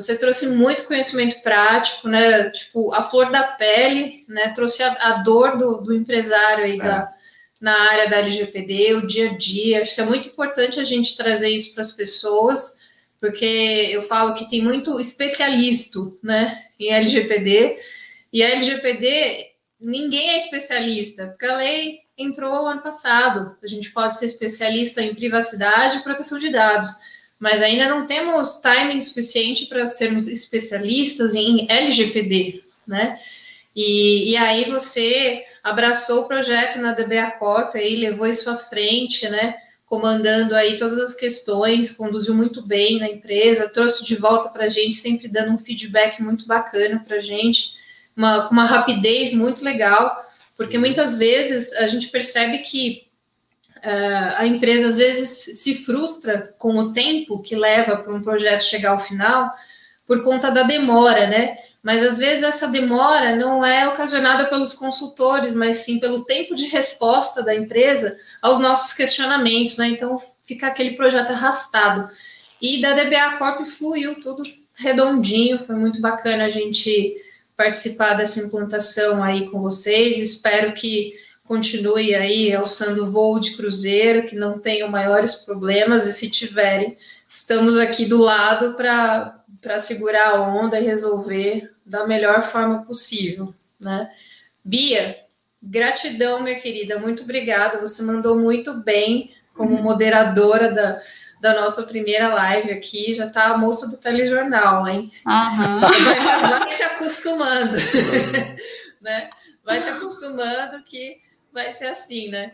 você trouxe muito conhecimento prático, né? Tipo, a flor da pele, né? Trouxe a, a dor do, do, empresário aí é. da, na área da LGPD, o dia a dia. Acho que é muito importante a gente trazer isso para as pessoas, porque eu falo que tem muito especialista, né? Em LGPD. E a LGPD, ninguém é especialista, porque a lei entrou ano passado. A gente pode ser especialista em privacidade e proteção de dados mas ainda não temos timing suficiente para sermos especialistas em LGPD, né? E, e, aí você abraçou o projeto na DBA Corp, aí levou isso à frente, né? Comandando aí todas as questões, conduziu muito bem na empresa, trouxe de volta para a gente, sempre dando um feedback muito bacana para a gente, uma, uma rapidez muito legal, porque muitas vezes a gente percebe que Uh, a empresa às vezes se frustra com o tempo que leva para um projeto chegar ao final por conta da demora, né? Mas às vezes essa demora não é ocasionada pelos consultores, mas sim pelo tempo de resposta da empresa aos nossos questionamentos, né? Então fica aquele projeto arrastado. E da DBA Corp fluiu tudo redondinho, foi muito bacana a gente participar dessa implantação aí com vocês. Espero que continue aí alçando voo de cruzeiro, que não tenham maiores problemas, e se tiverem, estamos aqui do lado para segurar a onda e resolver da melhor forma possível, né? Bia, gratidão, minha querida, muito obrigada, você mandou muito bem como uhum. moderadora da, da nossa primeira live aqui, já tá a moça do telejornal, hein? Uhum. Vai, vai se acostumando, né? Vai se acostumando que vai ser assim, né?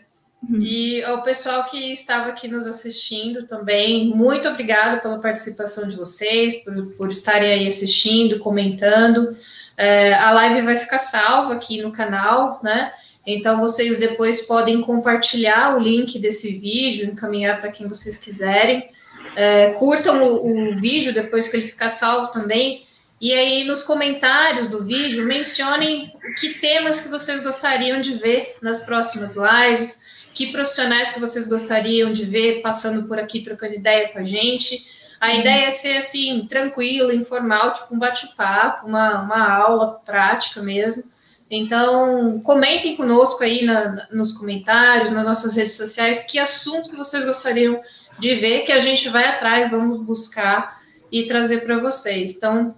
Uhum. E ao pessoal que estava aqui nos assistindo também, muito obrigada pela participação de vocês, por, por estarem aí assistindo, comentando. É, a live vai ficar salva aqui no canal, né? Então vocês depois podem compartilhar o link desse vídeo, encaminhar para quem vocês quiserem. É, curtam o, o vídeo depois que ele ficar salvo também. E aí, nos comentários do vídeo, mencionem que temas que vocês gostariam de ver nas próximas lives, que profissionais que vocês gostariam de ver passando por aqui trocando ideia com a gente. A uhum. ideia é ser assim, tranquilo, informal, tipo um bate-papo, uma, uma aula prática mesmo. Então, comentem conosco aí na, nos comentários, nas nossas redes sociais, que assunto que vocês gostariam de ver, que a gente vai atrás, vamos buscar e trazer para vocês. Então,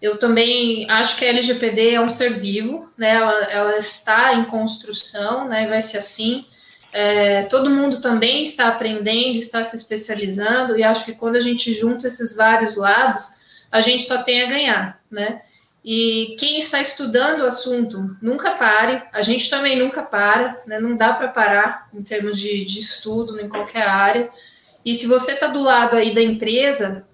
eu também acho que a LGPD é um ser vivo, né? Ela, ela está em construção, né? Vai ser assim. É, todo mundo também está aprendendo, está se especializando, e acho que quando a gente junta esses vários lados, a gente só tem a ganhar, né? E quem está estudando o assunto, nunca pare, a gente também nunca para, né? Não dá para parar em termos de, de estudo em qualquer área. E se você está do lado aí da empresa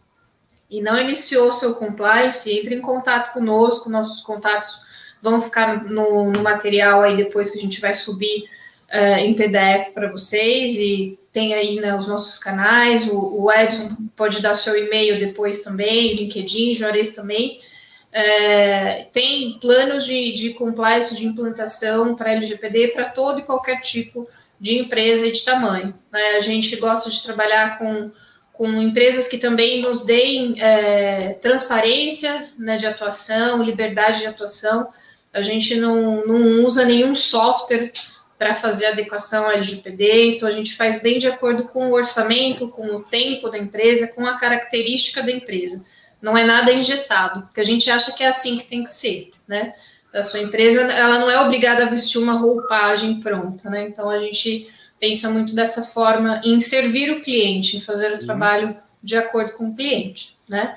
e não iniciou seu compliance, entre em contato conosco, nossos contatos vão ficar no, no material aí depois que a gente vai subir uh, em PDF para vocês e tem aí né, os nossos canais, o, o, Edson pode dar seu e-mail depois também, LinkedIn, Juarez também. É, tem planos de, de compliance, de implantação para LGPD para todo e qualquer tipo de empresa e de tamanho. Né? A gente gosta de trabalhar com, com empresas que também nos deem é, transparência né, de atuação, liberdade de atuação. A gente não, não usa nenhum software para fazer adequação ao LGPD, então a gente faz bem de acordo com o orçamento, com o tempo da empresa, com a característica da empresa. Não é nada engessado, porque a gente acha que é assim que tem que ser, né? A sua empresa, ela não é obrigada a vestir uma roupagem pronta, né? Então a gente pensa muito dessa forma em servir o cliente, em fazer o uhum. trabalho de acordo com o cliente, né?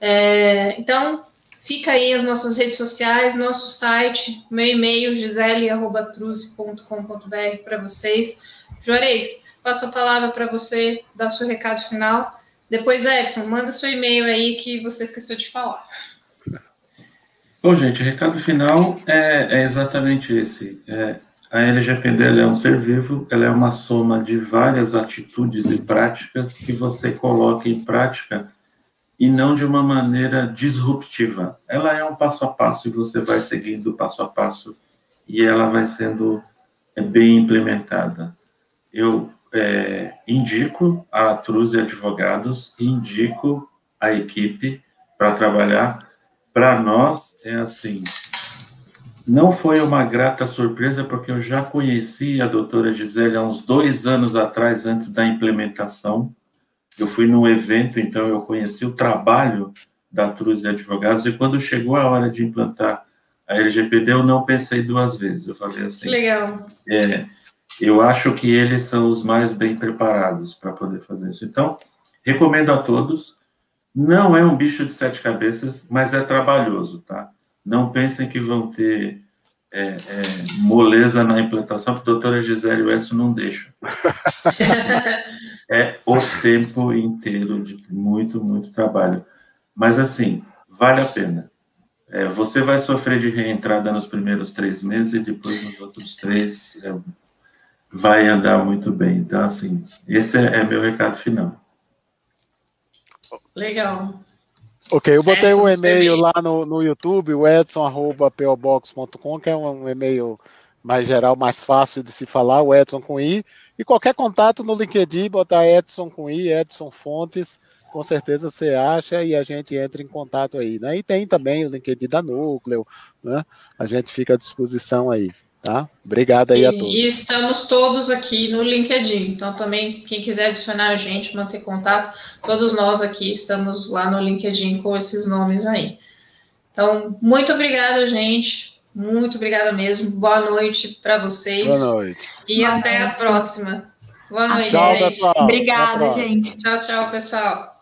É, então, Fica aí as nossas redes sociais, nosso site, meu e-mail, gisele.truze.com.br para vocês. Juarez, passo a palavra para você dar seu recado final. Depois, Edson, manda seu e-mail aí que você esqueceu de falar. Bom, gente, o recado final é, é exatamente esse. É, a LGPD é um ser vivo, ela é uma soma de várias atitudes e práticas que você coloca em prática e não de uma maneira disruptiva. Ela é um passo a passo e você vai seguindo passo a passo e ela vai sendo é, bem implementada. Eu é, indico a Truze Advogados, indico a equipe para trabalhar. Para nós, é assim, não foi uma grata surpresa, porque eu já conheci a doutora Gisele há uns dois anos atrás, antes da implementação, eu fui num evento, então eu conheci o trabalho da Truz Advogados, e quando chegou a hora de implantar a LGPD, eu não pensei duas vezes. Eu falei assim. Legal. É, eu acho que eles são os mais bem preparados para poder fazer isso. Então, recomendo a todos. Não é um bicho de sete cabeças, mas é trabalhoso, tá? Não pensem que vão ter é, é, moleza na implantação, porque a doutora Gisele e o Edson não deixam. é o tempo inteiro de muito, muito trabalho. Mas, assim, vale a pena. É, você vai sofrer de reentrada nos primeiros três meses e depois nos outros três é, vai andar muito bem. Então, assim, esse é, é meu recado final. Legal. Ok, eu botei Edson, um e-mail lá no, no YouTube, o edson.pobox.com, que é um e-mail mais geral, mais fácil de se falar, o Edson com I. E qualquer contato no LinkedIn, botar Edson com I, Edson Fontes, com certeza você acha e a gente entra em contato aí, né? E tem também o LinkedIn da Núcleo, né? A gente fica à disposição aí, tá? Obrigado aí e, a todos. E estamos todos aqui no LinkedIn, então também quem quiser adicionar a gente, manter contato, todos nós aqui estamos lá no LinkedIn com esses nomes aí. Então, muito obrigada, gente. Muito obrigada mesmo. Boa noite para vocês. Boa noite. E Boa até noite. a próxima. Boa noite, tchau, gente. Pessoal. Obrigada, gente. Tchau, tchau, pessoal.